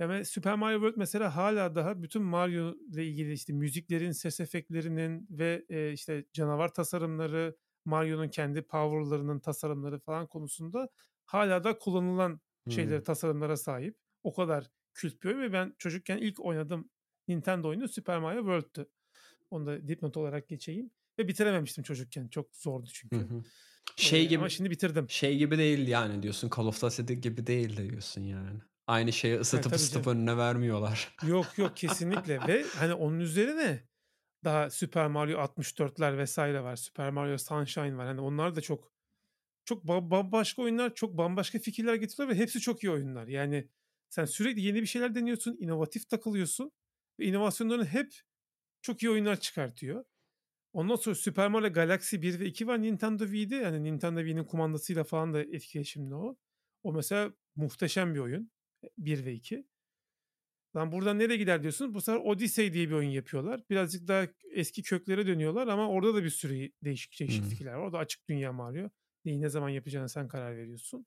Yani Super Mario World mesela hala daha bütün Mario ile ilgili işte müziklerin, ses efektlerinin ve e, işte canavar tasarımları, Mario'nun kendi power'larının tasarımları falan konusunda hala da kullanılan şeylere, Hmm. tasarımlara sahip. O kadar kült bir oyun ve ben çocukken ilk oynadığım Nintendo oyunu Super Mario World'tü. Onu da dipnot olarak geçeyim. Ve bitirememiştim çocukken. Çok zordu Hı çünkü. hı. Şey Ee, gibi ama şimdi bitirdim. şey gibi değil yani diyorsun. Call of Duty gibi değil de diyorsun yani. Aynı şeyi ısıtıp tabii ısıtıp canım. önüne vermiyorlar. Yok yok kesinlikle ve hani onun üzerine daha Super Mario 64'ler vesaire var. Super Mario Sunshine var. Hani onlar da çok çok ba- bambaşka oyunlar, çok bambaşka fikirler getiriyorlar ve hepsi çok iyi oyunlar. Yani sen sürekli yeni bir şeyler deniyorsun, inovatif takılıyorsun ve inovasyonların hep çok iyi oyunlar çıkartıyor. Ondan sonra Super Mario Galaxy 1 ve 2 var Nintendo Wii'de. Yani Nintendo Wii'nin kumandasıyla falan da etkileşimli o. O mesela muhteşem bir oyun. 1 ve 2. Lan buradan nereye gider diyorsun. Bu sefer Odyssey diye bir oyun yapıyorlar. Birazcık daha eski köklere dönüyorlar ama orada da bir sürü değişik değişiklikler var. Orada açık dünya Mario. Neyi ne zaman yapacağına sen karar veriyorsun.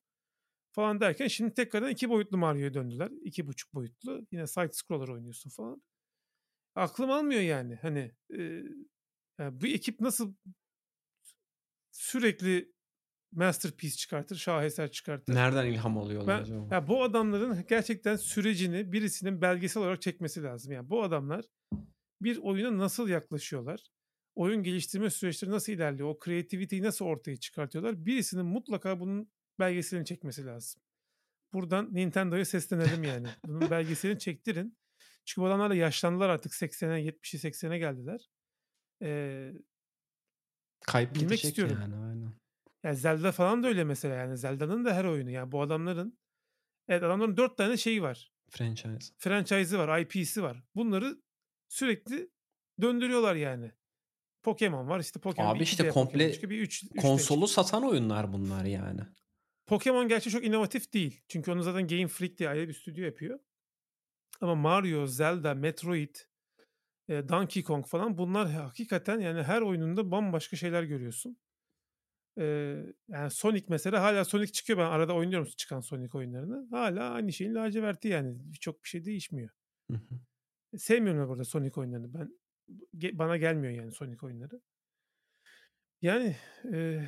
Falan derken şimdi tekrardan iki boyutlu Mario'ya döndüler. İki buçuk boyutlu. Yine side scroller oynuyorsun falan. Aklım almıyor yani. Hani eee, ya bu ekip nasıl sürekli masterpiece çıkartır, şaheser çıkartır. Nereden ilham alıyorlar Ben acaba? ya bu adamların gerçekten sürecini birisinin belgesel olarak çekmesi lazım. Yani bu adamlar bir oyuna nasıl yaklaşıyorlar? Oyun geliştirme süreçleri nasıl ilerliyor? O creativity'yi nasıl ortaya çıkartıyorlar? Birisinin mutlaka bunun belgeselini çekmesi lazım. Buradan Nintendo'ya seslenelim yani. Bunun belgeselini çektirin. Çünkü bu adamlar da yaşlandılar artık 80'e 70'e 80'e geldiler. Ee, Kayıp bilmek istiyorum. yani aynen. Yani Zelda falan da öyle mesela yani. Zelda'nın da her oyunu. Yani bu adamların evet adamların dört tane şeyi var. Franchise. Franchise'ı var, IP'si var. Bunları sürekli döndürüyorlar yani. Pokemon var işte Pokemon Abi işte 2D Pokemon komple çıkıyor, bir 3 konsolu satan oyunlar bunlar yani. Pokemon gerçi çok inovatif değil. Çünkü onu zaten Game Freak diye ayrı bir stüdyo yapıyor. Ama Mario, Zelda, Metroid, e, Donkey Kong falan bunlar hakikaten yani her oyununda bambaşka şeyler görüyorsun. E, yani Sonic mesela hala Sonic çıkıyor. Ben arada oynuyorum çıkan Sonic oyunlarını. Hala aynı şeyin laciverti yani. Çok bir şey değişmiyor. Hı hı. Sevmiyorum da burada Sonic oyunlarını. Ben ge- bana gelmiyor yani Sonic oyunları. Yani e,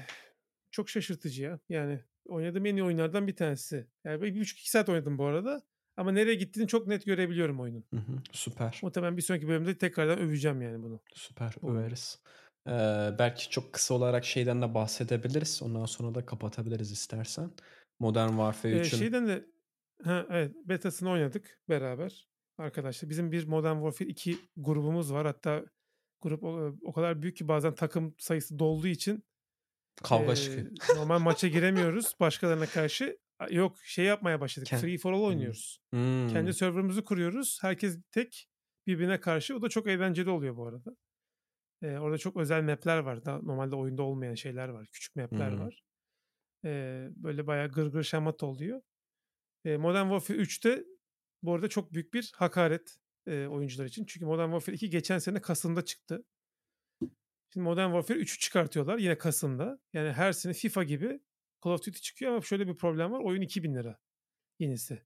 çok şaşırtıcı ya. Yani oynadığım en iyi oyunlardan bir tanesi. Yani bir buçuk iki saat oynadım bu arada. Ama nereye gittiğini çok net görebiliyorum oyunun. Hı hı. Süper. Muhtemelen bir sonraki bölümde tekrardan öveceğim yani bunu. Süper. Bu oyunu. Ee, belki çok kısa olarak şeyden de bahsedebiliriz. Ondan sonra da kapatabiliriz istersen. Modern Warfare Ee, 3'ün şeyden de ha, evet betasını oynadık beraber arkadaşlar. Bizim bir Modern Warfare 2 grubumuz var. Hatta grup o, o kadar büyük ki bazen takım sayısı dolduğu için kavga e, çıkıyor. normal maça giremiyoruz başkalarına karşı. Yok şey yapmaya başladık. Ken- Free for all Hmm. oynuyoruz. Hmm. Kendi serverımızı kuruyoruz. Herkes tek birbirine karşı. O da çok eğlenceli oluyor bu arada. Ee, orada çok özel map'ler var. Daha normalde oyunda olmayan şeyler var. Küçük map'ler Hmm. var. Ee, böyle bayağı gırgır şamat oluyor. Ee, Modern Warfare 3'te bu arada çok büyük bir hakaret e, oyuncular için. Çünkü Modern Warfare 2 geçen sene Kasım'da çıktı. Şimdi Modern Warfare 3'ü çıkartıyorlar yine Kasım'da. Yani her sene FIFA gibi Call of Duty çıkıyor ama şöyle bir problem var. Oyun 2000 lira yenisi.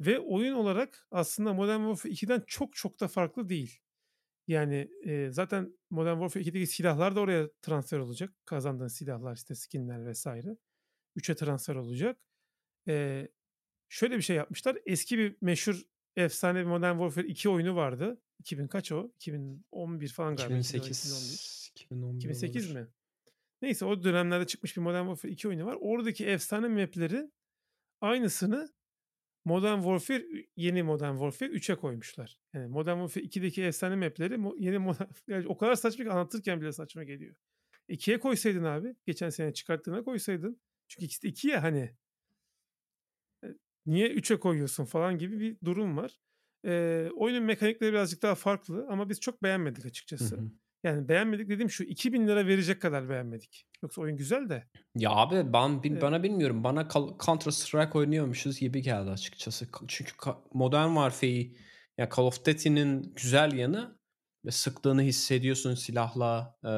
Ve oyun olarak aslında Modern Warfare 2'den çok çok da farklı değil. Yani e, zaten Modern Warfare 2'deki silahlar da oraya transfer olacak. Kazandığın silahlar işte skinler vesaire. 3'e transfer olacak. E, şöyle bir şey yapmışlar. Eski bir meşhur efsane bir Modern Warfare 2 oyunu vardı. 2000 kaç o? 2011 falan galiba. 2011. 2008 2011 2008 olabilir. mi? Neyse o dönemlerde çıkmış bir Modern Warfare 2 oyunu var. Oradaki efsane mapleri aynısını Modern Warfare yeni Modern Warfare 3'e koymuşlar. Yani Modern Warfare 2'deki efsane mapleri yeni Modern yani o kadar saçma ki anlatırken bile saçma geliyor. 2'ye koysaydın abi. Geçen sene çıkarttığına koysaydın. Çünkü ikisi de 2 ya hani. E, Niye 3'e koyuyorsun falan gibi bir durum var. Ee, oyunun mekanikleri birazcık daha farklı ama biz çok beğenmedik Hı açıkçası. hı. Yani beğenmedik dediğim şu 2000 lira verecek kadar beğenmedik. Yoksa oyun güzel de. Ya abi ben Evet. bana bilmiyorum. Bana Counter Strike oynuyormuşuz gibi geldi açıkçası. Çünkü Modern Warfare'i ya Call of Duty'nin güzel yanı sıktığını hissediyorsun silahla. e,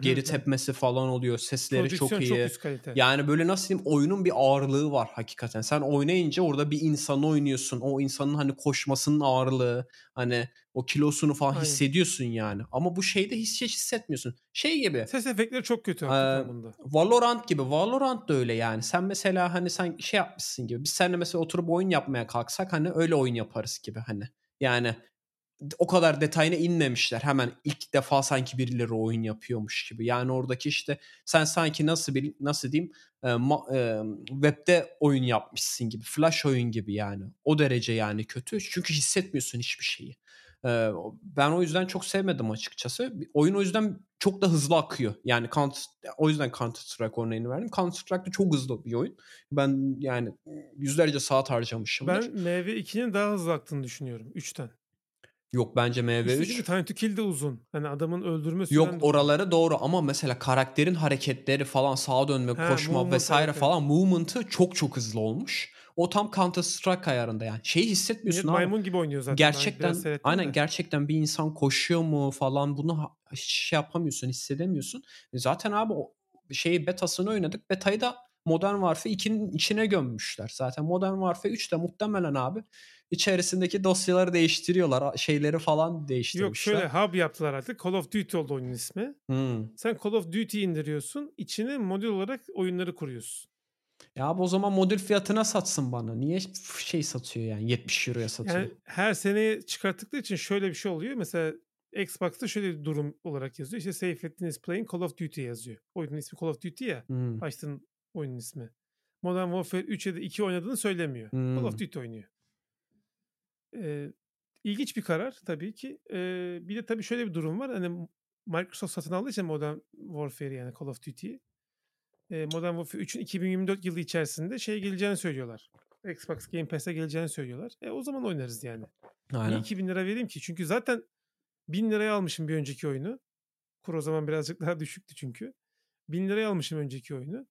geri tepmesi falan oluyor. Sesleri çok Prodüksiyon çok iyi. üst kalite. Yani böyle nasıl diyeyim oyunun bir ağırlığı var hakikaten. Sen oynayınca orada bir insanı oynuyorsun. O insanın hani koşmasının ağırlığı, hani o kilosunu falan Aynen. hissediyorsun yani. Ama bu şeyde hiç hissetmiyorsun. Şey gibi. Ses efektleri çok kötü hakikaten bunda. Valorant gibi. Valorant da öyle yani. Sen mesela hani sen şey yapmışsın gibi. Biz seninle mesela oturup oyun yapmaya kalksak hani öyle oyun yaparız gibi hani. Yani o kadar detayına inmemişler. Hemen ilk defa sanki birileri oyun yapıyormuş gibi. Yani oradaki işte sen sanki nasıl bir nasıl diyeyim e, ma- e, webde oyun yapmışsın gibi. Flash oyun gibi yani. O derece yani kötü. Çünkü hissetmiyorsun hiçbir şeyi. E, ben o yüzden çok sevmedim açıkçası. Oyun o yüzden çok da hızlı akıyor. Yani Counter, o yüzden Counter Strike örneğini verdim. Counter Strike de çok hızlı bir oyun. Ben yani yüzlerce saat harcamışımdır. Ben MV2'nin daha hızlı aktığını düşünüyorum 3'ten. Yok bence Üstelik bir MV3 Time to Kill de uzun. Hani adamın öldürme Yok oraları doğru ama mesela karakterin hareketleri falan sağa dönme, Ha, koşma vesaire evet. falan movement'ı çok çok hızlı olmuş. O tam Counter Strike ayarında yani. Şeyi Millet hissetmiyorsun abi. maymun gibi oynuyor zaten. Gerçekten aynen de. gerçekten bir insan koşuyor mu falan bunu hiç şey yapamıyorsun, hissedemiyorsun. E Zaten abi o şeyi betasını oynadık. Betayı da Modern Warfare 2'nin içine gömmüşler. Zaten Modern Warfare 3'te muhtemelen abi içerisindeki dosyaları değiştiriyorlar. Şeyleri falan Yok değiştirmişler. şöyle hub yaptılar artık. Call of Duty oldu oyunun ismi. Hmm. Sen Call of Duty indiriyorsun. içine modül olarak oyunları kuruyorsun. Ya abi o zaman modül fiyatına satsın bana. Niye şey satıyor yani 70 euroya satıyor? Yani her sene çıkarttıkları için şöyle bir şey oluyor. Mesela Xbox'ta şöyle bir durum olarak yazıyor. İşte Seyfettin is playing Call of Duty yazıyor. Oyunun ismi Call of Duty ya. Hmm. Açtın oyunun ismi. Modern Warfare 3 ya da 2 oynadığını söylemiyor. Call Hmm. of Duty oynuyor. Ee, ilginç bir karar tabii ki. Ee, bir de tabii şöyle bir durum var. Hani Microsoft satın aldığı için Modern Warfare yani Call of Duty'yi. Ee, Modern Warfare 3'ün 2024 yılı içerisinde şey geleceğini söylüyorlar. Xbox Game Pass'e geleceğini söylüyorlar. E o zaman oynarız yani. Niye Aynen. 2000 lira vereyim ki? Çünkü zaten 1000 liraya almışım bir önceki oyunu. Kur o zaman birazcık daha düşüktü çünkü. 1000 liraya almışım önceki oyunu.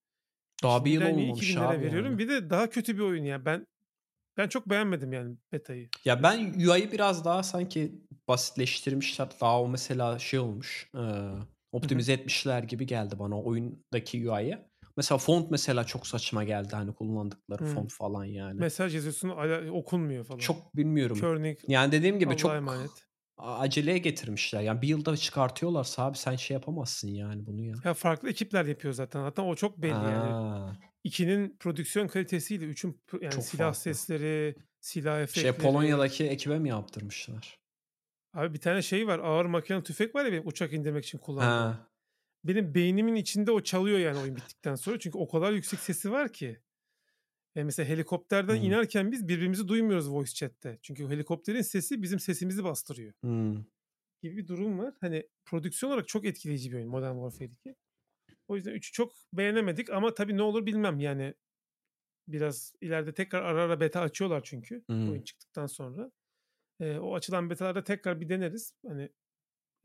Daha bir yıl olmamış 2000 lira abi veriyorum? yani. Bir de daha kötü bir oyun ya. Ben ben çok beğenmedim yani beta'yı. Ya ben UI'yi biraz daha sanki basitleştirmişler. Daha o mesela şey olmuş. E, optimize etmişler gibi geldi bana oyundaki UI'yi. Mesela font mesela çok saçma geldi hani kullandıkları Hı. font falan yani. Mesaj yazıyorsun okunmuyor falan. çok bilmiyorum. Körnik Yani dediğim gibi Allah'a çok emanet. Aceleye getirmişler. Yani bir yılda çıkartıyorlarsa abi sen şey yapamazsın yani bunu ya. Ya farklı ekipler yapıyor zaten. Hatta o çok belli yani. Ha. İkinin prodüksiyon kalitesiyle üçün yani Çok silah farklı. sesleri, silah efektleri. Şey Polonya'daki ekibe mi yaptırmışlar? Abi bir tane şey var. Ağır makinalı tüfek var ya benim uçak indirmek için kullandığım. Ha. Benim beynimin içinde o çalıyor yani oyun bittikten sonra. Çünkü o kadar yüksek sesi var ki. Yani mesela helikopterden Hmm. inerken biz birbirimizi duymuyoruz voice chat'te. Çünkü helikopterin sesi bizim sesimizi bastırıyor. Hmm. Gibi bir durum var. Hani prodüksiyon olarak çok etkileyici bir oyun Modern Warfare 2. O yüzden 3'ü çok beğenemedik ama tabii ne olur bilmem yani. Biraz ileride tekrar ara ara beta açıyorlar çünkü Hmm. oyun çıktıktan sonra. Ee, o açılan betalarda tekrar bir deneriz. Hani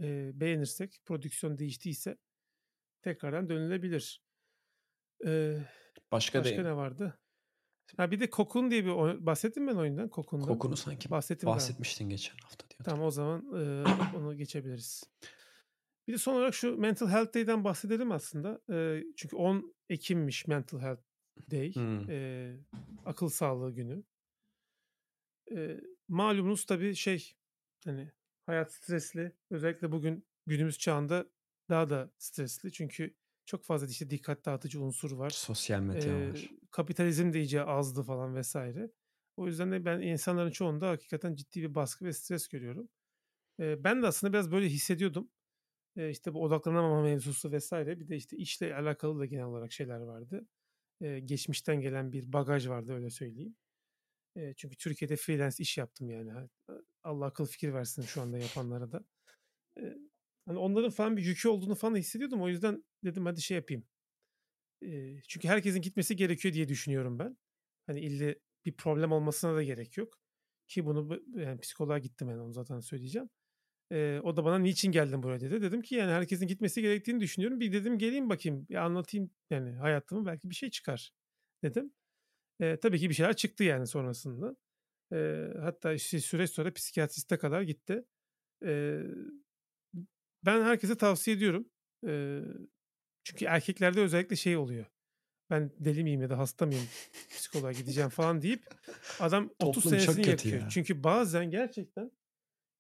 e, beğenirsek, prodüksiyon değiştiyse tekrardan dönülebilir. Ee, Başka, başka değil. ne vardı? Ha bir de Kokun diye bir oyun. Bahsettim ben oyundan Kokun'dan. Kokunu sanki Bahsettim bahsetmiştin geçen hafta diyor. Tamam o zaman e, onu geçebiliriz. Bir de son olarak şu Mental Health Day'den bahsedelim aslında. E, çünkü 10 Ekim'miş Mental Health Day. Hmm. E, akıl sağlığı günü. E, malumunuz tabii şey hani hayat stresli. Özellikle bugün günümüz çağında daha da stresli. Çünkü çok fazla işte dikkat dağıtıcı unsur var. Sosyal medya Ee, var. kapitalizm de iyice azdı falan vesaire. O yüzden de ben insanların çoğunda hakikaten ciddi bir baskı ve stres görüyorum. Ee, ben de aslında biraz böyle hissediyordum. Ee, işte bu odaklanamama mevzusu vesaire. Bir de işte işle alakalı da genel olarak şeyler vardı. Ee, geçmişten gelen bir bagaj vardı öyle söyleyeyim. Ee, çünkü Türkiye'de freelance iş yaptım yani. Allah akıl fikir versin şu anda yapanlara da. Ee, hani onların falan bir yükü olduğunu falan hissediyordum. O yüzden dedim hadi şey yapayım. Eee, çünkü herkesin gitmesi gerekiyor diye düşünüyorum ben. Hani ille bir problem olmasına da gerek yok. Ki bunu bu- yani psikoloğa gittim ben onu zaten söyleyeceğim. Eee, o da bana niçin geldin buraya dedi. Dedim ki yani herkesin gitmesi gerektiğini düşünüyorum. Bir dedim geleyim bakayım bir anlatayım yani hayatımı belki bir şey çıkar dedim. Eee, tabii ki bir şeyler çıktı yani sonrasında. Eee, hatta işte süreç sonra psikiyatriste kadar gitti. Eee, ben herkese tavsiye ediyorum. Eee, çünkü erkeklerde özellikle şey oluyor. Ben deli miyim ya da hasta mıyım? Psikoloğa gideceğim falan deyip adam 30 Toplum çok senesini yakıyor. ya. Çünkü bazen gerçekten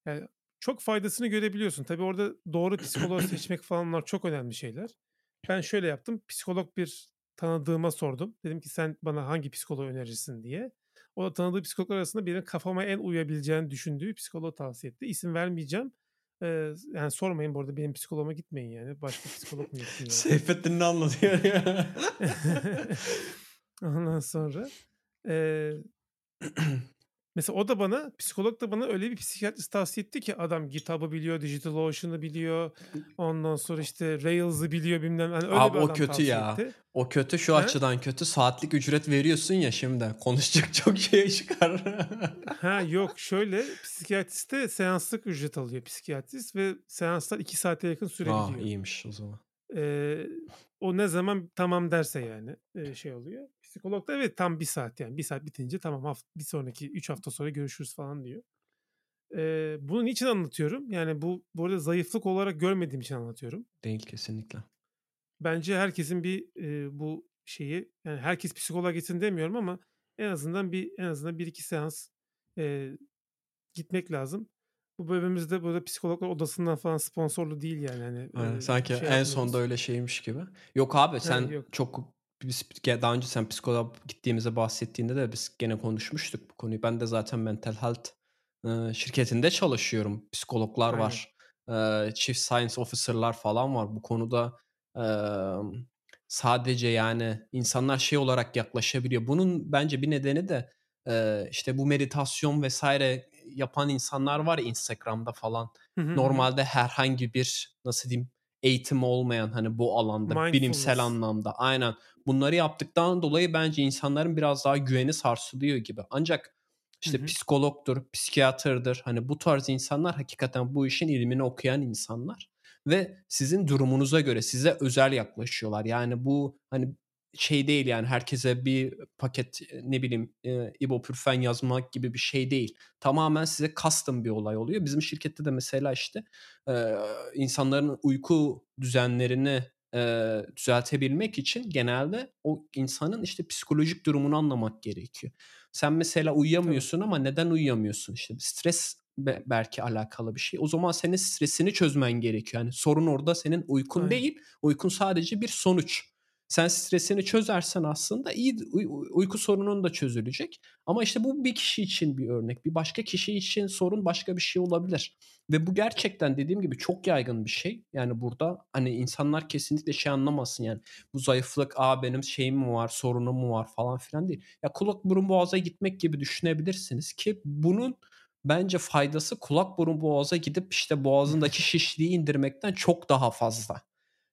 yani çok faydasını görebiliyorsun. Tabii orada doğru psikoloğu seçmek falanlar çok önemli şeyler. Ben şöyle yaptım. Psikolog bir tanıdığıma sordum. Dedim ki sen bana hangi psikoloğu önerirsin diye. O da tanıdığı psikologlar arasında benim kafama en uyabileceğini düşündüğü psikoloğu tavsiye etti. İsim vermeyeceğim. Ee, yani sormayın bu arada benim psikoloğuma gitmeyin yani. Başka psikolog mu gitsin yani? Seyfettin ne anlatıyor ya? Ondan sonra eee, mesela o da bana psikolog da bana öyle bir psikiyatrist tavsiye etti ki adam GitHub'ı biliyor, DigitalOcean'ı biliyor. Ondan sonra işte Rails'ı biliyor bilmem. Hani öyle Abi bir o adam kötü ya. etti. O kötü şu He? açıdan kötü. Saatlik ücret veriyorsun ya şimdi. Konuşacak çok şey çıkar. Ha yok şöyle psikiyatriste seanslık ücret alıyor psikiyatrist ve seanslar iki saate yakın Aa, sürebiliyor. iyiymiş o zaman. Eee, o ne zaman tamam derse yani şey oluyor. Psikolog da evet tam bir saat yani. Bir saat bitince tamam haft bir sonraki 3 hafta sonra görüşürüz falan diyor. Eee, bunu niçin anlatıyorum? Yani bu bu arada zayıflık olarak görmediğim için anlatıyorum. Değil kesinlikle. Bence herkesin bir, eee, bu şeyi yani herkes psikoloğa gitsin demiyorum ama en azından bir en azından 1-2 seans, eee, gitmek lazım. Bu bölümümüz de böyle psikologlar odasından falan sponsorlu değil yani hani, Aynen. Sanki şey en sonda öyle şeymiş gibi. Yok abi sen yok. çok biz daha önce sen psikoloğa gittiğimizde bahsettiğinde de biz gene konuşmuştuk bu konuyu. Ben de zaten mental health, şirketinde çalışıyorum. Psikologlar Aynen. var. Chief science officer'lar falan var. Bu konuda, sadece yani insanlar şey olarak yaklaşabiliyor. Bunun bence bir nedeni de, işte bu meditasyon vs. yapan insanlar var Instagram'da falan. Hı hı. Normalde herhangi bir nasıl diyeyim eğitimi olmayan hani bu alanda bilimsel anlamda aynen bunları yaptıktan dolayı bence insanların biraz daha güveni sarsılıyor gibi. Ancak Hı işte hı. psikologdur, psikiyatrdır hani bu tarz insanlar hakikaten bu işin ilmini okuyan insanlar ve sizin durumunuza göre size özel yaklaşıyorlar. Yani bu hani şey değil yani herkese bir paket, ne bileyim, eee, ibuprofen yazmak gibi bir şey değil. Tamamen size custom bir olay oluyor. Bizim şirkette de mesela işte, eee, insanların uyku düzenlerini, eee, düzeltebilmek için genelde o insanın işte psikolojik durumunu anlamak gerekiyor. Sen mesela Tabii. uyuyamıyorsun ama neden uyuyamıyorsun? İşte stres be belki alakalı bir şey. O zaman senin stresini çözmen gerekiyor. Yani sorun orada senin uykun Aynen. değil. Uykun sadece bir sonuç. Sen stresini çözersen aslında iyi uy uy uyku sorunun da çözülecek ama işte bu bir kişi için bir örnek. Bir başka kişi için sorun başka bir şey olabilir ve bu gerçekten dediğim gibi çok yaygın bir şey. Yani burada hani insanlar kesinlikle şey anlamasın yani bu zayıflık, "A, benim şeyim mi var, sorunum mu var?" falan filan değil. Ya kulak burun boğaza gitmek gibi düşünebilirsiniz ki bunun bence faydası kulak burun boğaza gidip işte boğazındaki şişliği indirmekten çok daha fazla.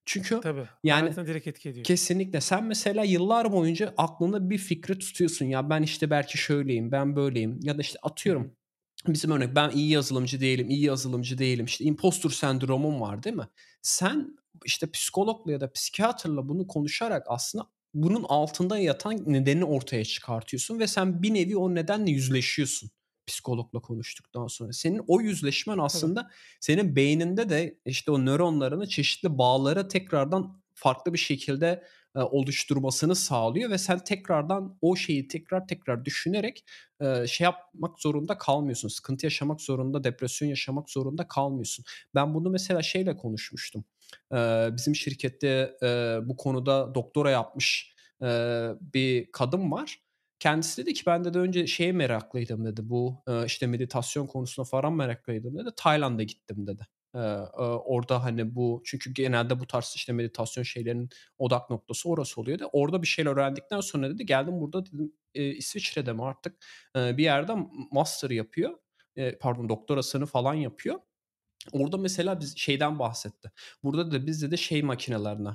Çünkü Tabii. yani Hayatına direkt etki ediyor. kesinlikle sen mesela yıllar boyunca aklında bir fikri tutuyorsun. Ya ben işte belki şöyleyim, ben böyleyim ya da işte hı. atıyorum bizim örnek ben iyi yazılımcı değilim, iyi yazılımcı değilim. İşte impostor sendromum var değil mi? Sen işte psikologla ya da psikiyatrla bunu konuşarak aslında bunun altında yatan nedeni ortaya çıkartıyorsun ve sen bir nevi o nedenle yüzleşiyorsun psikologla konuştuktan sonra. Senin o yüzleşmen aslında senin beyninde de işte o nöronlarını çeşitli bağlara tekrardan farklı bir şekilde, eee, oluşturmasını sağlıyor ve sen tekrardan o şeyi tekrar tekrar düşünerek, eee, şey yapmak zorunda kalmıyorsun. Sıkıntı yaşamak zorunda, depresyon yaşamak zorunda kalmıyorsun. Ben bunu mesela şeyle konuşmuştum. Eee, bizim şirkette, eee, bu konuda doktora yapmış, eee, bir kadın var. Kendisi dedi ki "Ben" dedi "önce şeye meraklıydım." dedi. Bu, eee, işte meditasyon konusuna falan meraklıydım dedi. "Tayland'a gittim." dedi. Eee, eee, orada hani bu çünkü genelde bu tarz işte meditasyon şeylerinin odak noktası orası oluyor dedi. Orada bir şeyler öğrendikten sonra dedi geldim burada dedim, İsviçre'de mi artık, bir yerde master yapıyor. Eee, pardon doktorasını falan yapıyor. Orada mesela biz şeyden bahsetti. Burada da biz dedi şey makinelerine,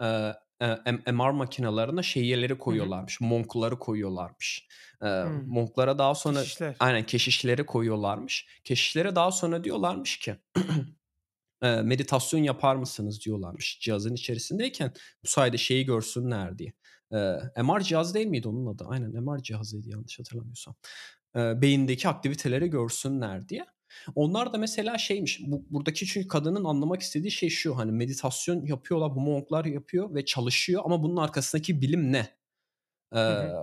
M MR makinelerine şeyleri koyuyorlarmış, monk'ları koyuyorlarmış. Hımm. monk'lara daha sonra Keşişler. aynen keşişleri koyuyorlarmış. Keşişlere daha sonra diyorlarmış ki eee, "Meditasyon yapar mısınız?" diyorlarmış cihazın içerisindeyken bu sayede şeyi görsünler diye. Eee, MR cihazı değil miydi onun adı? Aynen MR cihazıydı yanlış hatırlamıyorsam. Eee, beyindeki aktiviteleri görsünler diye. Onlar da mesela şeymiş, bu buradaki çünkü kadının anlamak istediği şey şu, hani meditasyon yapıyorlar, bu monk'lar yapıyor ve çalışıyor ama bunun arkasındaki bilim ne? Hı hı.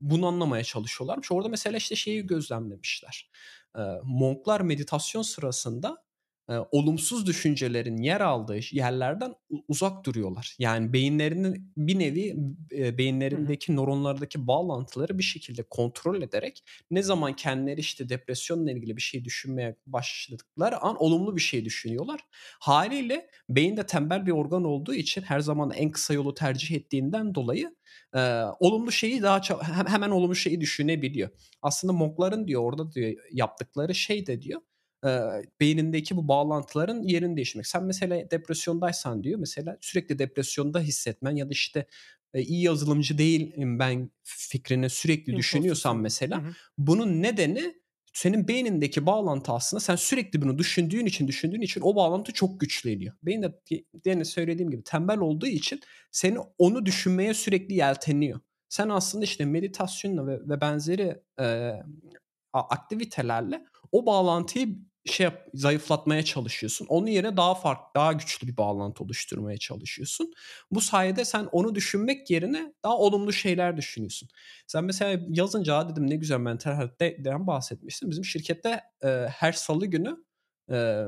bunu anlamaya çalışıyorlarmış. Orada mesela işte şeyi gözlemlemişler. Eee, monk'lar meditasyon sırasında, eee, olumsuz düşüncelerin yer aldığı yerlerden uzak duruyorlar. Yani beyinlerinin bir nevi, hı. beyinlerindeki nöronlardaki bağlantıları bir şekilde kontrol ederek ne zaman kendileri işte depresyonla ilgili bir şey düşünmeye başladıkları an olumlu bir şey düşünüyorlar. Hâliyle beyin de tembel bir organ olduğu için her zaman en kısa yolu tercih ettiğinden dolayı, eee, olumlu şeyi daha hemen olumlu şeyi düşünebiliyor. Aslında monk'ların diyor orada diyor yaptıkları şey de diyor, eee, beynindeki bu bağlantıların yerini değiştirmek. Sen mesela depresyondaysan diyor mesela sürekli depresyonda hissetmen ya da işte, eee, iyi yazılımcı değilim ben fikrini sürekli düşünüyorsan mesela hı. bunun nedeni senin beynindeki bağlantı aslında sen sürekli bunu düşündüğün için, düşündüğün için o bağlantı çok güçleniyor. Beyin de demin söylediğim gibi tembel olduğu için seni onu düşünmeye sürekli yelteniyor. sen aslında işte meditasyonla ve, ve benzeri e, aktivitelerle o bağlantıyı şey yap, zayıflatmaya çalışıyorsun. Onun yerine daha farklı, daha güçlü bir bağlantı oluşturmaya çalışıyorsun. Bu sayede sen onu düşünmek yerine daha olumlu şeyler düşünüyorsun. Sen mesela yazınca dedim ne güzel mental health'ten bahsetmişsin. Bizim şirkette e, her salı günü e,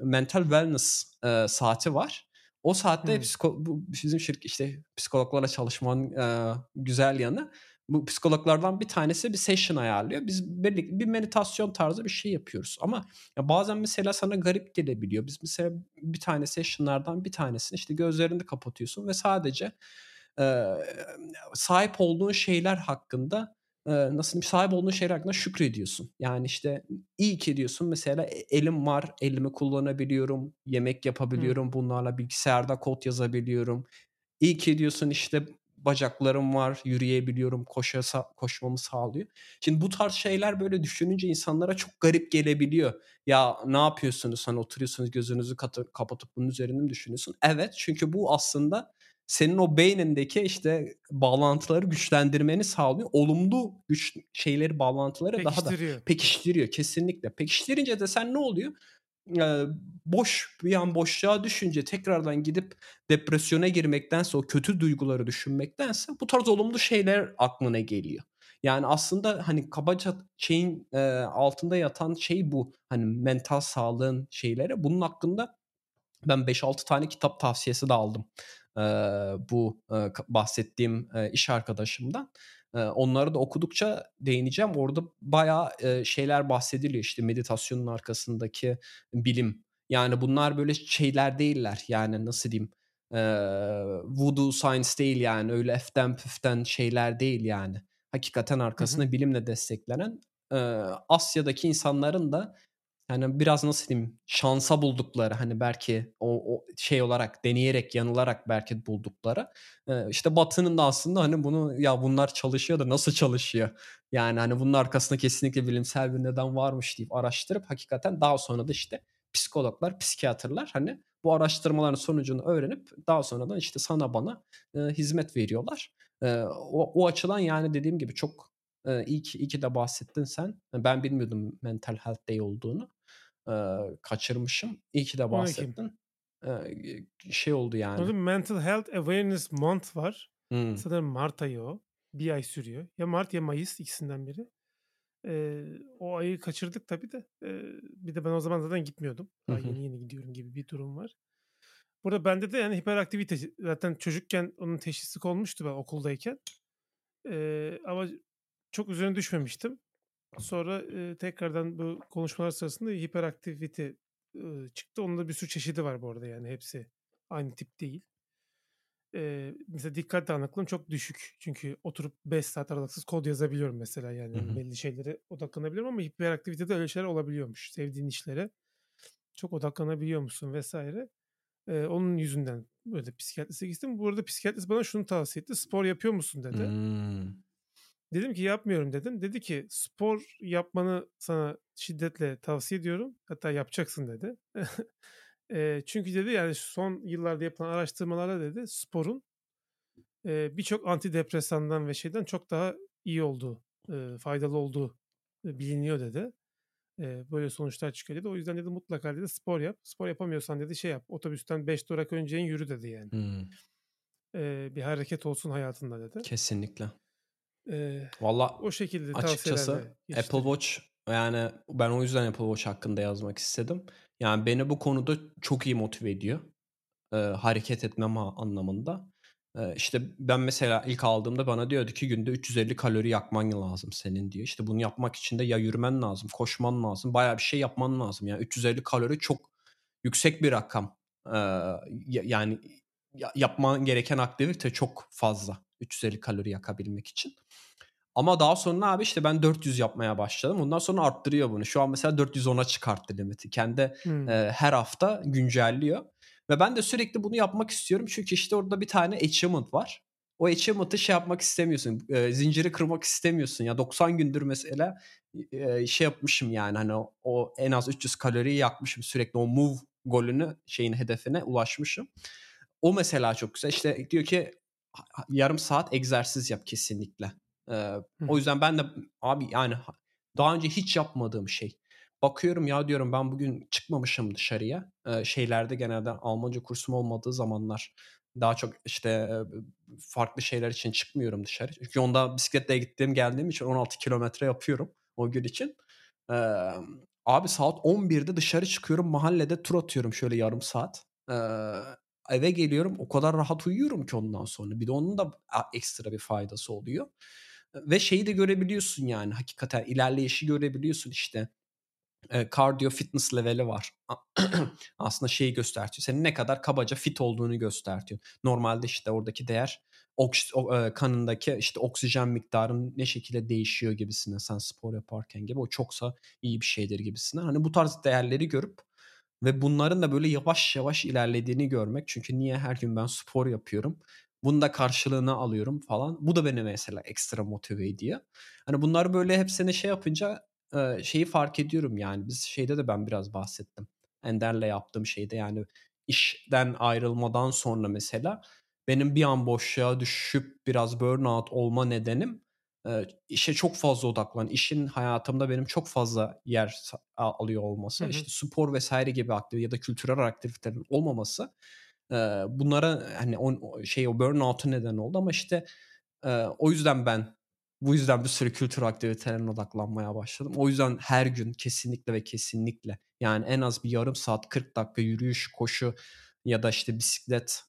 mental wellness e, saati var. O saatte hmm. psiko, bu bizim şirket işte psikologlarla çalışmanın e, güzel yanı bu psikologlardan bir tanesi bir session ayarlıyor. Biz birlikte bir meditasyon tarzı bir şey yapıyoruz. Ama ya bazen mesela sana garip gelebiliyor. Biz mesela bir tane sessionlardan bir tanesini işte gözlerini kapatıyorsun ve sadece e, sahip olduğun şeyler hakkında e, nasıl sahip olduğun şeyler hakkında şükrediyorsun. Yani işte iyi ki diyorsun mesela e, elim var, elimi kullanabiliyorum, yemek yapabiliyorum, hmm. bunlarla bilgisayarda kod yazabiliyorum. İyi ki diyorsun işte bacaklarım var, yürüyebiliyorum, koşa, koşmamı sağlıyor. Şimdi bu tarz şeyler böyle düşününce insanlara çok garip gelebiliyor. Ya ne yapıyorsunuz? Hani oturuyorsunuz gözünüzü kapatıp bunun üzerinde mi düşünüyorsun? Evet çünkü bu aslında senin o beynindeki işte bağlantıları güçlendirmeni sağlıyor. Olumlu güç şeyleri, bağlantıları daha da pekiştiriyor kesinlikle. Pekiştirince de sen ne oluyor? E, boş bir an boşluğa düşünce tekrardan gidip depresyona girmektense o kötü duyguları düşünmektense bu tarz olumlu şeyler aklına geliyor. Yani aslında hani kabaca şeyin e, altında yatan şey bu. Hani mental sağlığın şeyleri. Bunun hakkında ben 5-6 tane kitap tavsiyesi de aldım. E, bu e, bahsettiğim e, iş arkadaşımdan onları da okudukça değineceğim. Orada bayağı şeyler bahsediliyor işte meditasyonun arkasındaki bilim. Yani bunlar böyle şeyler değiller. Yani nasıl diyeyim? voodoo science değil yani öyle eften püften şeyler değil yani. Hakikaten arkasında bilimle desteklenen Asya'daki insanların da yani biraz nasıl diyeyim şansa buldukları hani belki o, o şey olarak deneyerek yanılarak belki buldukları ee, işte Batı'nın da aslında hani bunu ya bunlar çalışıyor da nasıl çalışıyor yani hani bunun arkasında kesinlikle bilimsel bir neden varmış deyip araştırıp hakikaten daha sonra da işte psikologlar, psikiyatrlar hani bu araştırmaların sonucunu öğrenip daha sonradan işte sana bana e, hizmet veriyorlar. E, o, o açıdan yani dediğim gibi çok e, iyi, ki, iyi ki de bahsettin sen. Ben bilmiyordum Mental Health Day olduğunu kaçırmışım. İyi ki de bahsettin. Şey oldu yani. Orada Mental Health Awareness Month var. Hmm. Sanırım Mart ayı o. Bir ay sürüyor. Ya Mart ya Mayıs ikisinden biri. Ee, o ayı kaçırdık tabii de. Ee, bir de ben o zaman zaten gitmiyordum. Daha yeni yeni gidiyorum gibi bir durum var. Burada bende de yani hiperaktivite zaten çocukken onun teşhisi konmuştu ben okuldayken. Ee, ama çok üzerine düşmemiştim. Sonra e, tekrardan bu konuşmalar sırasında hiperaktivite e, çıktı. Onun da bir sürü çeşidi var bu arada yani hepsi aynı tip değil. E, mesela dikkat dağınıklığım çok düşük. Çünkü oturup 5 saat aralıksız kod yazabiliyorum mesela yani. Hı hı. Belli şeylere odaklanabiliyorum ama hiperaktivitede öyle şeyler olabiliyormuş. Sevdiğin işlere çok odaklanabiliyor musun vesaire. E, onun yüzünden böyle psikiyatriste gittim. Bu arada psikiyatrist bana şunu tavsiye etti. Spor yapıyor musun dedi. Hmm. Dedim ki yapmıyorum dedim. Dedi ki spor yapmanı sana şiddetle tavsiye ediyorum. Hatta yapacaksın dedi. e, çünkü dedi yani son yıllarda yapılan araştırmalarla dedi sporun e, birçok antidepresandan ve şeyden çok daha iyi olduğu, e, faydalı olduğu e, biliniyor dedi. E, böyle sonuçlar çıkıyor dedi. O yüzden dedi mutlaka dedi spor yap. Spor yapamıyorsan dedi şey yap. Otobüsten 5 durak önce yürü dedi yani. Hmm. E, bir hareket olsun hayatında dedi. Kesinlikle. Ee, Valla o şekilde açıkçası Apple Watch yani ben o yüzden Apple Watch hakkında yazmak istedim. Yani beni bu konuda çok iyi motive ediyor. Ee, hareket etmem anlamında. Ee, işte ben mesela ilk aldığımda bana diyordu ki günde 350 kalori yakman lazım senin diyor. İşte bunu yapmak için de ya yürümen lazım, koşman lazım, bayağı bir şey yapman lazım. Yani 350 kalori çok yüksek bir rakam. Ee, yani yapman gereken aktivite çok fazla. 350 kalori yakabilmek için. Ama daha sonra abi işte ben 400 yapmaya başladım. Ondan sonra arttırıyor bunu. Şu an mesela 410'a çıkarttı limiti. Kendi hmm. e, her hafta güncelliyor. Ve ben de sürekli bunu yapmak istiyorum. Çünkü işte orada bir tane achievement var. O achievement'ı şey yapmak istemiyorsun. E, zinciri kırmak istemiyorsun. Ya 90 gündür mesela e, şey yapmışım yani hani o, o en az 300 kaloriyi yakmışım. Sürekli o move golünü şeyin hedefine ulaşmışım. O mesela çok güzel. İşte diyor ki yarım saat egzersiz yap kesinlikle. Eee, Hı o yüzden ben de abi yani daha önce hiç yapmadığım şey. Bakıyorum ya diyorum ben bugün çıkmamışım dışarıya. Eee, şeylerde genelde Almanca kursum olmadığı zamanlar daha çok işte farklı şeyler için çıkmıyorum dışarı. Çünkü onda bisikletle gittiğim geldiğim için 16 kilometre yapıyorum o gün için. Emm, abi saat 11'de dışarı çıkıyorum mahallede tur atıyorum şöyle yarım saat. Eee, eve geliyorum o kadar rahat uyuyorum ki ondan sonra. Bir de onun da ekstra bir faydası oluyor. Ve şeyi de görebiliyorsun yani hakikaten ilerleyişi görebiliyorsun işte. Eee, cardio fitness leveli var. Aslında şeyi göstertiyor. Senin ne kadar kabaca fit olduğunu göstertiyor. Normalde işte oradaki değer kanındaki işte oksijen miktarının ne şekilde değişiyor gibisinden sen spor yaparken gibi. O çoksa iyi bir şeydir gibisinden. Hani bu tarz değerleri görüp ve bunların da böyle yavaş yavaş ilerlediğini görmek. Çünkü niye her gün ben spor yapıyorum. Bunun da karşılığını alıyorum falan. Bu da beni mesela ekstra motive ediyor. Hani bunlar böyle hepsini şey yapınca eee, şeyi fark ediyorum yani. Biz şeyde de ben biraz bahsettim. Ender'le yaptığım şeyde yani işten ayrılmadan sonra mesela benim bir an boşluğa düşüp biraz burnout olma nedenim işe çok fazla odaklan, işin hayatımda benim çok fazla yer alıyor Hı olması, hı. işte spor vesaire gibi aktivite ya da kültürel aktivitelerin olmaması, bunlara hani on o şey o burnout'a neden oldu ama işte, o yüzden ben bu yüzden bir sürü kültür aktivitelerine odaklanmaya başladım. O yüzden her gün kesinlikle ve kesinlikle yani en az bir yarım saat, 40 dakika yürüyüş, koşu ya da işte bisiklet,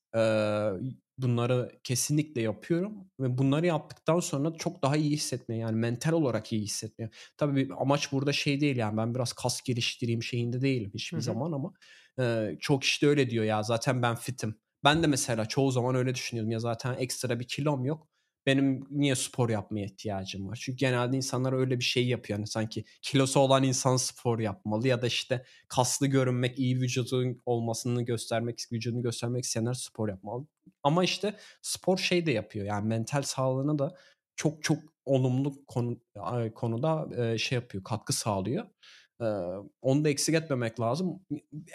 bunları kesinlikle yapıyorum ve bunları yaptıktan sonra çok daha iyi hissetmeye yani mental olarak iyi hissetmeye. Tabii amaç burada şey değil yani ben biraz kas geliştireyim şeyinde değilim hiçbir hı. zaman ama, eee, çok kişi de öyle diyor ya zaten ben fitim. Ben de mesela çoğu zaman öyle düşünüyordum ya zaten ekstra bir kilom yok. Benim niye spor yapmaya ihtiyacım var? Çünkü genelde insanlar öyle bir şey yapıyor. Hani sanki kilosu olan insan spor yapmalı ya da işte kaslı görünmek, iyi vücudun olmasını göstermek, vücudunu göstermek isteyenler spor yapmalı. Ama işte spor şey de yapıyor yani mental sağlığına da çok çok olumlu konu konuda, eee, şey yapıyor, katkı sağlıyor. Eee, onu da eksik etmemek lazım.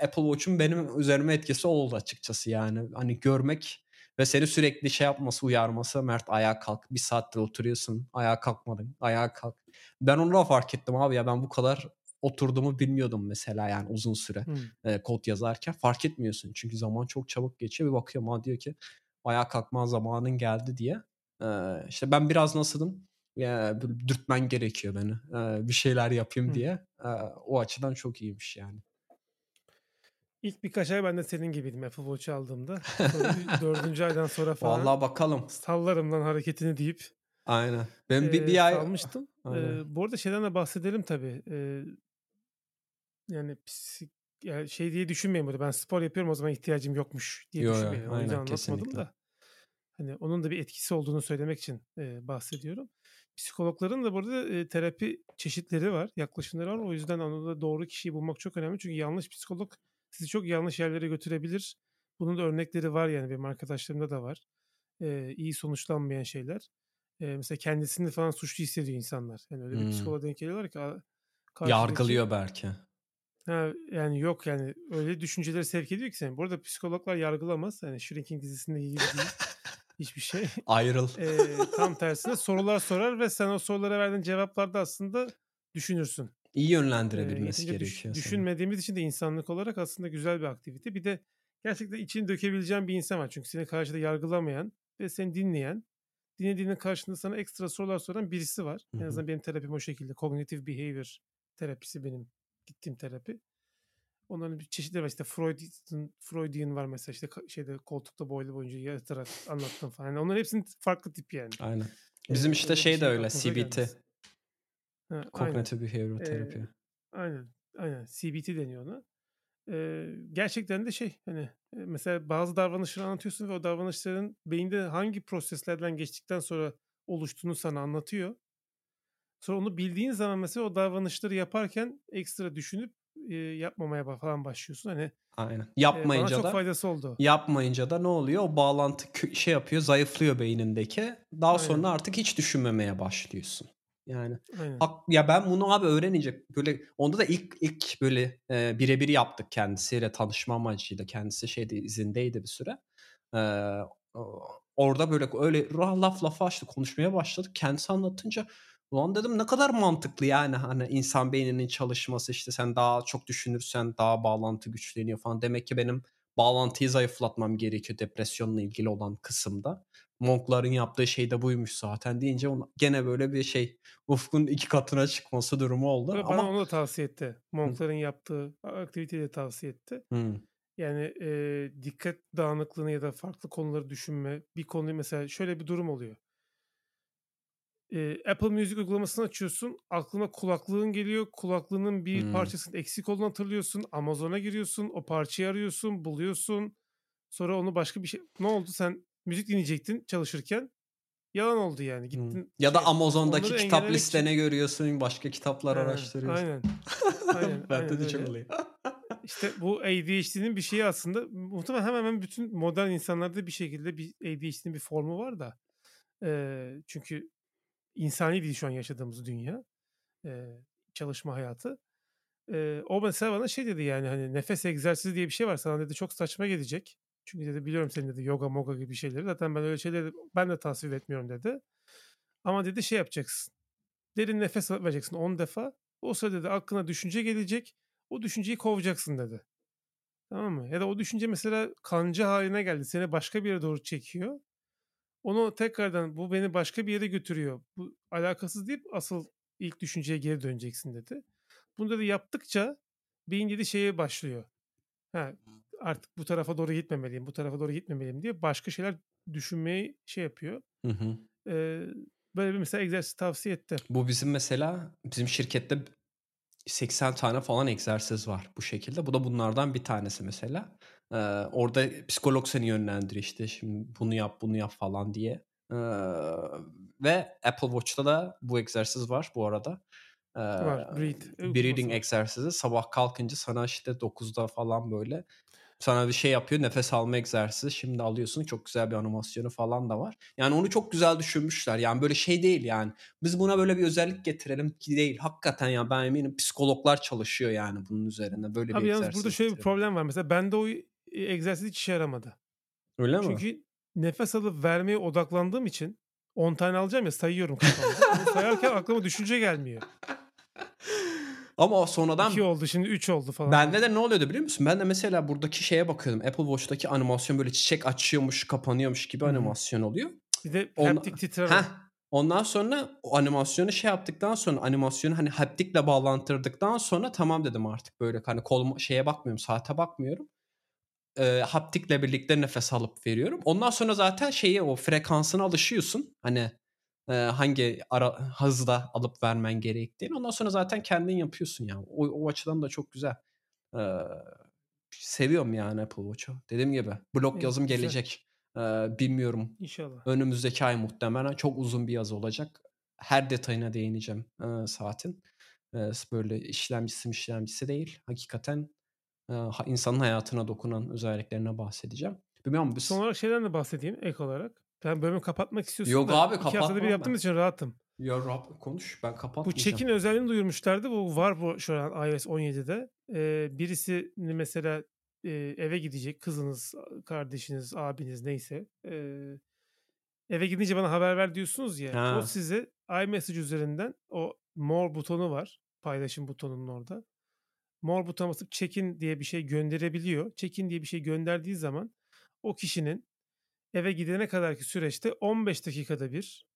Apple Watch'un benim üzerime etkisi oldu açıkçası yani. Hani görmek ve seni sürekli şey yapması, uyarması, "Mert ayağa kalk, bir saattir oturuyorsun, ayağa kalkmadın, ayağa kalk." Ben onu da fark ettim abi ya ben bu kadar oturduğumu bilmiyordum mesela yani uzun süre, Hımm. eee, kod yazarken. Fark etmiyorsun çünkü zaman çok çabuk geçiyor. Bir bakıyorum, a, diyor ki ayağa kalkma zamanın geldi diye. Eee, işte ben biraz eee, böyle dürtmen gerekiyor beni, eee, bir şeyler yapayım Hımm. diye. Eee, o açıdan çok iyiymiş yani. İlk birkaç ay ben de senin gibiydim Apple Watch aldığımda. 4. aydan sonra falan Vallahi bakalım. sallarım lan hareketini deyip, Aynen. Ben bir bir ay salmıştım. Aynen. Eee, bu arada şeyden de bahsedelim tabii. Eee, yani psik ya şey diye düşünmeyin burada, ben spor yapıyorum o zaman ihtiyacım yokmuş diye Yo, düşünmeyin. O yüzden Aynen anlatmadım kesinlikle. da. Hani onun da bir etkisi olduğunu söylemek için, eee, bahsediyorum. Psikologların da burada, eee, terapi çeşitleri var, yaklaşımları var. O yüzden onu da doğru kişiyi bulmak çok önemli. Çünkü yanlış psikolog sizi çok yanlış yerlere götürebilir. Bunun da örnekleri var yani benim arkadaşlarımda da var. Eee, iyi sonuçlanmayan şeyler. Eee, mesela kendisini falan suçlu hissediyor insanlar. Yani öyle bir Hımm. psikoloğa denk geliyorlar ki karşıdaki Yargılıyor belki. Ha, yani yok yani öyle düşüncelere sevk ediyor ki seni. Bu arada psikologlar yargılamaz. Hani Shrinking dizisindeki gibi değil hiçbir şey. Ayrıl. Eee, tam tersine sorular sorar ve sen o sorulara verdiğin cevaplarda aslında düşünürsün. İyi yönlendirebilmesi düş gerekiyor seni. düşünmediğimiz için de insanlık olarak aslında güzel bir aktivite. Bir de gerçekten içini dökebileceğin bir insan var. Çünkü seni karşıda yargılamayan ve seni dinleyen, dinlediğinin karşılığında sana ekstra sorular soran birisi var. Hı En azından benim terapim o şekilde. Cognitive Behavior terapisi benim gittiğim terapi. Onların bir çeşitleri var. İşte Freud'un Freudian var mesela işte şeyde koltukta boylu boyunca yatarak anlattım falan. Yani onların hepsinin farklı tip yani. Aynen. Bizim işte bir şey de şey öyle CBT. gelmesin. Ha, aynen. Behavioral Eee, Therapy. aynen. Aynen. CBT deniyor ona. Eee, gerçekten de şey hani e, mesela bazı davranışları anlatıyorsun ve o davranışların beyinde hangi proseslerden geçtikten sonra oluştuğunu sana anlatıyor. Sonra onu bildiğin zaman mesela o davranışları yaparken ekstra düşünüp eee, yapmamaya falan başlıyorsun. Hani Aynen. eee, bana Yapmayınca çok da faydası oldu. yapmayınca da ne oluyor? O bağlantı şey yapıyor, zayıflıyor beynindeki. Daha sonra Aynen. artık hiç düşünmemeye başlıyorsun. Yani Aynen. hak ya ben bunu abi öğrenince böyle onda da ilk ilk böyle, eee, bire bir yaptık kendisiyle tanışma amacıyla. Kendisi şeyde izindeydi bir süre. Eee, orada böyle öyle laf lafa açtı konuşmaya başladık. Kendisi anlatınca ulan dedim ne kadar mantıklı yani hani insan beyninin çalışması işte sen daha çok düşünürsen daha bağlantı güçleniyor falan. Demek ki benim bağlantıyı zayıflatmam gerekiyor depresyonla ilgili olan kısımda. Monkların yaptığı şey de buymuş zaten deyince ona, gene böyle bir şey ufkun iki katına çıkması durumu oldu. Bana Ama onu da tavsiye etti. Monkların yaptığı aktiviteyi de tavsiye etti. Hı. Yani e, dikkat dağınıklığını ya da farklı konuları düşünme. Bir konuyu mesela şöyle bir durum oluyor. E, Apple Music uygulamasını açıyorsun. Aklına kulaklığın geliyor. Kulaklığının bir Hmm. parçasının eksik olduğunu hatırlıyorsun. Amazon'a giriyorsun. O parçayı arıyorsun. Buluyorsun. Sonra onu başka bir şey... Ne oldu? Sen müzik dinleyecektin çalışırken. Yalan oldu yani. Gittin Ya da şey, Amazon'daki kitap engellemek için- listene görüyorsun, başka kitaplar Ha, araştırıyorsun. Aynen. Aynen, Bende aynen de çok oluyor. İşte bu ADHD'nin bir şeyi aslında muhtemelen hemen hemen bütün modern insanlarda bir şekilde bir ADHD'nin bir formu var da. Eee, çünkü insani değil şu an yaşadığımız dünya. Eee, çalışma hayatı. Eee, o mesela bana şey dedi yani hani nefes egzersizi diye bir şey var. Sana dedi çok saçma gelecek. Çünkü dedi biliyorum senin dedi yoga moga gibi şeyleri. Zaten ben öyle şeyleri ben de tasvip etmiyorum dedi. Ama dedi şey yapacaksın. Derin nefes vereceksin 10 defa. O sırada dedi aklına düşünce gelecek. O düşünceyi kovacaksın dedi. Tamam mı? Ya da o düşünce mesela kanca haline geldi. Seni başka bir yere doğru çekiyor. Onu tekrardan bu beni başka bir yere götürüyor. Bu alakasız deyip asıl ilk düşünceye geri döneceksin dedi. Bunu dedi yaptıkça beyin dedi şeye başlıyor. Ha, artık bu tarafa doğru gitmemeliyim, bu tarafa doğru gitmemeliyim diye başka şeyler düşünmeyi şey yapıyor. Hı hı. Ee, böyle bir mesela egzersiz tavsiye etti. Bu bizim mesela bizim şirkette 80 tane falan egzersiz var bu şekilde. Bu da bunlardan bir tanesi mesela. Ee, orada psikolog seni yönlendiriyor işte şimdi bunu yap bunu yap falan diye. Ee, ve Apple Watch'ta da bu egzersiz var bu arada. Ee, Var, breathe, breathing egzersizi sabah kalkınca sana işte 9'da falan böyle sana bir şey yapıyor nefes alma egzersizi şimdi alıyorsun çok güzel bir animasyonu falan da var. Yani onu çok güzel düşünmüşler yani böyle şey değil yani biz buna böyle bir özellik getirelim ki değil hakikaten ya ben eminim psikologlar çalışıyor yani bunun üzerine böyle Abi bir yalnız burada şöyle bir problem var. Mesela bende o e, egzersiz hiç işe yaramadı. Öyle mi? Çünkü nefes alıp vermeye odaklandığım için 10 tane alacağım ya sayıyorum kafamda. Sayarken aklıma düşünce gelmiyor. Ama sonradan 2 oldu şimdi 3 oldu falan. Bende de ne oluyordu biliyor musun? Ben de mesela buradaki şeye bakıyordum. Apple Watch'taki animasyon böyle çiçek açıyormuş, kapanıyormuş gibi hı. animasyon oluyor. Bir de Onla- haptik titreme. Heh. Ondan sonra o animasyonu şey yaptıktan sonra animasyonu hani haptikle bağlantırdıktan sonra tamam dedim artık böyle hani kol şeye bakmıyorum saate bakmıyorum. Ee, haptikle birlikte nefes alıp veriyorum. Ondan sonra zaten şeyi o frekansına alışıyorsun. Hani e, hangi ara, hızda alıp vermen gerektiğini. Ondan sonra zaten kendin yapıyorsun ya. O, o açıdan da çok güzel. Ee, seviyorum yani Apple Watch'u. Dediğim gibi blog Evet, yazım güzel. gelecek. Ee, bilmiyorum. İnşallah. Önümüzdeki ay muhtemelen çok uzun bir yazı olacak. Her detayına değineceğim e, saatin. E, böyle işlemcisi işlemcisi değil. Hakikaten e, insanın hayatına dokunan özelliklerine bahsedeceğim. Bilmiyorum biz... Son olarak şeyden de bahsedeyim ek olarak. Ben bölümü kapatmak istiyorsun Yok da abi, iki haftada bir yaptığımız için rahatım. Ya Rab konuş ben Bu kapatmayacağım. check-in özelliğini duyurmuşlardı. Bu var bu şu an iOS 17'de. Ee, birisi mesela e, eve gidecek kızınız, kardeşiniz, abiniz neyse. Ee, eve gidince bana haber ver diyorsunuz ya. Ha. O size iMessage üzerinden o more butonu var. Paylaşım butonunun orada. More butona basıp check-in diye bir şey gönderebiliyor. Check-in diye bir şey gönderdiği zaman o kişinin eve gidene kadarki süreçte 15 dakikada bir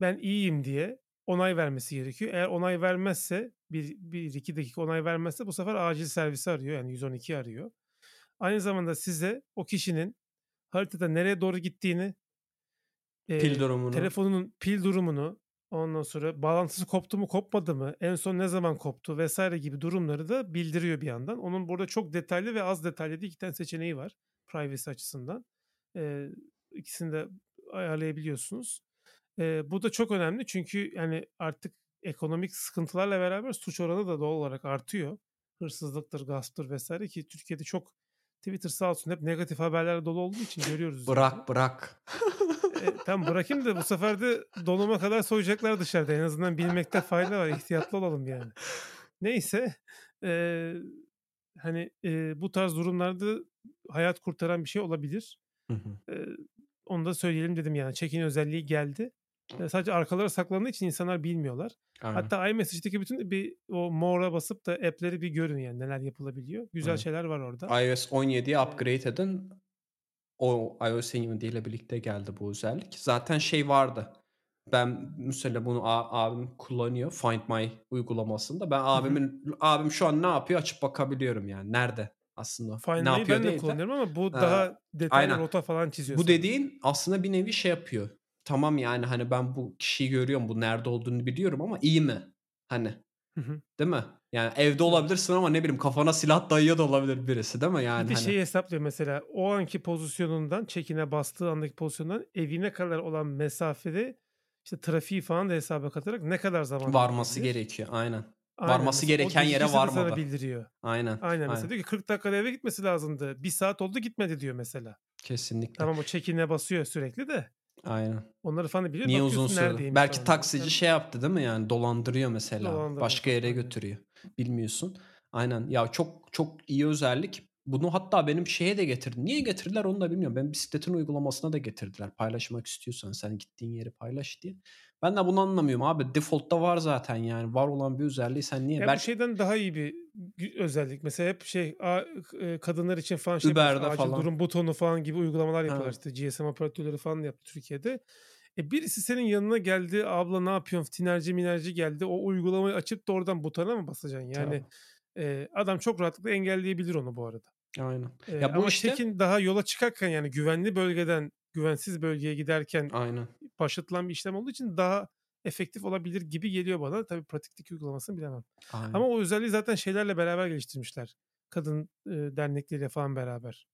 ben iyiyim diye onay vermesi gerekiyor. Eğer onay vermezse bir, bir iki dakika onay vermezse bu sefer acil servisi arıyor. Yani 112 arıyor. Aynı zamanda size o kişinin haritada nereye doğru gittiğini e, Pil durumunu. telefonunun pil durumunu ondan sonra bağlantısı koptu mu kopmadı mı en son ne zaman koptu vesaire gibi durumları da bildiriyor bir yandan. Onun burada çok detaylı ve az detaylı diye iki tane seçeneği var privacy açısından. E, ikisini de ayarlayabiliyorsunuz. E, bu da çok önemli çünkü yani artık ekonomik sıkıntılarla beraber suç oranı da doğal olarak artıyor. Hırsızlıktır, gasptır vesaire ki Türkiye'de çok Twitter sağ olsun hep negatif haberlerle dolu olduğu için görüyoruz. Bırak bırak. E, tam bırakayım da bu sefer de donuma kadar soyacaklar dışarıda. En azından bilmekte fayda var. İhtiyatlı olalım yani. Neyse. e, hani e, bu tarz durumlarda hayat kurtaran bir şey olabilir. Hı hı. E, onu da söyleyelim dedim yani. Check-in özelliği geldi. Sadece arkalara saklandığı için insanlar bilmiyorlar. Aynen. Hatta iMessage'deki bütün bir o more'a basıp da app'leri bir görün yani neler yapılabiliyor. Güzel Aynen. şeyler var orada. iOS 17'ye upgrade edin. O iOS 17 ile birlikte geldi bu özellik. Zaten şey vardı. Ben mesela bunu abim kullanıyor Find My uygulamasında. Ben abimin abim şu an ne yapıyor açıp bakabiliyorum yani. Nerede aslında? Find ne yapıyor ben de kullanıyorum ama bu Ee, daha detaylı aynen. rota falan çiziyor Bu dediğin aslında bir nevi şey yapıyor. Tamam yani hani ben bu kişiyi görüyorum, bu nerede olduğunu biliyorum ama iyi mi? Hani değil mi? Yani evde olabilirsin ama ne bileyim kafana silah dayıyor da olabilir birisi değil mi? Bir Yani de hani şeyi hesaplıyor mesela o anki pozisyonundan check-in'e bastığı andaki pozisyondan evine kadar olan mesafede işte trafiği falan da hesaba katarak ne kadar zamanda varması gerekiyor. Aynen. Aynen Varması o gereken yere de sana varmadı. bildiriyor. Aynen. Aynen mesela Aynen. diyor ki 40 dakikada eve gitmesi lazımdı. Bir saat oldu gitmedi diyor mesela. Kesinlikle. Tamam o check-in'e basıyor sürekli de. Aynen. Onları falan biliyor. Niye uzun sürdü? Belki falan. taksici Yani şey yaptı değil mi yani dolandırıyor mesela. dolandırma Başka yere götürüyor. Bilmiyorsun. Aynen. Ya çok çok iyi özellik. Bunu hatta benim şeye de getirdi. Niye getirdiler onu da bilmiyorum. Ben bisikletin uygulamasına da getirdiler. Paylaşmak istiyorsan sen gittiğin yeri paylaş diye. Ben de bunu anlamıyorum abi. Default'ta var zaten yani. Var olan bir özelliği sen niye? Ya bu Belki şeyden daha iyi bir özellik. Mesela hep şey e, kadınlar için falan şey. Uber'de Acil falan. durum butonu falan gibi uygulamalar yapıyorlar. Ha. İşte GSM operatörleri falan yaptı Türkiye'de. E birisi senin yanına geldi. Abla ne yapıyorsun? Tinerci minerci geldi. O uygulamayı açıp da oradan butona mı basacaksın? Yani Tabii. e, adam çok rahatlıkla engelleyebilir onu bu arada. Aynen. E, Ya bu ama işte check-in daha yola çıkarken yani güvenli bölgeden güvensiz bölgeye giderken aynen. başlatılan bir işlem olduğu için daha efektif olabilir gibi geliyor bana. Tabii pratiklik uygulamasını bilemem. Aynen. Ama o özelliği zaten şeylerle beraber geliştirmişler. Kadın e, dernekleriyle falan beraber.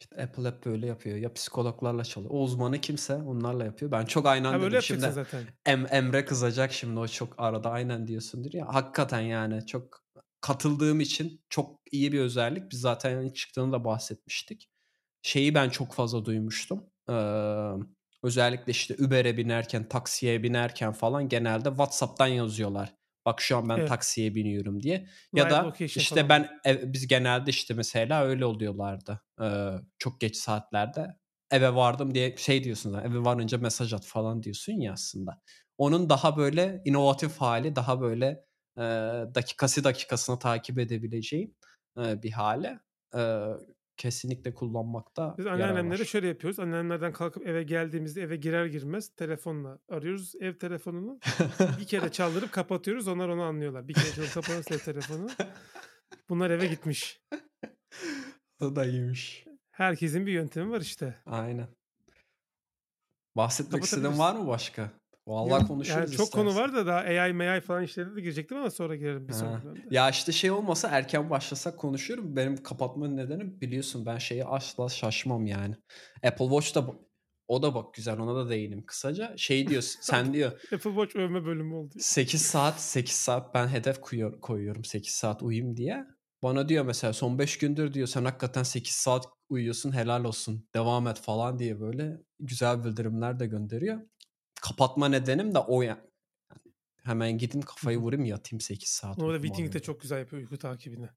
İşte Apple hep böyle yapıyor. Ya psikologlarla çalışıyor. O uzmanı kimse onlarla yapıyor. Ben çok aynen Ha dedim. Şimdi zaten. em, Emre kızacak şimdi o çok arada aynen diyorsundur ya. Hakikaten yani çok katıldığım için çok iyi bir özellik. Biz zaten ilk çıktığını da bahsetmiştik. Şeyi ben çok fazla duymuştum. Ee, özellikle işte Uber'e binerken, taksiye binerken falan genelde WhatsApp'tan yazıyorlar. Bak şu an ben Evet. taksiye biniyorum diye. Ya Live da işte falan. ben ev- biz genelde işte mesela öyle oluyorlardı. Ee, çok geç saatlerde eve vardım diye şey diyorsun. Eve varınca mesaj at falan diyorsun ya aslında. Onun daha böyle inovatif hali, daha böyle e, dakikası dakikasına takip edebileceğin e, bir hale. E, kesinlikle kullanmakta Biz anneannemlere şöyle yapıyoruz. Anneannemlerden kalkıp eve geldiğimizde eve girer girmez telefonla arıyoruz ev telefonunu. Bir kere çaldırıp kapatıyoruz. Onlar onu anlıyorlar. Bir kere çalıp kapatırsa ev telefonu. Bunlar eve gitmiş. o da iyiymiş. Herkesin bir yöntemi var işte. Aynen. Bahsetmek istediğin var mı başka? Vallahi Yok, konuşuruz yani çok konu var da daha AI, AI falan işlerine de girecektim ama sonra girerim bir sonraki bölümde. Ya işte şey olmasa erken başlasak konuşuyorum. Benim kapatmanın nedeni biliyorsun ben şeye asla şaşmam yani. Apple Watch da o da bak güzel ona da değinim kısaca. Şey diyor sen diyor Apple Watch övme bölümü oldu. 8 saat 8 saat ben hedef koyuyor, koyuyorum 8 saat uyuyayım diye. Bana diyor mesela son 5 gündür diyor sen hakikaten 8 saat uyuyorsun helal olsun devam et falan diye böyle güzel bildirimler de gönderiyor. Kapatma nedenim de o yani. Hemen gideyim kafayı vurayım yatayım 8 saat Orada Withings de çok güzel yapıyor uyku takibini.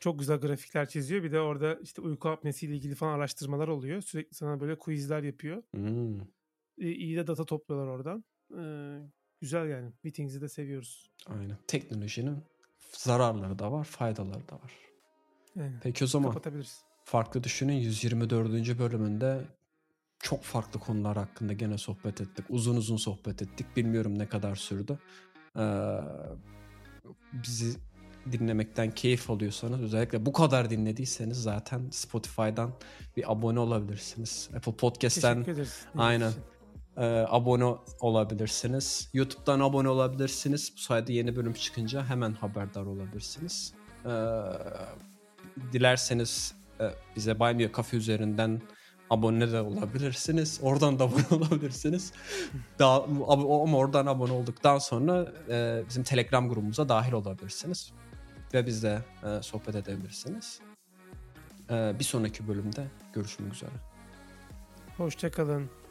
Çok güzel grafikler çiziyor. Bir de orada işte uyku apnesiyle ilgili falan araştırmalar oluyor. Sürekli sana böyle quizler yapıyor. Hmm, iyi de data topluyorlar oradan. Ee, güzel yani. Withings'i de seviyoruz. aynen. Teknolojinin zararları da var, faydaları da var. Yani Peki o zaman farklı düşünün 124. bölümünde çok farklı konular hakkında gene sohbet ettik. Uzun uzun sohbet ettik. Bilmiyorum ne kadar sürdü. Ee, bizi dinlemekten keyif alıyorsanız özellikle bu kadar dinlediyseniz zaten Spotify'dan bir abone olabilirsiniz. Apple Podcast'ten aynen için. e, abone olabilirsiniz. YouTube'dan abone olabilirsiniz. Bu sayede yeni bölüm çıkınca hemen haberdar olabilirsiniz. Ee, dilerseniz e, bize Buy Me a Coffee üzerinden abone de olabilirsiniz. Oradan da abone olabilirsiniz. Daha, ama oradan abone olduktan sonra e, bizim Telegram grubumuza dahil olabilirsiniz. Ve bizle e, sohbet edebilirsiniz. E, bir sonraki bölümde görüşmek üzere. Hoşçakalın.